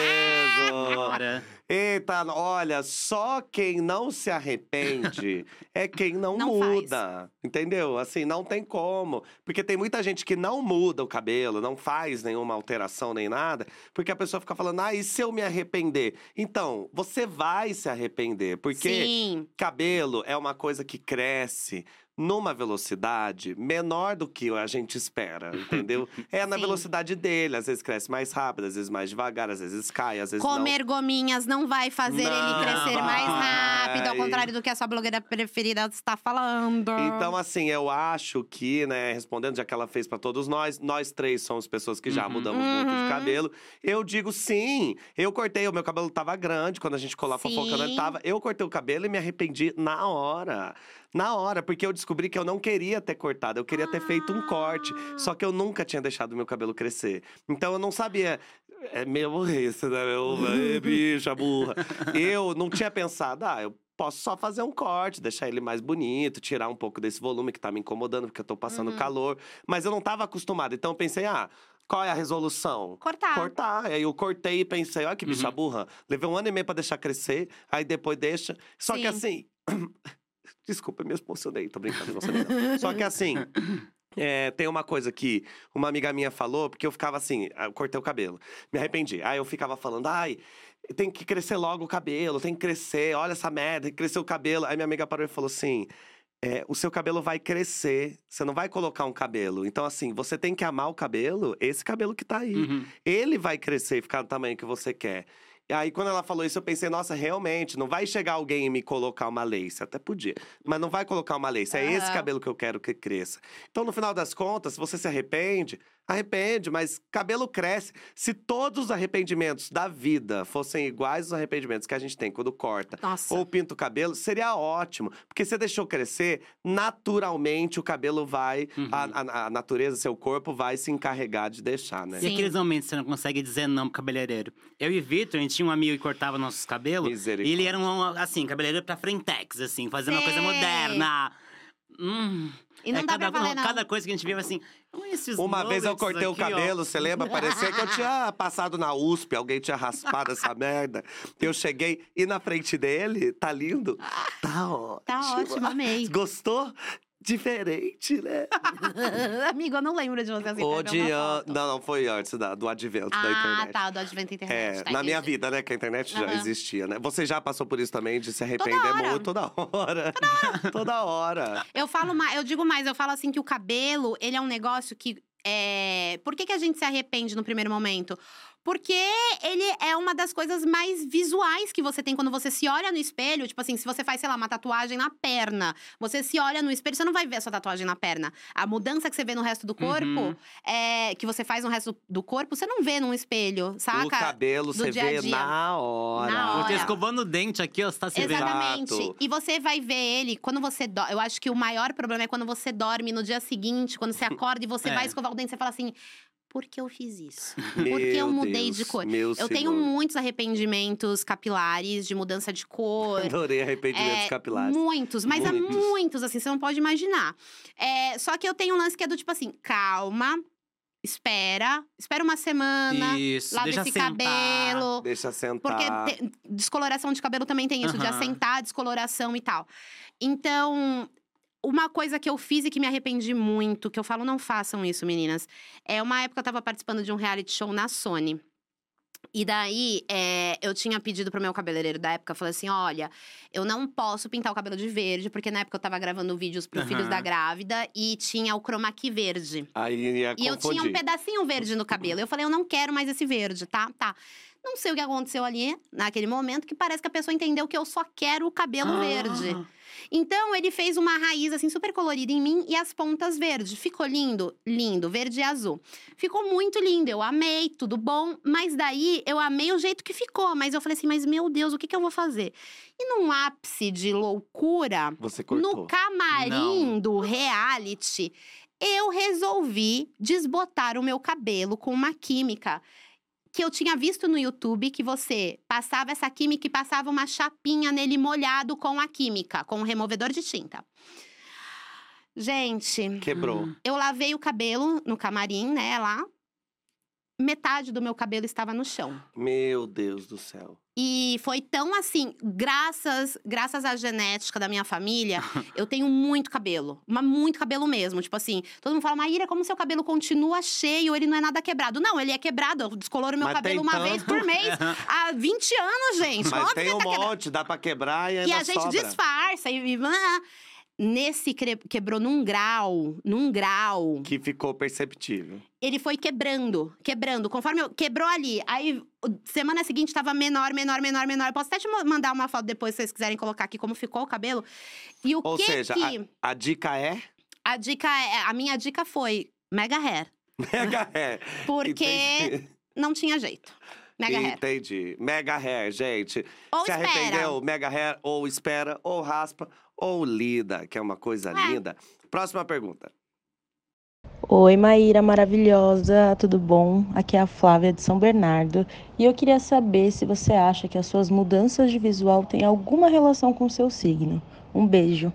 S2: Bora.
S1: Eita, olha, só quem não se arrepende é quem não,
S3: Não faz.
S1: muda. Entendeu? Assim, não tem como. Porque tem muita gente que não muda o cabelo, não faz nenhuma alteração nem nada, porque a pessoa fica falando, ah, e se eu me arrepender? Então, você vai se arrepender, porque
S3: Sim.
S1: cabelo é uma coisa que cresce numa velocidade menor do que a gente espera, entendeu? É na
S3: Sim.
S1: velocidade dele, às vezes cresce mais rápido, às vezes mais devagar, às vezes cai, às vezes não.
S3: Comer gominhas não vai fazer ele
S1: Não
S3: crescer mais rápido, ao
S1: vai.
S3: contrário do que a sua blogueira preferida está falando.
S1: Então, assim, eu acho que, né, respondendo, já que ela fez pra todos nós, nós três somos pessoas que já
S2: Uhum.
S1: mudamos muito de
S3: Uhum.
S1: cabelo. Eu digo sim. Eu cortei, o meu cabelo tava grande quando a gente colava
S3: Sim.
S1: fofocando, ele tava. Eu cortei o cabelo e me arrependi na hora. Na hora, porque eu descobri que eu não queria ter cortado, eu queria ter feito um corte.
S3: Ah.
S1: Só que eu nunca tinha deixado o meu cabelo crescer. Então eu não sabia. É meio burrice, né? Meu, Ê, bicha burra. Eu não tinha pensado, ah, eu posso só fazer um corte, deixar ele mais bonito, tirar um pouco desse volume que tá me incomodando, porque eu tô passando
S3: Uhum.
S1: calor. Mas eu não tava acostumado. Então eu pensei, ah, qual é a resolução?
S3: Cortar.
S1: Cortar. Aí eu cortei e pensei, olha que bicha
S2: Uhum.
S1: burra. Levei um ano e meio pra deixar crescer, aí depois deixa. Só que
S3: Sim.
S1: assim. Desculpa, eu me emocionei, tô brincando, sei não. Só que assim. é, tem uma coisa que uma amiga minha falou, porque eu ficava assim, eu cortei o cabelo, me arrependi. Aí eu ficava falando, ai, tem que crescer logo o cabelo, tem que crescer, olha essa merda, tem que crescer o cabelo. Aí minha amiga parou e falou assim: é, o seu cabelo vai crescer, você não vai colocar um cabelo. Então, assim, você tem que amar o cabelo, esse cabelo que tá aí.
S2: Uhum.
S1: Ele vai crescer e ficar do tamanho que você quer. E aí, quando ela falou isso, eu pensei, nossa, realmente, não vai chegar alguém e me colocar uma lace. Até podia. Mas não vai colocar uma lace. É esse
S3: Aham.
S1: cabelo que eu quero que cresça. Então, no final das contas, se você se arrepende, arrepende, mas cabelo cresce. Se todos os arrependimentos da vida fossem iguais aos arrependimentos que a gente tem quando corta
S3: Nossa.
S1: ou pinta o cabelo, seria ótimo. Porque você deixou crescer, naturalmente o cabelo vai.
S2: Uhum.
S1: A, a- a natureza, seu corpo vai se encarregar de deixar, né?
S2: E
S3: Sim.
S2: aqueles momentos que você não consegue dizer não pro cabeleireiro. Eu e Vitor, a gente tinha um amigo que cortava nossos cabelos. E ele era um, assim, cabeleireiro pra frentex, assim, fazendo uma coisa moderna. Hum,
S3: E não
S2: é
S3: dá
S2: cada,
S3: pra valer, não.
S2: cada coisa que a gente via assim. "Olha esses
S1: Uma vez eu cortei o
S2: aqui, ó."
S1: cabelo, você lembra? Parecia que eu tinha passado na USP, alguém tinha raspado essa merda. Eu cheguei e na frente dele, tá lindo? Tá ótimo.
S3: Tá ótimo, amei.
S1: Gostou? Diferente, né?
S3: Amigo, eu não lembro de você assim.
S1: O de an-. Não, não, foi antes da- do advento da
S3: Ah,
S1: internet.
S3: tá, do advento da internet.
S1: É,
S3: tá,
S1: na minha vida, né? Que a internet já
S3: Aham.
S1: existia, né? Você já passou por isso também, de se arrepender
S3: hora.
S1: muito toda hora. Toda hora.
S3: Eu falo mais, eu digo mais, eu falo assim que o cabelo, ele é um negócio que. É... Por que, que a gente se arrepende no primeiro momento? Porque ele é uma das coisas mais visuais que você tem quando você se olha no espelho. Tipo assim, se você faz, sei lá, uma tatuagem na perna, você se olha no espelho, você não vai ver a sua tatuagem na perna. A mudança que você vê no resto do corpo,
S2: Uhum.
S3: é, que você faz no resto do corpo, você não vê num espelho,
S1: O
S3: saca?
S1: cabelo
S3: do
S1: você
S3: dia
S1: vê
S3: dia.
S1: na hora.
S3: Na
S2: Você
S3: hora.
S2: escovando o dente aqui, ó, você tá se vendo.
S3: Exatamente. E você vai ver ele quando você dorme. Eu acho que o maior problema é quando você dorme no dia seguinte, quando você acorda e você
S2: É.
S3: vai escovar o dente, você fala assim. Por que eu fiz isso?
S1: Meu
S3: Porque eu mudei
S1: Deus,
S3: de cor. Eu tenho
S1: senhor.
S3: muitos arrependimentos capilares de mudança de cor.
S1: Adorei arrependimentos
S3: É,
S1: capilares.
S3: Muitos, mas há
S1: Muitos.
S3: muitos, assim, você não pode imaginar. É, só que eu tenho um lance que é do tipo assim, calma, espera, espera uma semana,
S2: Isso,
S3: lava esse
S2: sentar.
S3: cabelo.
S1: Deixa sentar.
S3: Porque te- descoloração de cabelo também tem isso, de
S2: Aham.
S3: assentar, descoloração e tal. Então, uma coisa que eu fiz e que me arrependi muito, que eu falo, não façam isso, meninas. É uma época eu tava participando de um reality show na Sony. E daí, é, eu tinha pedido pro meu cabeleireiro da época, falei assim: olha, eu não posso pintar o cabelo de verde, porque na época eu tava gravando vídeos pro
S2: Aham.
S3: Filhos da Grávida e tinha o chroma key verde.
S1: Aí ia
S3: E eu tinha um
S1: confundir.
S3: pedacinho verde no cabelo. Eu falei, eu não quero mais esse verde, tá? Tá. Não sei o que aconteceu ali, naquele momento, que parece que a pessoa entendeu que eu só quero o cabelo
S2: Ah.
S3: verde. Então, ele fez uma raiz, assim, super colorida em mim e as pontas verdes. Ficou lindo? Lindo, verde e azul. Ficou muito lindo, eu amei, tudo bom. Mas daí, eu amei o jeito que ficou. Mas eu falei assim, mas meu Deus, o que, que eu vou fazer? E num ápice de loucura, no camarim do reality, eu resolvi desbotar o meu cabelo com uma química que eu tinha visto no YouTube que você passava essa química e passava uma chapinha nele molhado com a química, com um removedor de tinta. Gente,
S1: Quebrou.
S3: eu lavei o cabelo no camarim, né, lá. Metade do meu cabelo estava no chão.
S1: Meu Deus do céu.
S3: E foi tão assim, graças, graças à genética da minha família, eu tenho muito cabelo. Mas muito cabelo mesmo. Tipo assim, todo mundo fala, Maíra, como seu cabelo continua cheio, ele não é nada quebrado. Não, ele é quebrado. Eu descoloro meu
S1: Mas
S3: cabelo uma
S1: tanto.
S3: vez por mês. Há 20 anos, gente.
S1: Mas
S3: Óbvio
S1: tem um
S3: tá quebrado.
S1: monte, dá pra quebrar e ainda
S3: E a gente
S1: sobra.
S3: disfarça. E, e- ah. Nesse quebrou num grau, num grau.
S1: Que ficou perceptível.
S3: Ele foi quebrando, quebrando. Conforme eu, quebrou ali. Aí, semana seguinte, tava menor, menor, menor, menor. Eu posso até te mandar uma foto depois, se vocês quiserem colocar aqui como ficou o cabelo. E o
S1: Ou
S3: que
S1: seja,
S3: que…
S1: A dica é
S3: A dica é… A minha dica foi mega hair.
S1: mega hair.
S3: Porque
S1: Entendi.
S3: não tinha jeito. Mega hair.
S1: Entendi. Mega hair, gente.
S3: Ou
S1: Se
S3: espera.
S1: arrependeu, mega hair, ou espera, ou raspa, ou lida, que é uma coisa
S3: É.
S1: linda. Próxima pergunta.
S4: Oi, Maíra maravilhosa, tudo bom? Aqui é a Flávia de São Bernardo e eu queria saber se você acha que as suas mudanças de visual têm alguma relação com o seu signo. Um beijo.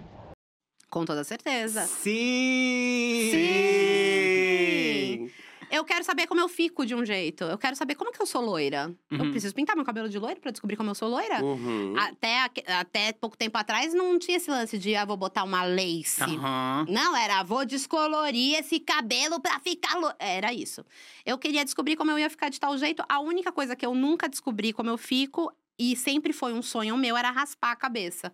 S3: Com toda certeza.
S2: Sim!
S1: Sim!
S3: Eu quero saber como eu fico de um jeito. Eu quero saber como que eu sou loira. Eu
S2: Uhum.
S3: preciso pintar meu cabelo de loiro pra descobrir como eu sou loira.
S1: Uhum.
S3: Até, até pouco tempo atrás não tinha esse lance de ah, vou botar uma lace.
S2: Aham.
S3: Não, era vou descolorir esse cabelo pra ficar. Lo... Era isso. Eu queria descobrir como eu ia ficar de tal jeito. A única coisa que eu nunca descobri como eu fico, e sempre foi um sonho meu, era raspar a cabeça.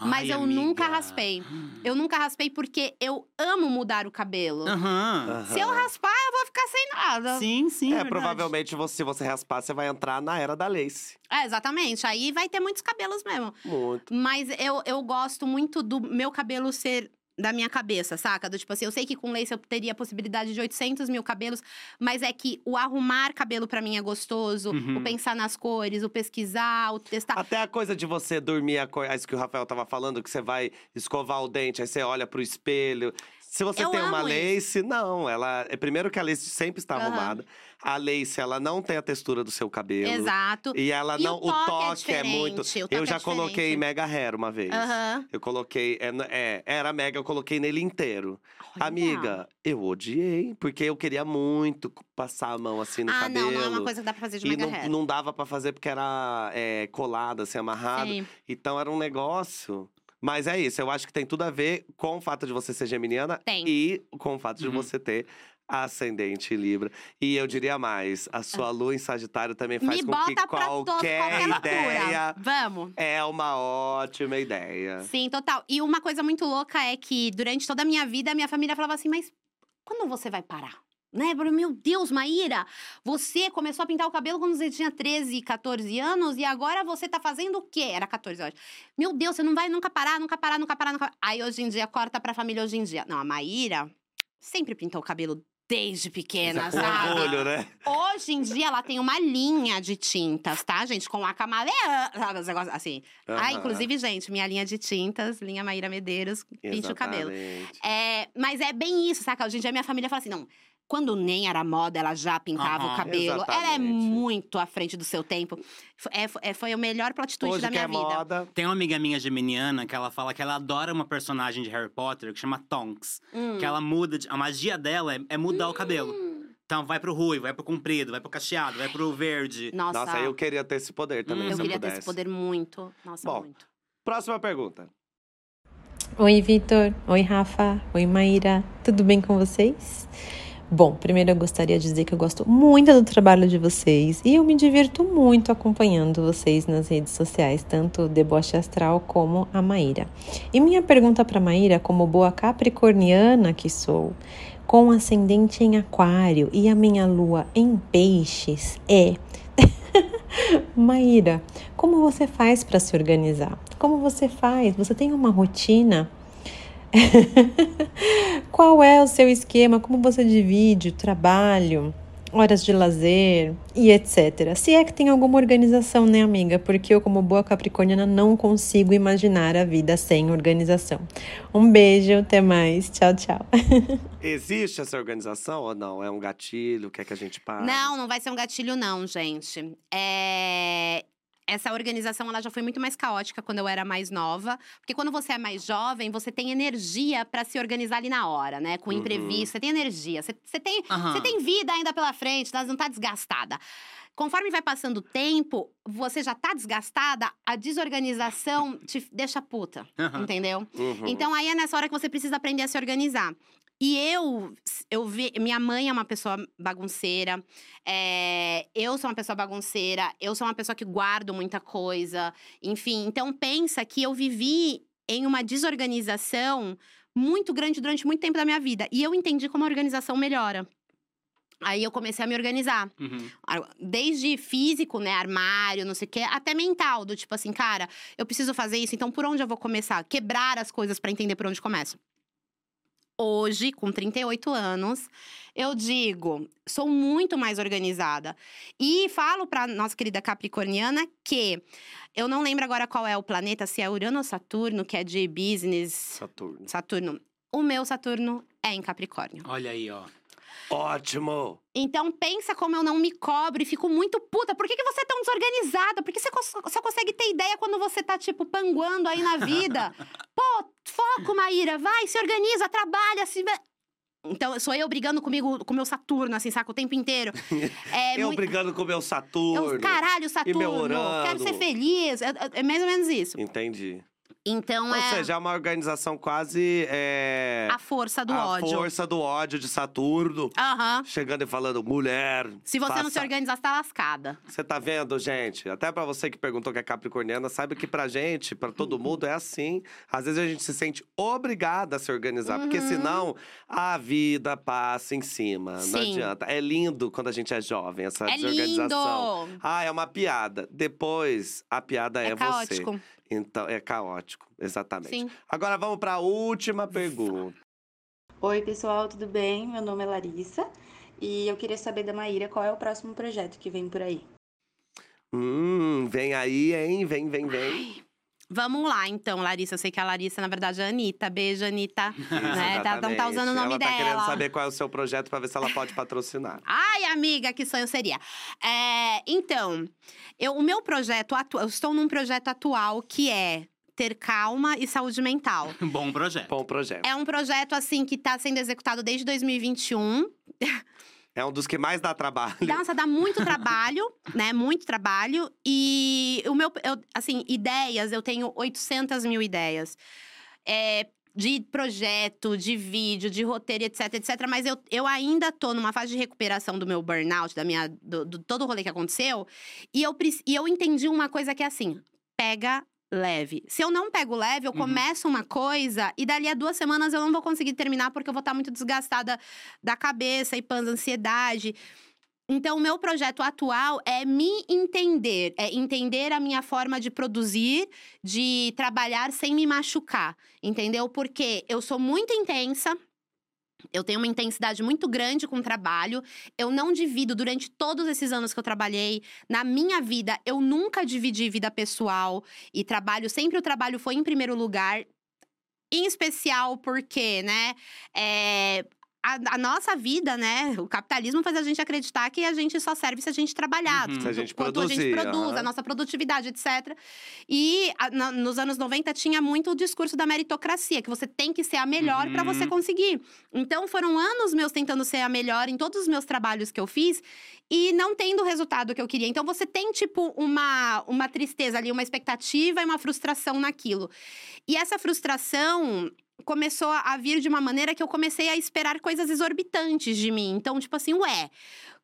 S3: Mas
S2: Ai,
S3: eu nunca
S2: amiga.
S3: raspei. Eu nunca raspei porque eu amo mudar o cabelo.
S2: Aham.
S3: Se eu raspar, eu vou ficar sem nada.
S2: Sim, sim.
S1: É,
S2: verdade.
S1: provavelmente você, se você raspar, você vai entrar na era da lace.
S3: É, exatamente. Aí vai ter muitos cabelos mesmo.
S1: Muito.
S3: Mas eu, eu gosto muito do meu cabelo ser da minha cabeça, saca? Do tipo assim, eu sei que com lace eu teria a possibilidade de 800 mil cabelos, mas é que o arrumar cabelo pra mim é gostoso,
S2: Uhum.
S3: o pensar nas cores, o pesquisar, o testar.
S1: Até a coisa de você dormir, a co- isso que o Rafael tava falando, que você vai escovar o dente, aí você olha pro espelho. Se você
S3: Eu
S1: tem uma lace, não. Ela. É primeiro que a lace sempre está
S3: Aham.
S1: arrumada. A lace, ela não tem a textura do seu cabelo.
S3: Exato.
S1: E ela
S3: E
S1: não.
S3: o toque é
S1: é muito.
S3: o toque
S1: Eu
S3: é
S1: já coloquei
S3: diferente.
S1: mega hair uma vez.
S3: Aham.
S1: Eu coloquei. É, é, era mega, eu coloquei nele inteiro.
S3: Olha.
S1: Amiga, eu odiei, porque eu queria muito passar a mão assim no
S3: ah,
S1: cabelo.
S3: não, não é uma coisa que dá pra fazer de
S1: E
S3: mega
S1: não,
S3: hair.
S1: não dava pra fazer porque era é, colado, assim, amarrado.
S3: Sim.
S1: Então era um negócio. Mas é isso, eu acho que tem tudo a ver com o fato de você ser geminiana
S3: Tem.
S1: e com o fato de
S2: Uhum.
S1: você ter ascendente em Libra. E eu diria mais, a sua lua em Sagitário também faz
S3: Me
S1: com
S3: bota
S1: que qualquer
S3: qualquer
S1: ideia.
S3: Vamos.
S1: é uma ótima ideia.
S3: Sim, total. E uma coisa muito louca é que durante toda a minha vida, a minha família falava assim: mas quando você vai parar? Né? Meu Deus, Maíra, você começou a pintar o cabelo quando você tinha 13, 14 anos e agora você tá fazendo o quê? Era 14, eu acho. Meu Deus, você não vai nunca parar, nunca parar, nunca parar, nunca Aí hoje em dia corta pra família hoje em dia. Não, a Maíra sempre pintou o cabelo desde pequena,
S1: Com
S3: sabe?
S1: orgulho, né?
S3: Hoje em dia ela tem uma linha de tintas, tá, gente? Com a camaleã, sabe? Os negócios assim. Ah,
S1: Aham.
S3: inclusive, gente, minha linha de tintas, linha Maíra Medeiros, pinte o cabelo. É, mas é bem isso, saca? Hoje em dia minha família fala assim, não. Quando nem era moda, ela já pintava
S2: Aham.
S3: o cabelo. Ela é
S1: Exatamente.
S3: muito à frente do seu tempo. É, é, foi o melhor plot twist
S1: Hoje
S3: da
S1: que
S3: minha
S1: é
S3: vida.
S1: moda,
S2: Tem uma amiga minha geminiana que ela fala que ela adora uma personagem de Harry Potter que chama Tonks.
S3: Hum.
S2: Que ela muda. de- a magia dela é, é mudar o cabelo. Então vai pro ruivo, vai pro comprido, vai pro cacheado, vai pro verde.
S3: Nossa,
S1: nossa, eu queria ter esse poder também,
S2: Hum.
S1: se
S3: eu
S1: eu
S3: queria ter
S1: pudesse.
S3: esse poder muito. Nossa,
S1: Bom.
S3: muito.
S1: Próxima pergunta.
S8: Oi, Vitor. Oi, Rafa. Oi, Maíra. Tudo bem com vocês? Bom, primeiro eu gostaria de dizer que eu gosto muito do trabalho de vocês e eu me divirto muito acompanhando vocês nas redes sociais, tanto o Deboche Astral como a Maíra. E minha pergunta para Maíra, como boa capricorniana que sou, com ascendente em Aquário e a minha lua em Peixes, é Maíra, como você faz para se organizar? Como você faz? Você tem uma rotina? Qual é o seu esquema? Como você divide o trabalho, horas de lazer e etc. Se é que tem alguma organização, né, amiga? Porque eu, como boa capricorniana, não consigo imaginar a vida sem organização. Um beijo, até mais. Tchau, tchau.
S1: Existe essa organização ou não? É um gatilho? Quer que a gente pare?
S3: Não, não vai ser um gatilho, não, gente. É, Essa organização ela já foi muito mais caótica quando eu era mais nova. Porque quando você é mais jovem, você tem energia pra se organizar ali na hora, né? Com
S1: Uhum.
S3: imprevisto, você tem energia. Você, você tem,
S2: Aham.
S3: você tem vida ainda pela frente, não tá desgastada. Conforme vai passando o tempo, você já tá desgastada, a desorganização te deixa puta,
S2: Aham.
S3: entendeu?
S1: Uhum.
S3: Então aí é nessa hora que você precisa aprender a se organizar. E eu, eu vi, minha mãe é uma pessoa bagunceira, é, eu sou uma pessoa bagunceira, eu sou uma pessoa que guardo muita coisa, enfim. Então pensa que eu vivi em uma desorganização muito grande durante muito tempo da minha vida. E eu entendi como a organização melhora. Aí eu comecei a me organizar.
S2: Uhum.
S3: Desde físico, né, armário, não sei o quê, até mental, do tipo assim, cara, eu preciso fazer isso, então por onde eu vou começar? Quebrar as coisas pra entender por onde começo. Hoje, com 38 anos, eu digo, sou muito mais organizada. E falo pra nossa querida Capricorniana que eu não lembro agora qual é o planeta, se é Urano ou Saturno, que é de business.
S1: Saturno.
S3: Saturno. O meu Saturno é em Capricórnio.
S2: Olha aí, ó.
S1: Ótimo!
S3: Então pensa como eu não me cobro e fico muito puta. Por que, que você é tão desorganizada? Por que você só consegue ter ideia quando você tá, tipo, panguando aí na vida? Pô, foco, Maíra, vai, se organiza, trabalha, se. Então, sou eu brigando comigo, com o meu Saturno, assim, saca, o tempo inteiro. É
S1: eu
S3: muito-
S1: brigando com o meu Saturno.
S3: Eu, caralho, Saturno,
S1: Urano.
S3: quero ser feliz. É, é- é mais ou menos isso.
S1: Entendi.
S3: Então
S1: Ou
S3: é
S1: seja, é uma organização quase. É,
S3: a força do
S1: a
S3: ódio.
S1: força do ódio de Saturno.
S3: Aham.
S1: Chegando e falando, mulher.
S3: Se você não se organizar, você tá lascada.
S1: Você tá vendo, gente? Até pra você que perguntou que é capricorniana, saiba que pra gente, pra todo mundo, é assim. Às vezes a gente se sente obrigada a se organizar, porque
S3: Uhum.
S1: senão a vida passa em cima. Não
S3: Sim.
S1: adianta. É lindo quando a gente é jovem, essa
S3: É
S1: desorganização.
S3: lindo!
S1: Ah, é uma piada. Depois, a piada é,
S3: É
S1: você. Então, é caótico, exatamente.
S3: Sim.
S1: Agora vamos pra última pergunta.
S9: Oi, pessoal, tudo bem? Meu nome é Larissa e eu queria saber da Maíra qual é o próximo projeto que vem por aí.
S1: Hum, vem aí, hein? Vem, vem, vem.
S3: Ai, Vamos lá, então, Larissa. Eu sei que a Larissa, na verdade, é a Anitta. Beijo, Anitta. né? tá, não tá usando o nome
S1: ela tá
S3: dela.
S1: querendo saber qual é o seu projeto pra ver se ela pode patrocinar.
S3: Ai, amiga, que sonho seria. É, então, eu, o meu projeto atual. Eu estou num projeto atual que é ter calma e saúde mental.
S2: Bom projeto.
S1: Bom projeto.
S3: É um projeto, assim, que tá sendo executado desde 2021.
S1: É um dos que mais dá trabalho.
S3: Dança dá muito trabalho, né? Muito trabalho. E o meu, eu, assim, ideias, eu tenho 800 mil ideias. É, de projeto, de vídeo, de roteiro, etc, etc. Mas eu, eu ainda tô numa fase de recuperação do meu burnout, da minha, do, do todo o rolê que aconteceu. E eu, e eu entendi uma coisa que é assim: pega leve. Se eu não pego leve, eu
S2: Uhum.
S3: começo uma coisa e dali a duas semanas eu não vou conseguir terminar porque eu vou estar muito desgastada da cabeça e pans ansiedade. Então, o meu projeto atual é me entender, é entender a minha forma de produzir, de trabalhar sem me machucar, entendeu? Porque eu sou muito intensa. Eu tenho uma intensidade muito grande com o trabalho. Eu não divido durante todos esses anos que eu trabalhei. Na minha vida, eu nunca dividi vida pessoal e trabalho. Sempre o trabalho foi em primeiro lugar. Em especial porque, né? é, a, a nossa vida, né? O capitalismo faz a gente acreditar que a gente só serve se a gente trabalhar.
S2: Uhum.
S1: Se a gente
S3: quanto a gente
S1: produzir,
S3: produz,
S1: aham.
S3: a nossa produtividade, etc. E a- na- nos anos 90 tinha muito o discurso da meritocracia, que você tem que ser a melhor pra você
S2: Uhum.
S3: conseguir. Então foram anos meus tentando ser a melhor em todos os meus trabalhos que eu fiz e não tendo o resultado que eu queria. Então você tem tipo uma uma tristeza ali, uma expectativa e uma frustração naquilo. E essa frustração começou a vir de uma maneira que eu comecei a esperar coisas exorbitantes de mim. Então, tipo assim, ué,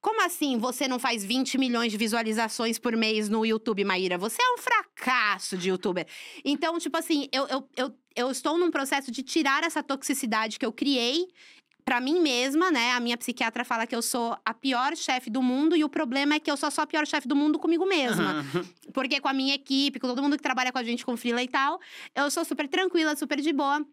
S3: como assim você não faz 20 milhões de visualizações por mês no YouTube, Maíra? Você é um fracasso de youtuber. Então, tipo assim, eu, eu, eu, eu estou num processo de tirar essa toxicidade que eu criei pra mim mesma, né? A minha psiquiatra fala que eu sou a pior chefe do mundo e o problema é que eu sou só a pior chefe do mundo comigo mesma. Porque com a minha equipe, com todo mundo que trabalha com a gente com freela e tal, eu sou super tranquila, super de boa.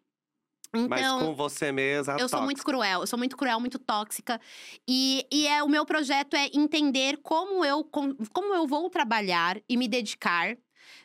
S1: Mas
S3: Então,
S1: com você mesma,
S3: eu sou
S1: toca.
S3: muito cruel, eu sou muito cruel, muito tóxica. E, e é, o meu projeto é entender como eu, com- como eu vou trabalhar e me dedicar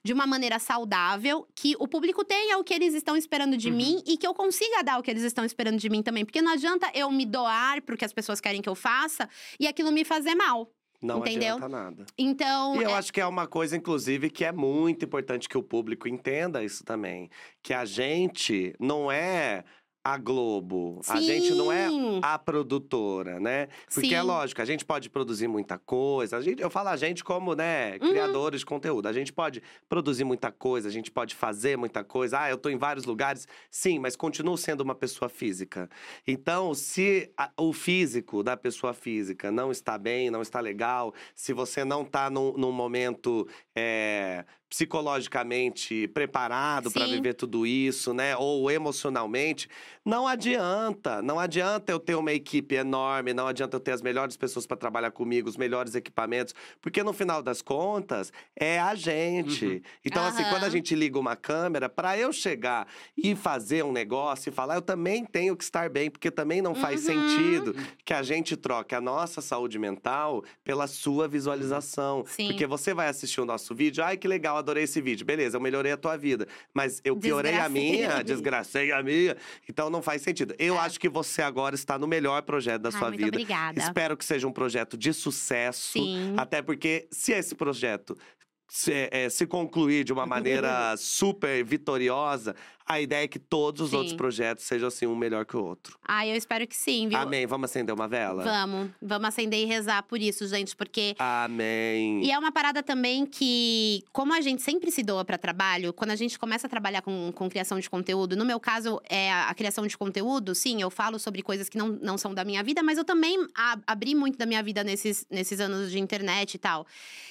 S3: de uma maneira saudável, que o público tenha o que eles estão esperando de
S2: Uhum.
S3: mim e que eu consiga dar o que eles estão esperando de mim também. Porque não adianta eu me doar porque as pessoas querem que eu faça e aquilo me fazer mal.
S1: Não
S3: entendeu?
S1: adianta nada.
S3: Então,
S1: E eu
S3: é-
S1: acho que é uma coisa, inclusive, que é muito importante que o público entenda isso também. Que a gente não é a Globo. A gente não é
S3: Sim.
S1: a produtora, né? Porque é
S3: Sim.
S1: lógico, a gente pode produzir muita coisa. A gente, eu falo a gente como, né,
S3: Uhum.
S1: criadores de conteúdo. A gente pode produzir muita coisa, a gente pode fazer muita coisa. Ah, eu tô em vários lugares. Sim, mas continuo sendo uma pessoa física. Então, se a- o físico da pessoa física não está bem, não está legal, se você não tá num, num momento é, psicologicamente preparado para viver tudo isso, né? Ou emocionalmente, não adianta. Não adianta eu ter uma equipe enorme, não adianta eu ter as melhores pessoas para trabalhar comigo, os melhores equipamentos, porque no final das contas é a gente.
S2: Uhum.
S1: Então, assim, quando a gente liga uma câmera, para eu chegar e fazer um negócio e falar, eu também tenho que estar bem, porque também não faz
S3: Uhum.
S1: sentido que a gente troque a nossa saúde mental pela sua visualização.
S3: Sim.
S1: Porque você vai assistir o nosso vídeo, ai que legal, adorei esse vídeo. Beleza, eu melhorei a tua vida. Mas eu piorei a minha, desgracei a minha. Então não faz sentido. Eu acho que você agora está no melhor projeto da
S3: É. Ai,
S1: sua
S3: muito
S1: vida.
S3: obrigada.
S1: Espero que seja um projeto de sucesso.
S3: Sim.
S1: Até porque, se esse projeto se, é, se concluir de uma maneira super vitoriosa, a ideia é que todos os
S3: Sim.
S1: outros projetos sejam assim, um melhor que o outro.
S3: Ai, eu espero que sim, viu?
S1: Amém. Vamos acender uma vela?
S3: Vamos, vamos acender e rezar por isso, gente, porque
S1: Amém.
S3: E é uma parada também que, como a gente sempre se doa para trabalho, quando a gente começa a trabalhar com, com criação de conteúdo, no meu caso, é a, a criação de conteúdo, sim, eu falo sobre coisas que não, não são da minha vida, mas eu também a- abri muito da minha vida nesses, nesses anos de internet e tal.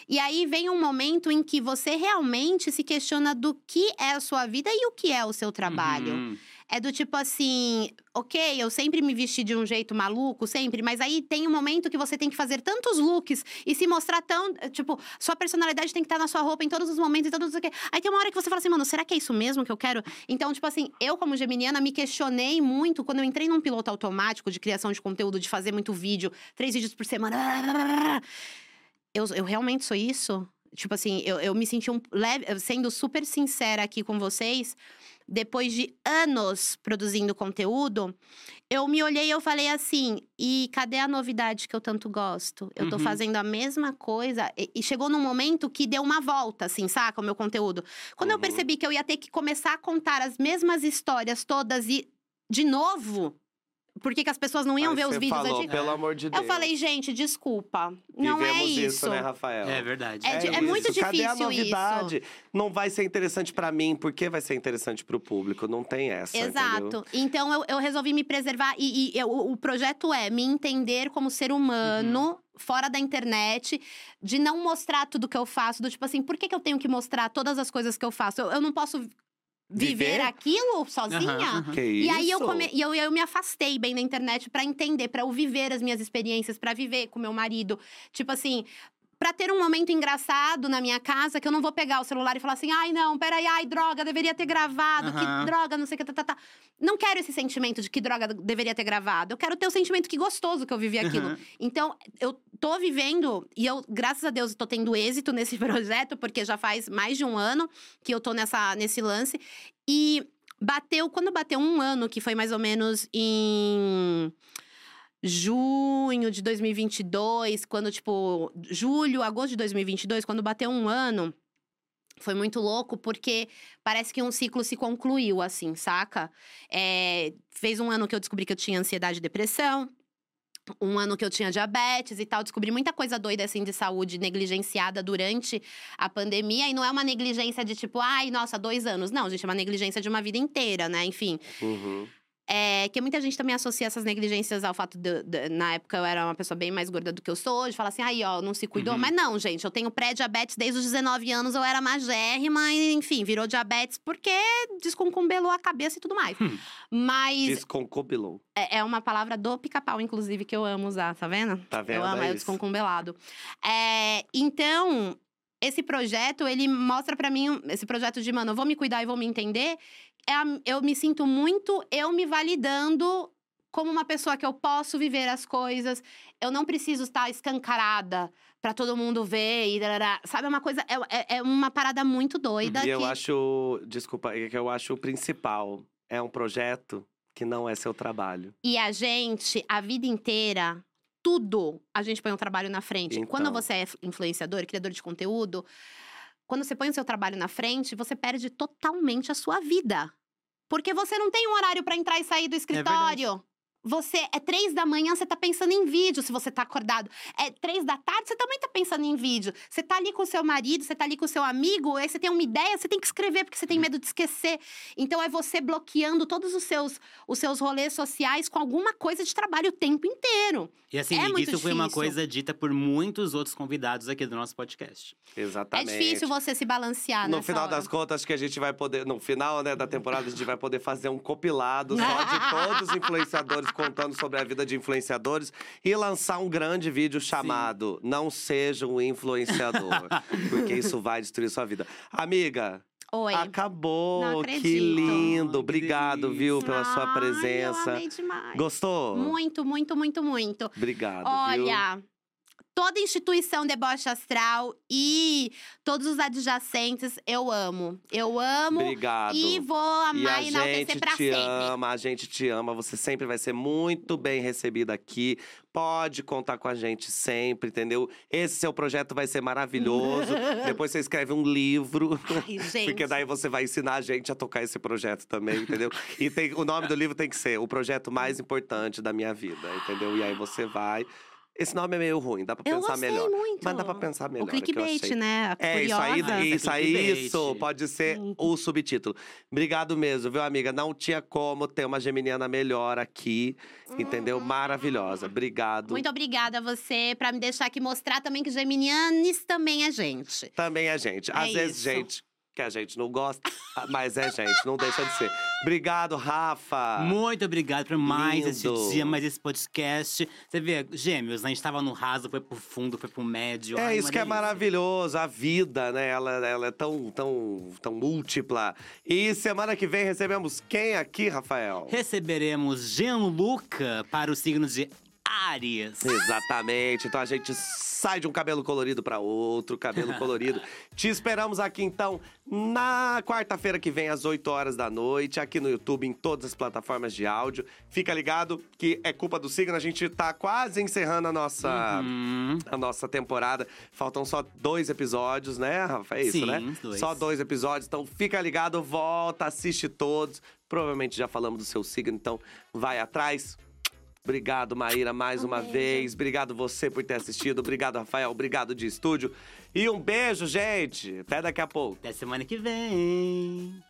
S3: E aí vem um momento em que você realmente se questiona do que é a sua vida e o que é o seu trabalho.
S2: Uhum.
S3: É do tipo assim, ok, eu sempre me vesti de um jeito maluco, sempre, mas aí tem um momento que você tem que fazer tantos looks e se mostrar tão. Tipo, sua personalidade tem que estar na sua roupa em todos os momentos, em todos os. Aí tem uma hora que você fala assim, mano, será que é isso mesmo que eu quero? Então, tipo assim, eu, como geminiana, me questionei muito quando eu entrei num piloto automático de criação de conteúdo, de fazer muito vídeo, três vídeos por semana. Eu, eu realmente sou isso? Tipo assim, eu, eu me senti um leve, sendo super sincera aqui com vocês depois de anos produzindo conteúdo, eu me olhei e eu falei assim: e cadê a novidade que eu tanto gosto? Eu tô
S2: Uhum.
S3: fazendo a mesma coisa. E, e chegou num momento que deu uma volta, assim, saca? O meu conteúdo. Quando eu
S1: Uhum.
S3: percebi que eu ia ter que começar a contar as mesmas histórias todas e de novo. Por que, que as pessoas não iam
S1: Aí
S3: ver os vídeos
S1: falou,
S3: antigos.
S1: pelo amor de Deus.
S3: Eu falei, gente, desculpa. Não
S1: Vivemos
S3: é
S1: isso,
S3: isso.
S1: né, Rafael?
S2: É verdade.
S3: É é muito
S1: isso. Cadê a
S3: difícil isso.
S1: novidade? Não vai ser interessante pra mim, por que vai ser interessante pro público? Não tem essa, entendeu?
S3: Exato. Então eu, eu resolvi me preservar e, e eu- o o projeto é me entender como ser humano.
S1: Uhum.
S3: Fora da internet, de não mostrar tudo que eu faço, do tipo assim, por que, que eu tenho que mostrar todas as coisas que eu faço? Eu, eu não posso viver,
S1: Viver?
S3: aquilo sozinha?
S2: Aham.
S1: Que
S3: E aí eu,
S1: isso?
S3: come... e eu, eu me afastei bem da internet pra entender, pra eu viver as minhas experiências, pra viver com meu marido. Tipo assim, pra ter um momento engraçado na minha casa que eu não vou pegar o celular e falar assim: ai, não, peraí, ai, droga, deveria ter gravado,
S2: Aham.
S3: que droga, não sei o que, tá, tá, tá. Não quero esse sentimento de que droga deveria ter gravado. Eu quero ter o sentimento que gostoso que eu vivi aquilo.
S2: Aham.
S3: Então, eu tô vivendo, e eu, graças a Deus, tô tendo êxito nesse projeto, porque já faz mais de um ano que eu tô nessa, nesse lance. E bateu, quando bateu um ano, que foi mais ou menos em junho de 2022, quando, tipo, julho, agosto de 2022, quando bateu um ano. Foi muito louco, porque parece que um ciclo se concluiu, assim, saca? É, fez um ano que eu descobri que eu tinha ansiedade e depressão. Um ano que eu tinha diabetes e tal. Descobri muita coisa doida, assim, de saúde negligenciada durante a pandemia. E não é uma negligência de tipo, ai, nossa, dois anos. Não, gente, é uma negligência de uma vida inteira, né? Enfim.
S1: Uhum.
S3: É, que muita gente também associa essas negligências ao fato de, de- na época eu era uma pessoa bem mais gorda do que eu sou hoje, fala assim, aí ó, não se cuidou.
S2: Uhum.
S3: Mas não, gente, eu tenho pré-diabetes desde os 19 anos, eu era magérrima, e enfim, virou diabetes porque desconcumbelou a cabeça e tudo mais.
S2: Hum.
S3: Mas
S1: Desconcubilou.
S3: é, é uma palavra do pica-pau, inclusive, que eu amo usar, tá vendo?
S1: Tá vendo?
S3: Eu amo,
S1: É
S3: é o desconcumbelado. É, então, esse projeto, ele mostra pra mim, esse projeto de, mano, eu vou me cuidar e vou me entender. É a- eu me sinto muito eu me validando como uma pessoa que eu posso viver as coisas. Eu não preciso estar escancarada pra todo mundo ver e darará. Sabe, é uma coisa, é, é- é uma parada muito doida.
S1: E eu
S3: que-
S1: acho, desculpa, é que eu acho o principal. É um projeto que não é seu trabalho.
S3: E a gente, a vida inteira, tudo, a gente põe um trabalho na frente. Quando
S1: Então.
S3: você é influenciador, criador de conteúdo, quando você põe o seu trabalho na frente, você perde totalmente a sua vida. Porque você não tem um horário pra entrar e sair do escritório. Você é três da manhã, você tá pensando em vídeo se você tá acordado. É três da tarde, você também tá pensando em vídeo. Você tá ali com o seu marido, você tá ali com o seu amigo, aí você tem uma ideia, você tem que escrever porque você tem medo de esquecer. Então é você bloqueando todos os seus, os seus rolês sociais com alguma coisa de trabalho o tempo inteiro.
S2: E assim,
S3: É
S2: isso foi uma
S3: difícil.
S2: coisa dita por muitos outros convidados aqui do nosso podcast.
S1: Exatamente.
S3: É difícil você se balancear
S1: No
S3: nessa
S1: final
S3: hora.
S1: das contas, acho que a gente vai poder, no final né, da temporada, a gente vai poder fazer um compilado só de todos os influenciadores contando sobre a vida de influenciadores e lançar um grande vídeo chamado Não Seja um Influenciador. porque isso vai destruir sua vida. Amiga,
S3: Oi.
S1: acabou. Que lindo. Obrigado, viu, pela sua
S3: Ai,
S1: presença.
S3: Eu amei demais.
S1: Gostou?
S3: Muito, muito, muito, muito.
S1: Obrigado, viu?
S3: Toda instituição deboche astral e todos os adjacentes eu amo. Eu amo
S1: Obrigado.
S3: e vou
S1: E
S3: amar
S1: a
S3: e enaltecer
S1: gente
S3: pra
S1: te
S3: sempre.
S1: ama, a gente te ama. Você sempre vai ser muito bem recebida aqui. Pode contar com a gente sempre, entendeu? Esse seu projeto vai ser maravilhoso. Depois você escreve um livro.
S3: Ai, gente.
S1: Porque daí você vai ensinar a gente a tocar esse projeto também, entendeu? E tem, o nome do livro tem que ser O Projeto Mais Importante da Minha Vida, entendeu? E aí você vai. Esse nome é meio ruim, dá pra
S3: eu
S1: pensar
S3: gostei
S1: melhor.
S3: muito.
S1: Mas dá pra pensar melhor.
S3: O
S1: é
S3: clickbait, né? A
S1: É, isso aí,
S3: curiosa.
S1: isso aí, isso. Pode ser
S3: Sim.
S1: o subtítulo. Obrigado mesmo, viu, amiga? Não tinha como ter uma geminiana melhor aqui, entendeu? Maravilhosa. Obrigado.
S3: Muito obrigada a você pra me deixar aqui mostrar também que Geminianes também é gente.
S1: Também é gente. Às
S3: É
S1: vezes,
S3: isso.
S1: gente que a gente não gosta, mas é gente, não deixa de ser. Obrigado, Rafa.
S2: Muito obrigado por mais esse
S1: Lindo.
S2: dia, mais esse podcast. Você vê, gêmeos, né? A gente tava no raso, foi pro fundo, foi pro médio.
S1: É
S2: Ai,
S1: isso que é
S2: delícia.
S1: maravilhoso, a vida, né? Ela, ela é tão, tão, tão múltipla. E semana que vem recebemos quem aqui, Rafael?
S2: Receberemos Gianluca para o signo de Áries.
S1: Exatamente. Então a gente sai de um cabelo colorido para outro cabelo colorido. Te esperamos aqui então na quarta-feira que vem às 8 horas da noite, aqui no YouTube, em todas as plataformas de áudio. Fica ligado que é culpa do signo, a gente tá quase encerrando a nossa
S2: Hum,
S1: a nossa temporada. Faltam só dois episódios, né, Rafa? É isso,
S2: Sim,
S1: né?
S2: dois.
S1: Só dois episódios. Então fica ligado, volta, assiste todos. Provavelmente já falamos do seu signo, então vai atrás. Obrigado, Maíra, mais
S3: Um
S1: uma
S3: beijo.
S1: vez. Obrigado você por ter assistido. Obrigado, Rafael. Obrigado de estúdio. E um beijo, gente. Até daqui a pouco.
S2: Até semana que vem.